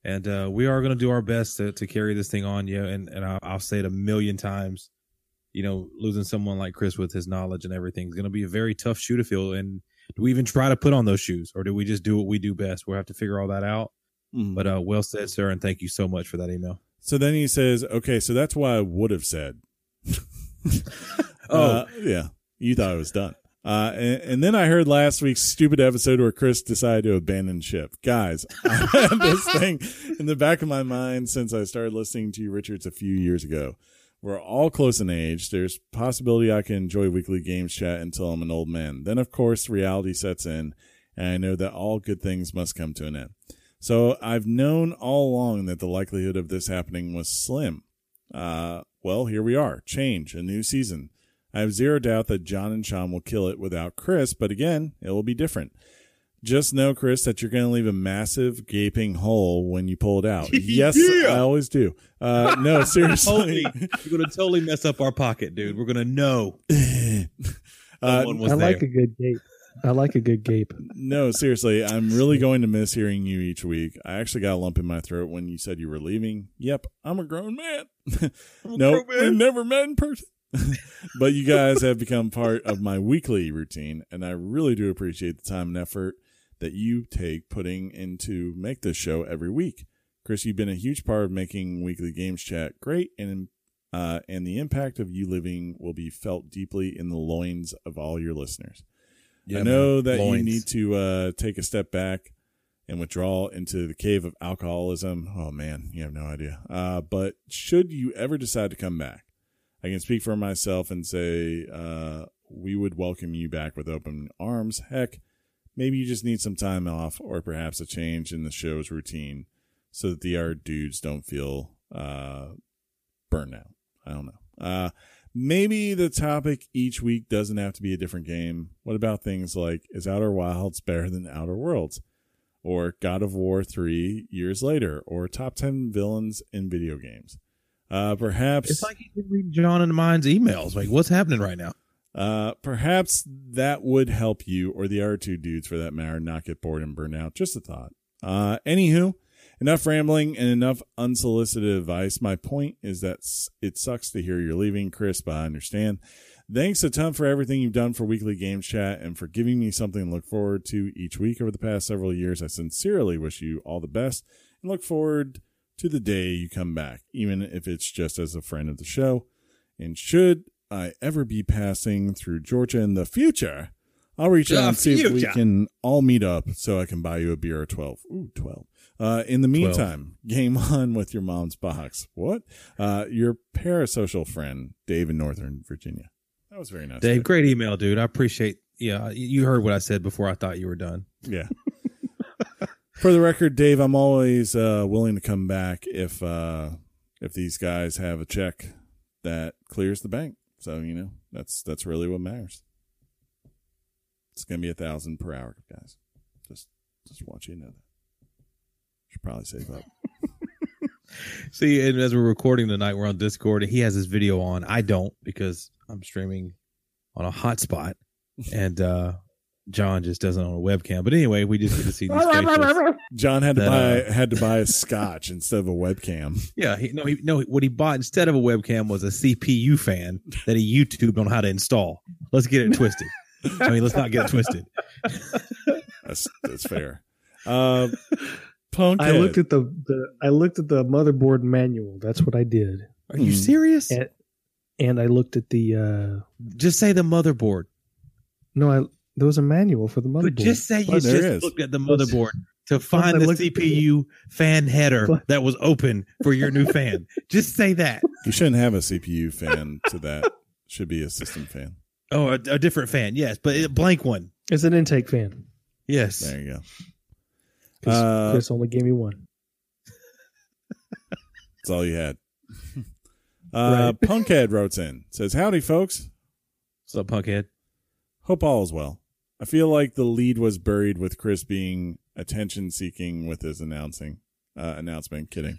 and uh, we are going to do our best to, to carry this thing on. Yeah, and and I'll, I'll say it a million times. You know, losing someone like Chris with his knowledge and everything is going to be a very tough shoe to fill. And do we even try to put on those shoes, or do we just do what we do best? We'll have to figure all that out. Mhm. But uh, well said, sir, and thank you so much for that email. So then he says, "Okay, so that's why I would have said." *laughs* Oh. Uh, yeah. You thought it was done. Uh, and, and then I heard last week's stupid episode where Chris decided to abandon ship. Guys, *laughs* I've had this thing in the back of my mind since I started listening to you, Richards, a few years ago. We're all close in age. There's possibility I can enjoy weekly games chat until I'm an old man. Then, of course, reality sets in, and I know that all good things must come to an end. So I've known all along that the likelihood of this happening was slim. Uh, well, here we are. Change, a new season. I have zero doubt that John and Sean will kill it without Chris, but again, it will be different. Just know, Chris, that you're going to leave a massive gaping hole when you pull it out. *laughs* Yes, I always do. Uh, no, *laughs* seriously. *laughs* You're gonna totally mess up our pocket, dude. We're gonna know Uh, was I there. like a good gape. I like a good gape. no, seriously, I'm really going to miss hearing you each week. I actually got a lump in my throat when you said you were leaving. Yep, I'm a grown man. no, we've never met in person. but you guys have become part of my weekly routine, and I really do appreciate the time and effort that you take putting into make this show every week. Chris, you've been a huge part of making weekly games chat great, and uh, and the impact of you living will be felt deeply in the loins of all your listeners. I know that you need to uh, take a step back and withdraw into the cave of alcoholism. Oh man, you have no idea. Uh, but should you ever decide to come back, I can speak for myself and say uh, we would welcome you back with open arms. Heck, maybe you just need some time off or perhaps a change in the show's routine so that the art dudes don't feel uh, burned out. I don't know. Uh, maybe the topic each week doesn't have to be a different game. What about things like is Outer Wilds better than Outer Worlds? Or God of War 3 years later? Or top 10 villains in video games? Uh, perhaps It's like you can read John and mine's emails. Like, what's happening right now? Uh, perhaps that would help you or the other two dudes for that matter not get bored and burn out. Just a thought. Uh, anywho, enough rambling and enough unsolicited advice. My point is that it sucks to hear you're leaving, Chris, but I understand. Thanks a ton for everything you've done for Weekly Games Chat and for giving me something to look forward to each week over the past several years. I sincerely wish you all the best and look forward to the day you come back, even if it's just as a friend of the show. And should I ever be passing through Georgia in the future, I'll reach out and see if we can all meet up so I can buy you a beer or 12. Ooh, 12. Uh, in the meantime, game *laughs* on with your mom's box. What? Uh, your parasocial friend, Dave in Northern Virginia. That was very nice. Dave, great email, dude. I appreciate. Yeah, you heard what I said before. I thought you were done. Yeah. *laughs* For the record, Dave, I'm always uh, willing to come back if uh, if these guys have a check that clears the bank. So you know that's that's really what matters. It's gonna be a thousand per hour, guys. Just just want you to know that. Should probably save up. *laughs* See, and as we're recording tonight, we're on Discord, and he has his video on. I don't because I'm streaming on a hotspot, *laughs* and uh John just doesn't own a webcam. But anyway, we just get to see these *laughs* faces. John had to That, buy had to buy a *laughs* scotch instead of a webcam. Yeah, he, no, he, no. What he bought instead of a webcam was a CPU fan that he YouTubed on how to install. Let's get it twisted. I mean, let's not get it twisted. *laughs* That's that's fair. Uh, Punk. I looked at the, the I looked at the motherboard manual. That's what I did, Are you Hmm. serious? and, and I looked at the. uh Just say the motherboard. No, I there was a manual for the motherboard. But just say you But just is. looked at the motherboard to find the looked at the- CPU fan header that was open for your new fan. *laughs* Just say that. You shouldn't have a CPU fan to that. Should be a system fan. Oh, a, a different fan, yes, but a blank one. it's an intake fan. Yes. There you go. 'cause Uh, Chris only gave me one. *laughs* That's all you had. *laughs* Uh, Right. Punkhead wrote in says, "Howdy, folks. What's up, punkhead? Hope all is well. I feel like the lead was buried with Chris being attention seeking with his announcing uh, announcement. Kidding.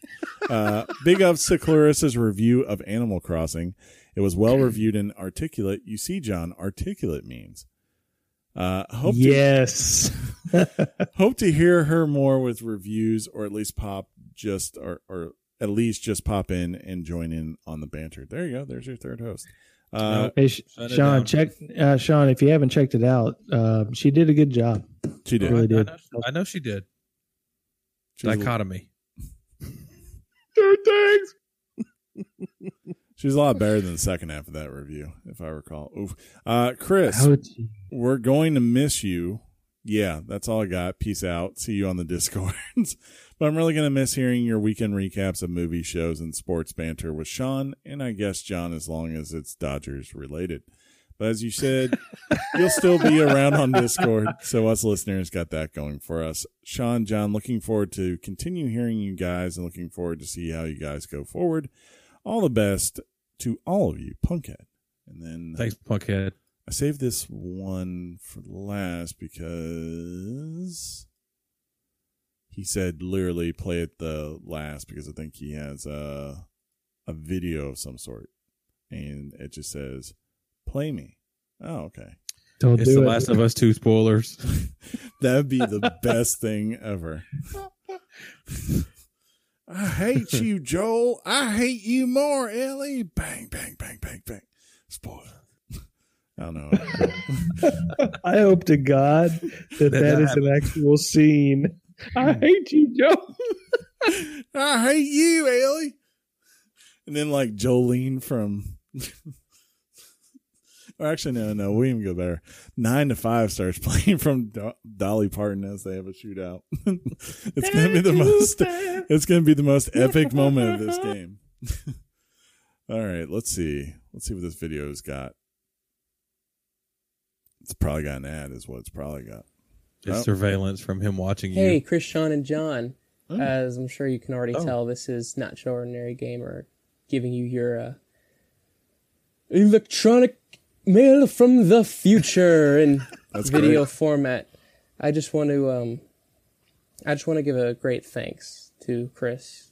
Uh, *laughs* big ups to Clarissa's review of Animal Crossing. It was well reviewed and articulate. You see, John, articulate means. Uh, hope to yes. *laughs* hope to hear her more with reviews or at least pop just or, or at least just pop in and join in on the banter there you go there's your third host uh hey, Sh- Shut it Sean, check uh, Sean. If you haven't checked it out, uh, she did a good job. she did really I, did. know, I know she did. she's, Dichotomy. two things She was *laughs* *laughs* a lot better than the second half of that review, if I recall. Oof. Uh, Chris, Ouch. we're going to miss you. Yeah, that's all I got. Peace out. See you on the Discords. *laughs* but I'm really going to miss hearing your weekend recaps of movie shows and sports banter with Sean and I guess John as long as it's Dodgers related. But as you said, *laughs* you'll still be around on Discord. So us listeners got that going for us. Sean, John, looking forward to continue hearing you guys and looking forward to see how you guys go forward. All the best to all of you, Punkhead. And then Thanks, Punkhead. I saved this one for last because he said literally play it the last because I think he has a a video of some sort, and it just says "play me." Oh, okay. Don't It's do the it. Last of Us Two spoilers. *laughs* *laughs* that would be the best thing ever. I hate you, Joel. I hate you more, Ellie. Bang, bang, bang, bang, bang. Spoiler. *laughs* I don't know. I hope to God that that is an actual scene. I hate you, Joe. *laughs* I hate you, Ellie. And then like Jolene from *laughs* or actually no, no, we even go better. Nine to five starts playing from Do- Dolly Parton as they have a shootout. *laughs* it's gonna be the most it's gonna be the most epic moment of this game. All right, let's see. Let's see what this video's got. It's probably got an ad, is what it's probably got. It's Oh. surveillance from him watching Hey, you. Chris, Sean, and John. Oh. As I'm sure you can already Oh. tell, this is not your ordinary gamer giving you your uh, electronic mail from the future in *laughs* video great. format. I just want to um, I just want to give a great thanks to Chris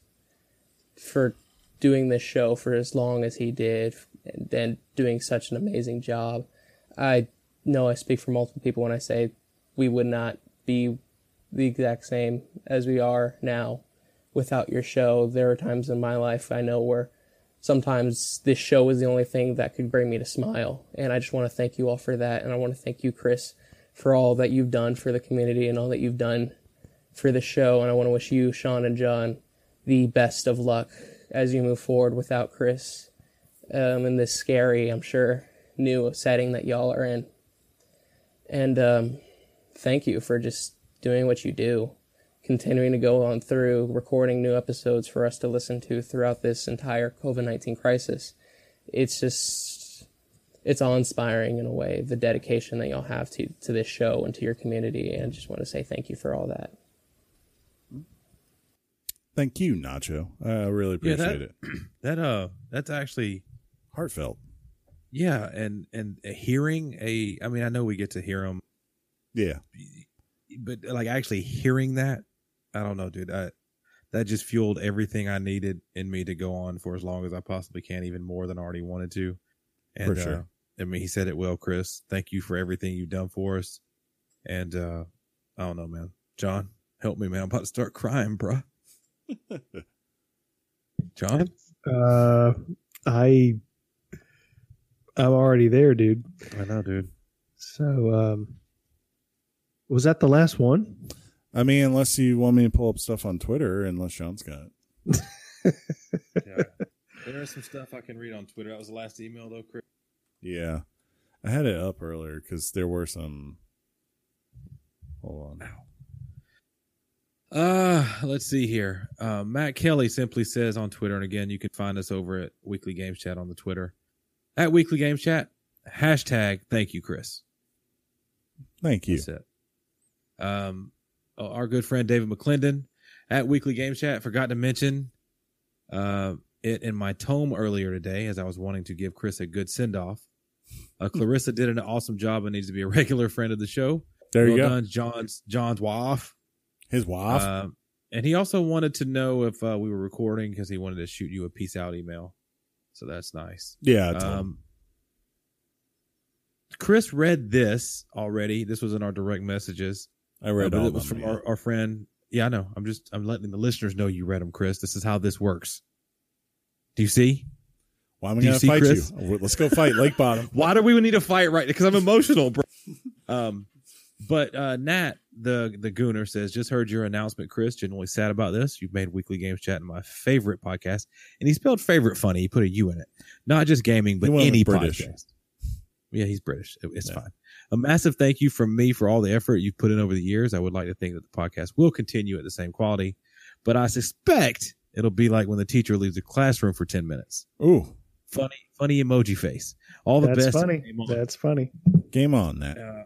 for doing this show for as long as he did and, and doing such an amazing job. I know I speak for multiple people when I say we would not be the exact same as we are now without your show. There are times in my life I know where sometimes this show is the only thing that could bring me to smile. And I just want to thank you all for that. And I want to thank you, Chris, for all that you've done for the community and all that you've done for the show. And I want to wish you, Sean and John, the best of luck as you move forward without Chris um, in this scary, I'm sure, new setting that y'all are in. And um, thank you for just doing what you do, continuing to go on through recording new episodes for us to listen to throughout this entire COVID 19 crisis. It's just, it's awe inspiring in a way, the dedication that y'all have to, to this show and to your community. And I just want to say thank you for all that. Thank you, Nacho. I really Yeah, appreciate that- it. *clears throat* That uh, that's actually Heartfelt. yeah, and and hearing a. I mean, I know we get to hear him, Yeah. but like actually hearing that, I don't know, dude. I, that just fueled everything I needed in me to go on for as long as I possibly can, even more than I already wanted to. And For sure. uh, I mean, he said it well, Chris. Thank you for everything you've done for us. And uh I don't know, man. John, help me, man. I'm about to start crying, bruh. *laughs* John, Uh, I, I'm already there, dude. I know, dude. So, um, was that the last one? I mean, unless you want me to pull up stuff on Twitter, unless Sean's got it. *laughs* Yeah. there is some stuff I can read on Twitter. That was the last email, though, Chris. Yeah. I had it up earlier because there were some. Hold on. Now. Uh, let's see here. Uh, Matt Kelly simply says on Twitter, and again, you can find us over at Weekly Games Chat on the Twitter. At Weekly Games Chat, hashtag thank you, Chris. Thank you. That's it. Um, uh, our good friend David McClendon at Weekly Game Chat forgot to mention uh, it in my tome earlier today as I was wanting to give Chris a good send off. Uh, Clarissa did an awesome job and needs to be a *laughs* regular friend of the show. There you go. done, John's John's wife. His wife. Um, and he also wanted to know if uh, we were recording because he wanted to shoot you a peace out email. So that's nice. yeah. Um, Chris read this already. This was in our direct messages. I read but all it was from them. our, our friend. Yeah, I know. I'm just I'm letting the listeners know you read them, Chris. This is how this works. Do you see? Why am I going to fight Chris? you? Let's go fight Lake Bottom. *laughs* Why do we need to fight right? Because I'm emotional, bro. *laughs* Um, But uh, Nat, the the Gooner, says, just heard your announcement, Chris. Genuinely sad about this. You've made Weekly Games Chat my favorite podcast. And he spelled favorite funny. He put a U in it. Not just gaming, but any British. podcast. Yeah, he's British. It- It's Yeah. fine. A massive thank you from me for all the effort you've put in over the years. I would like to think that the podcast will continue at the same quality, but I suspect it'll be like when the teacher leaves the classroom for 10 minutes. Ooh, Funny, funny emoji face. All the That's best. funny. Game on. That's funny. game on that. Uh,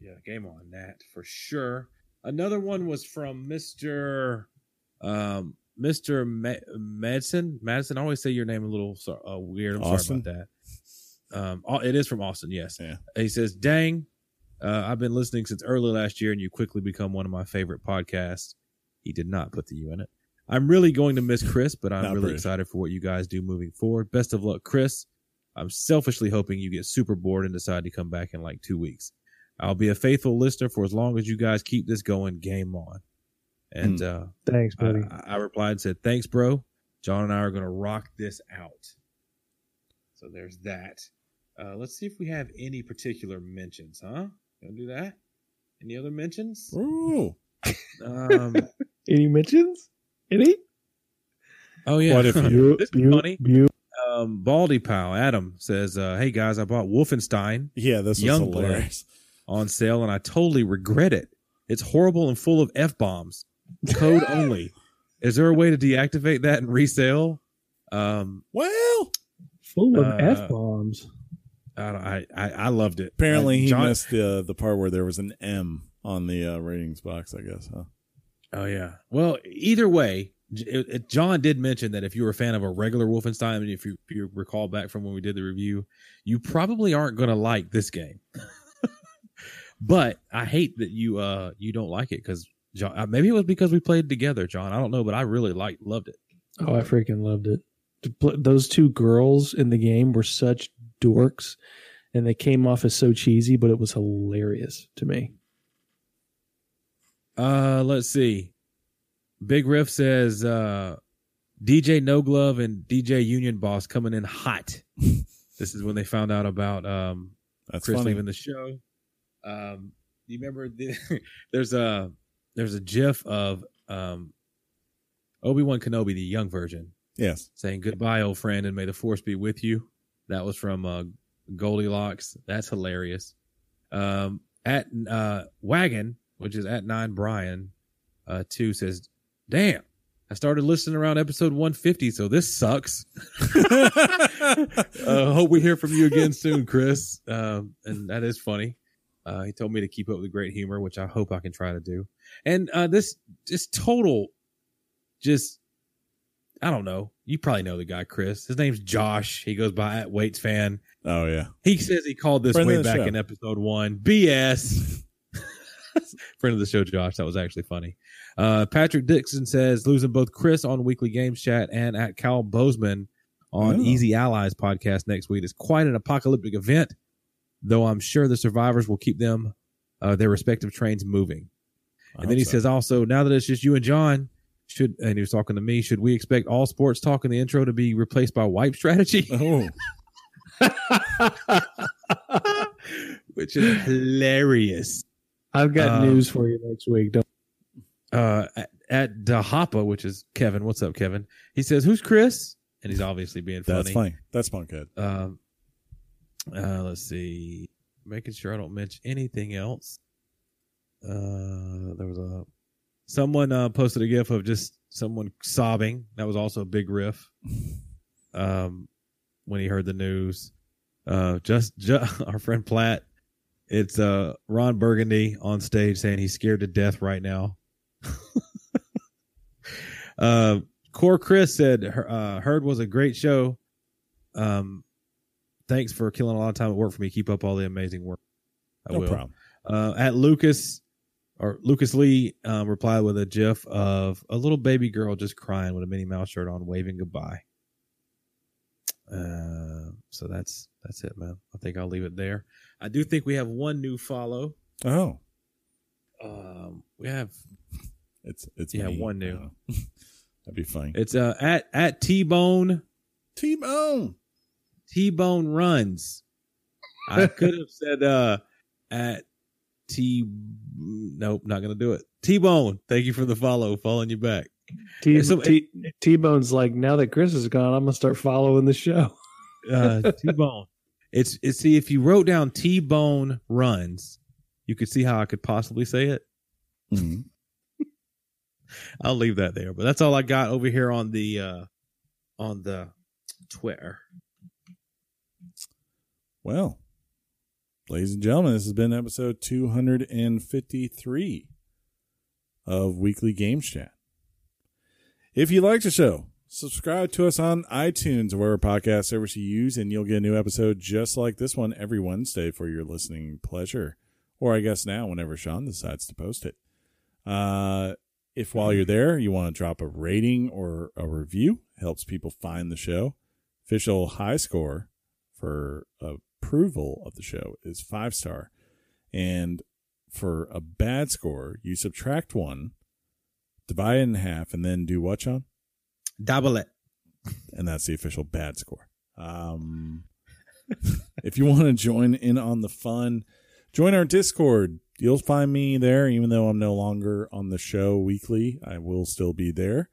yeah, game on that for sure. Another one was from Mr. Um, Mr. Ma- Madison. Madison, I always say your name a little so- uh, weird. I'm Austin? sorry about that. Um, it is from Austin. Yes. Yeah. He says, "Dang, uh, I've been listening since early last year, and you quickly become one of my favorite podcasts." He did not put the U in it. I'm really going to miss Chris, but I'm Not really British. excited for what you guys do moving forward. Best of luck, Chris. I'm selfishly hoping you get super bored and decide to come back in like two weeks. I'll be a faithful listener for as long as you guys keep this going. Game on. And uh, Thanks, I, buddy. I replied and said, "Thanks, bro. John and I are going to rock this out." So there's that. Uh, let's see if we have any particular mentions, huh? Gonna do that? Any other mentions? Ooh, Um, *laughs* Any mentions? Any? oh yeah, Quite a few. this is Bu- funny. bu- Um, Baldy pal Adam says, uh, "Hey guys, I bought Wolfenstein yeah, this Youngblood. hilarious. on sale, and I totally regret it. It's horrible and full of f bombs. Code *laughs* only. Is there a way to deactivate that and resell? Um, Well, full of Uh, f bombs. I, I I I loved it. apparently Uh, he John- missed the the part where there was an M on the uh, ratings box. I guess, huh? Oh yeah. Well, either way, it- it- John did mention that if you were a fan of a regular Wolfenstein, and if you, if you recall back from when we did the review, you probably aren't going to like this game. *laughs* but I hate that you uh you don't like it because John. uh, Maybe it was because we played together, John. I don't know, but I really liked loved it. Oh, I freaking loved it. Those two girls in the game were such dorks, and they came off as so cheesy, but it was hilarious to me. Uh, let's see. Big Riff says uh DJ No Glove and DJ Union Boss coming in hot. *laughs* this is when they found out about um That's Chris funny. leaving the show. Um, do you remember the, *laughs* there's a there's a GIF of um Obi Wan Kenobi, the young version, yes. saying goodbye, old friend, and may the force be with you. That was from uh, Goldilocks. That's hilarious. Um, at uh, Wagon, which is at nine Brian, uh, two says, "Damn, I started listening around episode 150, so this sucks." *laughs* uh, hope we hear from you again soon, Chris. Um, and that is funny. Uh, he told me to keep up with great humor, which I hope I can try to do. And uh, this just total, just I don't know. You probably know the guy, Chris. His name's Josh. He goes by at Waits fan. oh yeah. He says he called this Friend way back show. in episode one. BS. *laughs* Friend of the show, Josh. That was actually funny. Uh, Patrick Dixon says losing both Chris on Weekly Games Chat and at Kyle Bosman on Oh. Easy Allies podcast next week is quite an apocalyptic event. Though I'm sure the survivors will keep them uh, their respective trains moving. I And then he so. says also, now that it's just you and John, should and he was talking to me, should we expect all sports talk in the intro to be replaced by wipe strategy? *laughs* "Oh, *laughs* Which is hilarious. I've got Um, news for you next week. Don't Uh at, at Dahapa, which is Kevin. What's up, Kevin? He says, Who's Chris? And he's obviously being funny. that's funny. That's Punkhead. Um uh let's see. Making sure I don't mention anything else. Uh there was a someone uh posted a gif of just someone sobbing. That was also a big riff. Um when he heard the news. Uh just, just *laughs* our friend Platt. It's uh Ron Burgundy on stage saying he's scared to death right now. *laughs* uh Core Chris said uh Heard was a great show. Um thanks for killing a lot of time at work for me. Keep up all the amazing work. I No will. problem. Uh, at Lucas or Lucas Lee um, replied with a gif of a little baby girl just crying with a Minnie Mouse shirt on, waving goodbye. Uh, so that's that's it, man. I think I'll leave it there. I do think we have one new follow. Oh, Um, we have it's it's Yeah, me. one new. Oh. *laughs* That'd be fine. it's uh at at T Bone T Bone. T Bone runs. I could have said uh at T. Nope, not gonna do it. T Bone, thank you for the follow. Following you back. T So- T T Bone's like now that Chris is gone, I'm gonna start following the show. *laughs* Uh, T Bone. It's it's see if you wrote down T Bone runs, you could see how I could possibly say it. Mhm. *laughs* I'll leave that there. But that's all I got over here on the uh on the Twitter. Well, ladies and gentlemen, this has been episode 253 of Weekly Games Chat. If you like the show, subscribe to us on iTunes or whatever podcast service you use, and you'll get a new episode just like this one every Wednesday for your listening pleasure. Or I guess now, whenever Sean decides to post it. Uh, if while you're there, you want to drop a rating or a review, helps people find the show. Official high score for approval of the show is five star. And for a bad score, you subtract one, divide it in half, and then do what, Sean? Double it. And that's the official bad score. Um, *laughs* if you want to join in on the fun, join our Discord. You'll find me there, even though I'm no longer on the show weekly. I will still be there.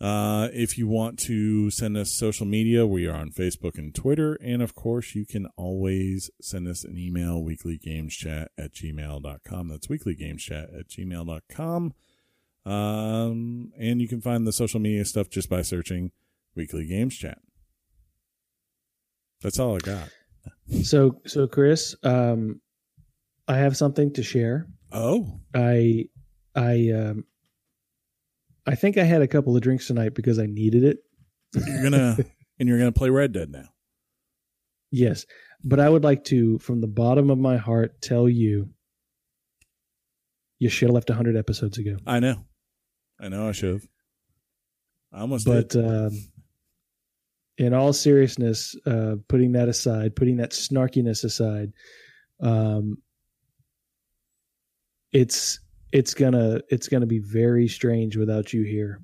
Uh, if you want to send us social media, we are on Facebook and Twitter. And of course, you can always send us an email, weeklygameschat at gmail.com. That's weeklygameschat at gmail.com. Um, and you can find the social media stuff just by searching Weekly Games Chat. That's all I got. So so Chris, um, I have something to share. Oh, I I um, I think I had a couple of drinks tonight because I needed it. you're gonna *laughs* and you're gonna play Red Dead now. Yes, but I would like to, from the bottom of my heart, tell you, you should have left hundred episodes ago. I know, I know. I should have. I almost but did. um, in all seriousness, uh, putting that aside, putting that snarkiness aside, um, it's it's gonna it's gonna be very strange without you here.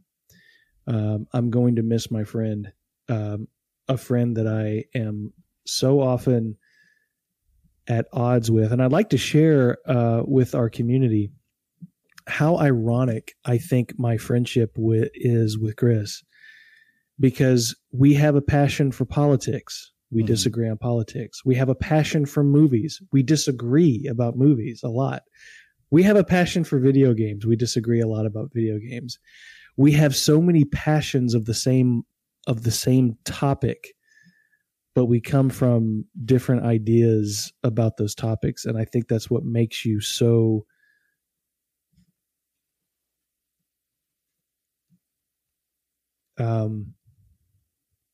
Um, I'm going to miss my friend, um, a friend that I am so often at odds with, and I'd like to share uh, with our community how ironic I think my friendship with, is with Chris because we have a passion for politics. We Mhm. disagree on politics. We have a passion for movies. We disagree about movies a lot. We have a passion for video games. We disagree a lot about video games. We have so many passions of the same of the same topic, but we come from different ideas about those topics and I think that's what makes you so um,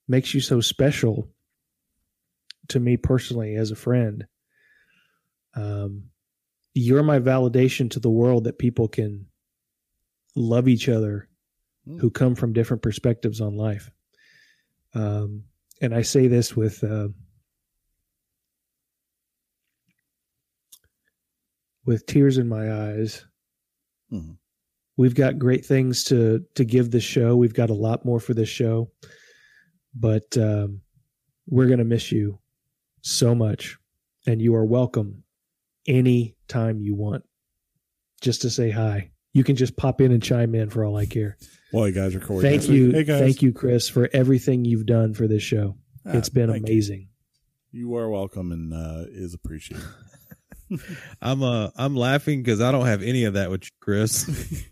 makes you so special to me personally as a friend. Um, you're my validation to the world that people can love each other Hmm. who come from different perspectives on life. Um, and I say this with uh, with tears in my eyes. Mhm. We've got great things to to give this show. We've got a lot more for this show, but um, we're gonna miss you so much, and you are welcome any time you want. Just to say hi, you can just pop in and chime in for all I care. Well, you guys recording. Thank you, Hey guys. thank you, Chris, for everything you've done for this show. Ah, it's been thank you. amazing. You are welcome and uh, is appreciated. *laughs* I'm uh I'm laughing because I don't have any of that with you, Chris. *laughs*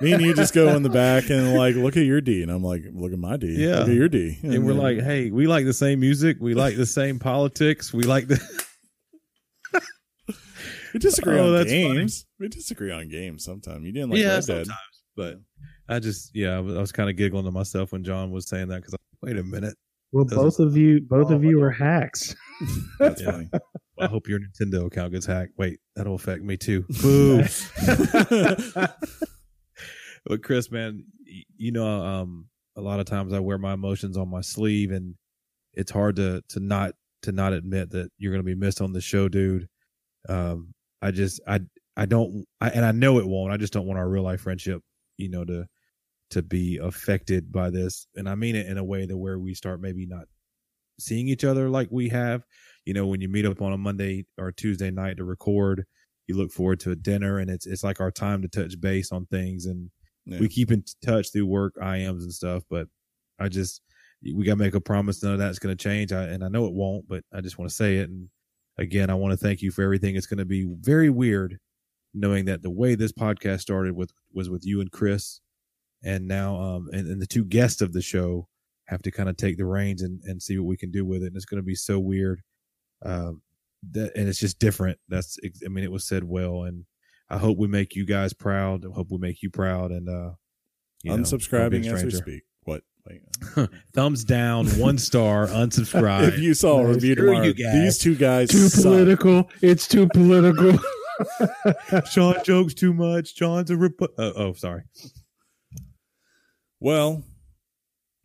Me and you just go in the back and like look at your D, and I'm like, look at my D. Yeah. look at your D, and we're then- like, hey, we like the same music, we like the same politics, we like the *laughs* we disagree Oh, on that's games. We disagree on games sometimes. You didn't like yeah Red Dead. but I just yeah, I was, I was kind of giggling to myself when John was saying that because wait a minute, Well, Doesn't- both of you, both Oh, of you my are hacks. *laughs* That's Yeah. funny. I hope your Nintendo account gets hacked. Wait, that'll affect me too. *laughs* Boo. *laughs* but Chris, man, you know, um, a lot of times I wear my emotions on my sleeve, and it's hard to to not to not admit that you're going to be missed on the show, dude. Um, I just I I don't I, and I know it won't. I just don't want our real life friendship, you know, to to be affected by this, and I mean it in a way that where we start maybe not seeing each other like we have. you know, when you meet up on a Monday or Tuesday night to record, you look forward to a dinner and it's, it's like our time to touch base on things. And Yeah. we keep in touch through work IMs and stuff, but I just, we got to make a promise. None of that's going to change. I, and I know it won't, but I just want to say it. And again, I want to thank you for everything. It's going to be very weird knowing that the way this podcast started with was with you and Chris, and now um and, and the two guests of the show have to kind of take the reins and, and see what we can do with it. And it's going to be so weird. Um, that and it's just different. That's I mean, it was said well, and I hope we make you guys proud. I hope we make you proud. And uh, you know, don't be a Unsubscribing as we speak. What? *laughs* Wait. Thumbs down, one star, *laughs* unsubscribe. if you saw a Nice. review tomorrow, you guys. these two guys Too suck. political. It's too political. *laughs* Sean jokes too much. Sean's a rep- oh, uh, oh, sorry. Well,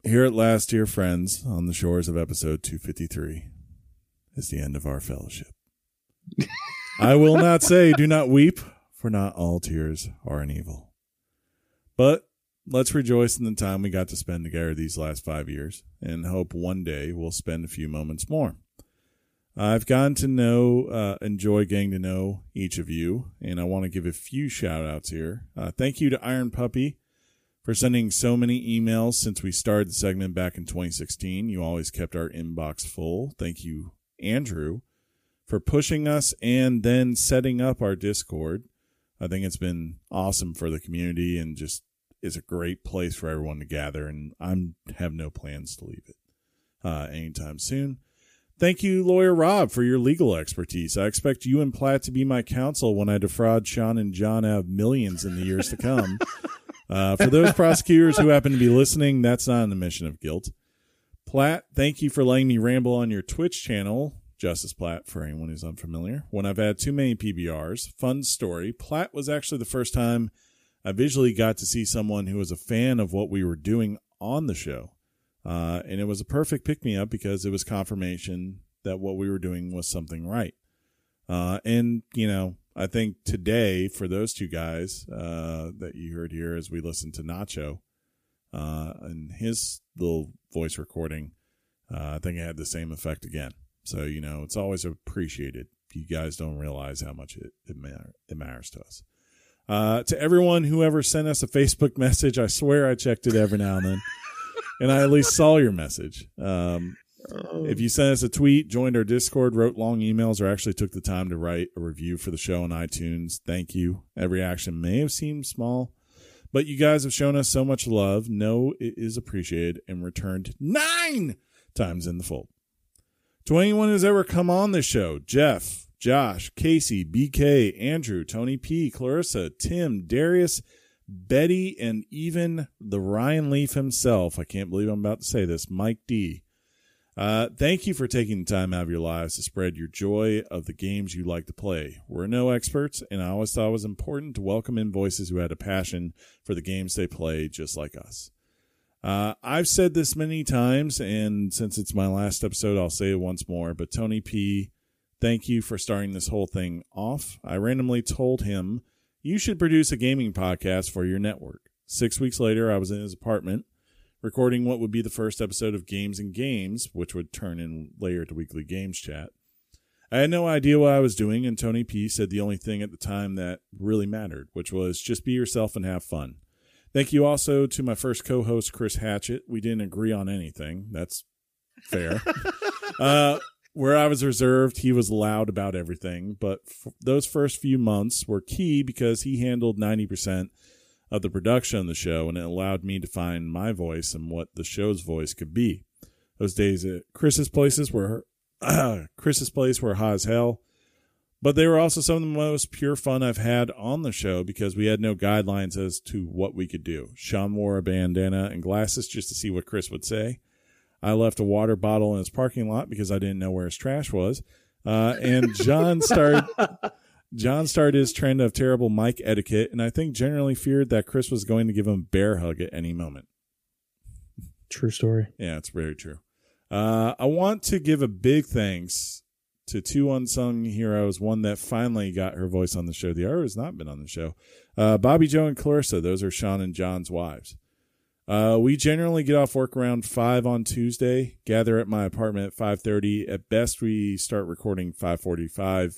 here at last, dear friends, on the shores of episode 253, is the end of our fellowship. I will not say, do not weep, for not all tears are an evil. But let's rejoice in the time we got to spend together these last five years and hope one day we'll spend a few moments more. I've gotten to know, uh, enjoy getting to know each of you, and I want to give a few shout outs here. Uh, thank you to Iron Puppy for sending so many emails since we started the segment back in 2016. You always kept our inbox full. Thank you, Andrew, for pushing us and then setting up our Discord. I think it's been awesome for the community and just is a great place for everyone to gather. And I'm have no plans to leave it uh, anytime soon. Thank you, lawyer Rob, for your legal expertise. I expect you and Platt to be my counsel when I defraud Sean and John out of millions in the years to come. *laughs* Uh, for those prosecutors who happen to be listening, that's not an admission of guilt. Platt, thank you for letting me ramble on your Twitch channel, Justice Platt, for anyone who's unfamiliar. When I've had too many PBRs, fun story. Platt was actually the first time I visually got to see someone who was a fan of what we were doing on the show. Uh, and it was a perfect pick me up because it was confirmation that what we were doing was something right. Uh, and, you know, I think today for those two guys uh, that you heard here as we listened to Nacho uh, and his little voice recording, uh, I think it had the same effect again. So, you know, it's always appreciated. You guys don't realize how much it, it, matter, it matters to us. Uh, to everyone who ever sent us a Facebook message, I swear I checked it every now and then. and I at least saw your message. Um, if you sent us a tweet, joined our Discord, wrote long emails, or actually took the time to write a review for the show on iTunes, thank you. Every action may have seemed small, but you guys have shown us so much love. Know it is appreciated and returned nine times in the fold. To anyone who's ever come on this show, Jeff, Josh, Casey, BK, Andrew, Tony P, Clarissa, Tim, Darius, Betty, and even the Ryan Leaf himself. I can't believe I'm about to say this. Mike D. Uh, thank you for taking the time out of your lives to spread your joy of the games you like to play. We're no experts, and I always thought it was important to welcome in voices who had a passion for the games they play, just like us. Uh, I've said this many times, and since it's my last episode, I'll say it once more. But Tony P, thank you for starting this whole thing off. I randomly told him you should produce a gaming podcast for your network. Six weeks later, I was in his apartment recording what would be the first episode of Games and Games, which would turn in later to Weekly Games Chat. I had no idea what I was doing, and Tony P said the only thing at the time that really mattered, which was just be yourself and have fun. Thank you also to my first co host, Chris Hatchett. We didn't agree on anything. That's fair. *laughs* uh, where I was reserved, he was loud about everything. But f- those first few months were key because he handled 90% of the production of the show, and it allowed me to find my voice and what the show's voice could be. Those days at Chris's places were *clears throat* Chris's place were hot as hell, but they were also some of the most pure fun I've had on the show because we had no guidelines as to what we could do. Sean wore a bandana and glasses just to see what Chris would say. I left a water bottle in his parking lot because I didn't know where his trash was. Uh, and John started *laughs* John started his trend of terrible mic etiquette, and I think generally feared that Chris was going to give him a bear hug at any moment. True story. Yeah, it's very true. Uh, I want to give a big thanks to two unsung heroes. One that finally got her voice on the show. The other has not been on the show. Uh, Bobby Joe and Clarissa. Those are Sean and John's wives. Uh, we generally get off work around five on Tuesday. Gather at my apartment at five thirty. At best, we start recording five forty-five.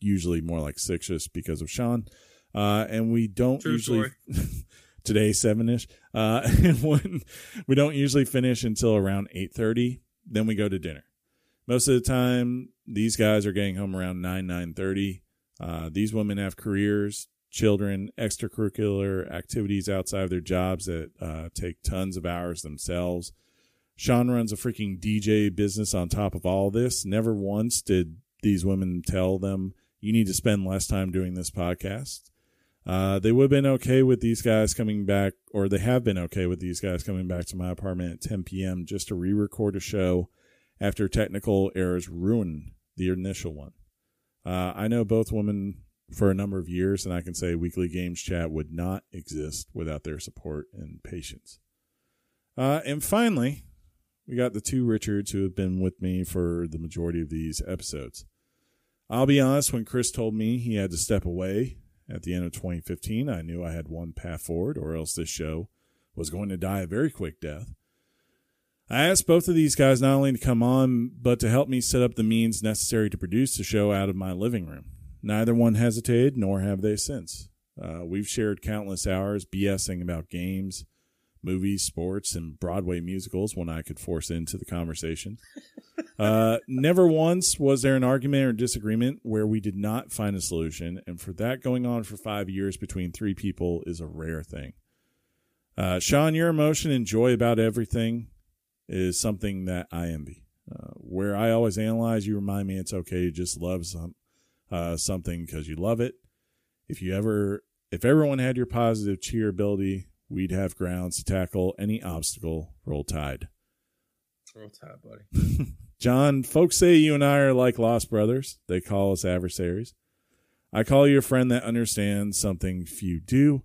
Usually more like six, just because of Sean. Uh, and we don't True usually *laughs* today seven ish. Uh, *laughs* and when we don't usually finish until around eight thirty. Then we go to dinner. Most of the time, these guys are getting home around nine nine thirty. Uh, these women have careers, children, extracurricular activities outside of their jobs that uh, take tons of hours themselves. Sean runs a freaking DJ business on top of all this. Never once did these women tell them, you need to spend less time doing this podcast. Uh, they would have been okay with these guys coming back, or they have been okay with these guys coming back to my apartment at 10 p.m. just to re record a show after technical errors ruined the initial one. Uh, I know both women for a number of years, and I can say Weekly Games Chat would not exist without their support and patience. Uh, and finally, we got the two Richards who have been with me for the majority of these episodes. I'll be honest, when Chris told me he had to step away at the end of 2015, I knew I had one path forward, or else this show was going to die a very quick death. I asked both of these guys not only to come on, but to help me set up the means necessary to produce the show out of my living room. Neither one hesitated, nor have they since. Uh, we've shared countless hours BSing about games, movies, sports, and Broadway musicals when I could force into the conversation. *laughs* Uh, never once was there an argument or disagreement where we did not find a solution, and for that going on for five years between three people is a rare thing. Uh, Sean, your emotion and joy about everything is something that I envy. Uh, where I always analyze, you remind me it's okay to just love some, uh, something because you love it. If you ever, if everyone had your positive cheer ability, we'd have grounds to tackle any obstacle. Roll Tide. Roll Tide, buddy. *laughs* John, folks say you and I are like lost brothers. They call us adversaries. I call you a friend that understands something few do.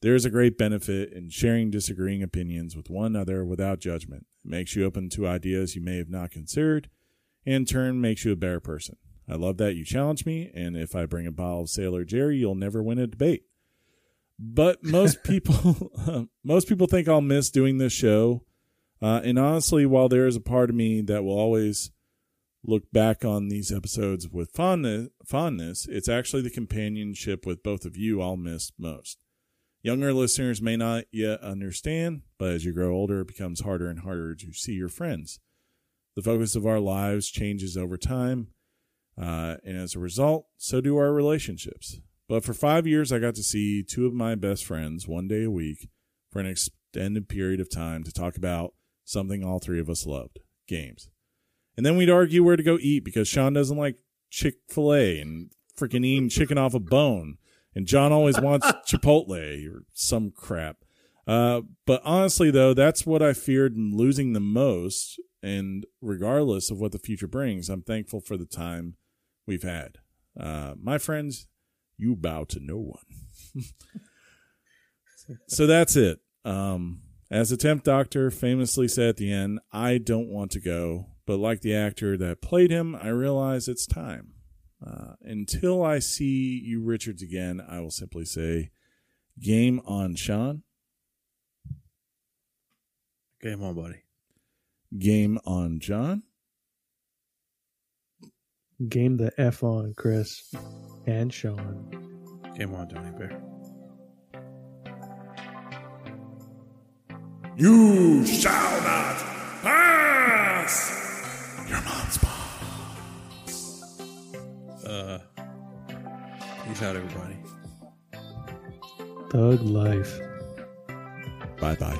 There is a great benefit in sharing disagreeing opinions with one another without judgment. It makes you open to ideas you may have not considered, and in turn makes you a better person. I love that you challenge me, and if I bring a bottle of Sailor Jerry, you'll never win a debate. But most *laughs* people, *laughs* most people think I'll miss doing this show. Uh, and honestly, while there is a part of me that will always look back on these episodes with fondness, fondness, it's actually the companionship with both of you I'll miss most. Younger listeners may not yet understand, but as you grow older, it becomes harder and harder to see your friends. The focus of our lives changes over time, uh, and as a result, so do our relationships. But for five years, I got to see two of my best friends one day a week for an extended period of time to talk about something all three of us loved games. And then we'd argue where to go eat because Sean doesn't like Chick fil A and freaking eating chicken off a bone. And John always wants *laughs* Chipotle or some crap. Uh, but honestly, though, that's what I feared losing the most. And regardless of what the future brings, I'm thankful for the time we've had. Uh, my friends, you bow to no one. *laughs* so that's it. Um, as the Tenth Doctor famously said at the end, I don't want to go, but like the actor that played him, I realize it's time. Uh, until I see you Richards again, I will simply say, game on, Sean. Game on, buddy. Game on, John. Game the F on, Chris and Sean. Game on, Johnny Bear. You shall not pass! Your mom's boss. Uh, peace out, everybody. Thug life. Bye bye.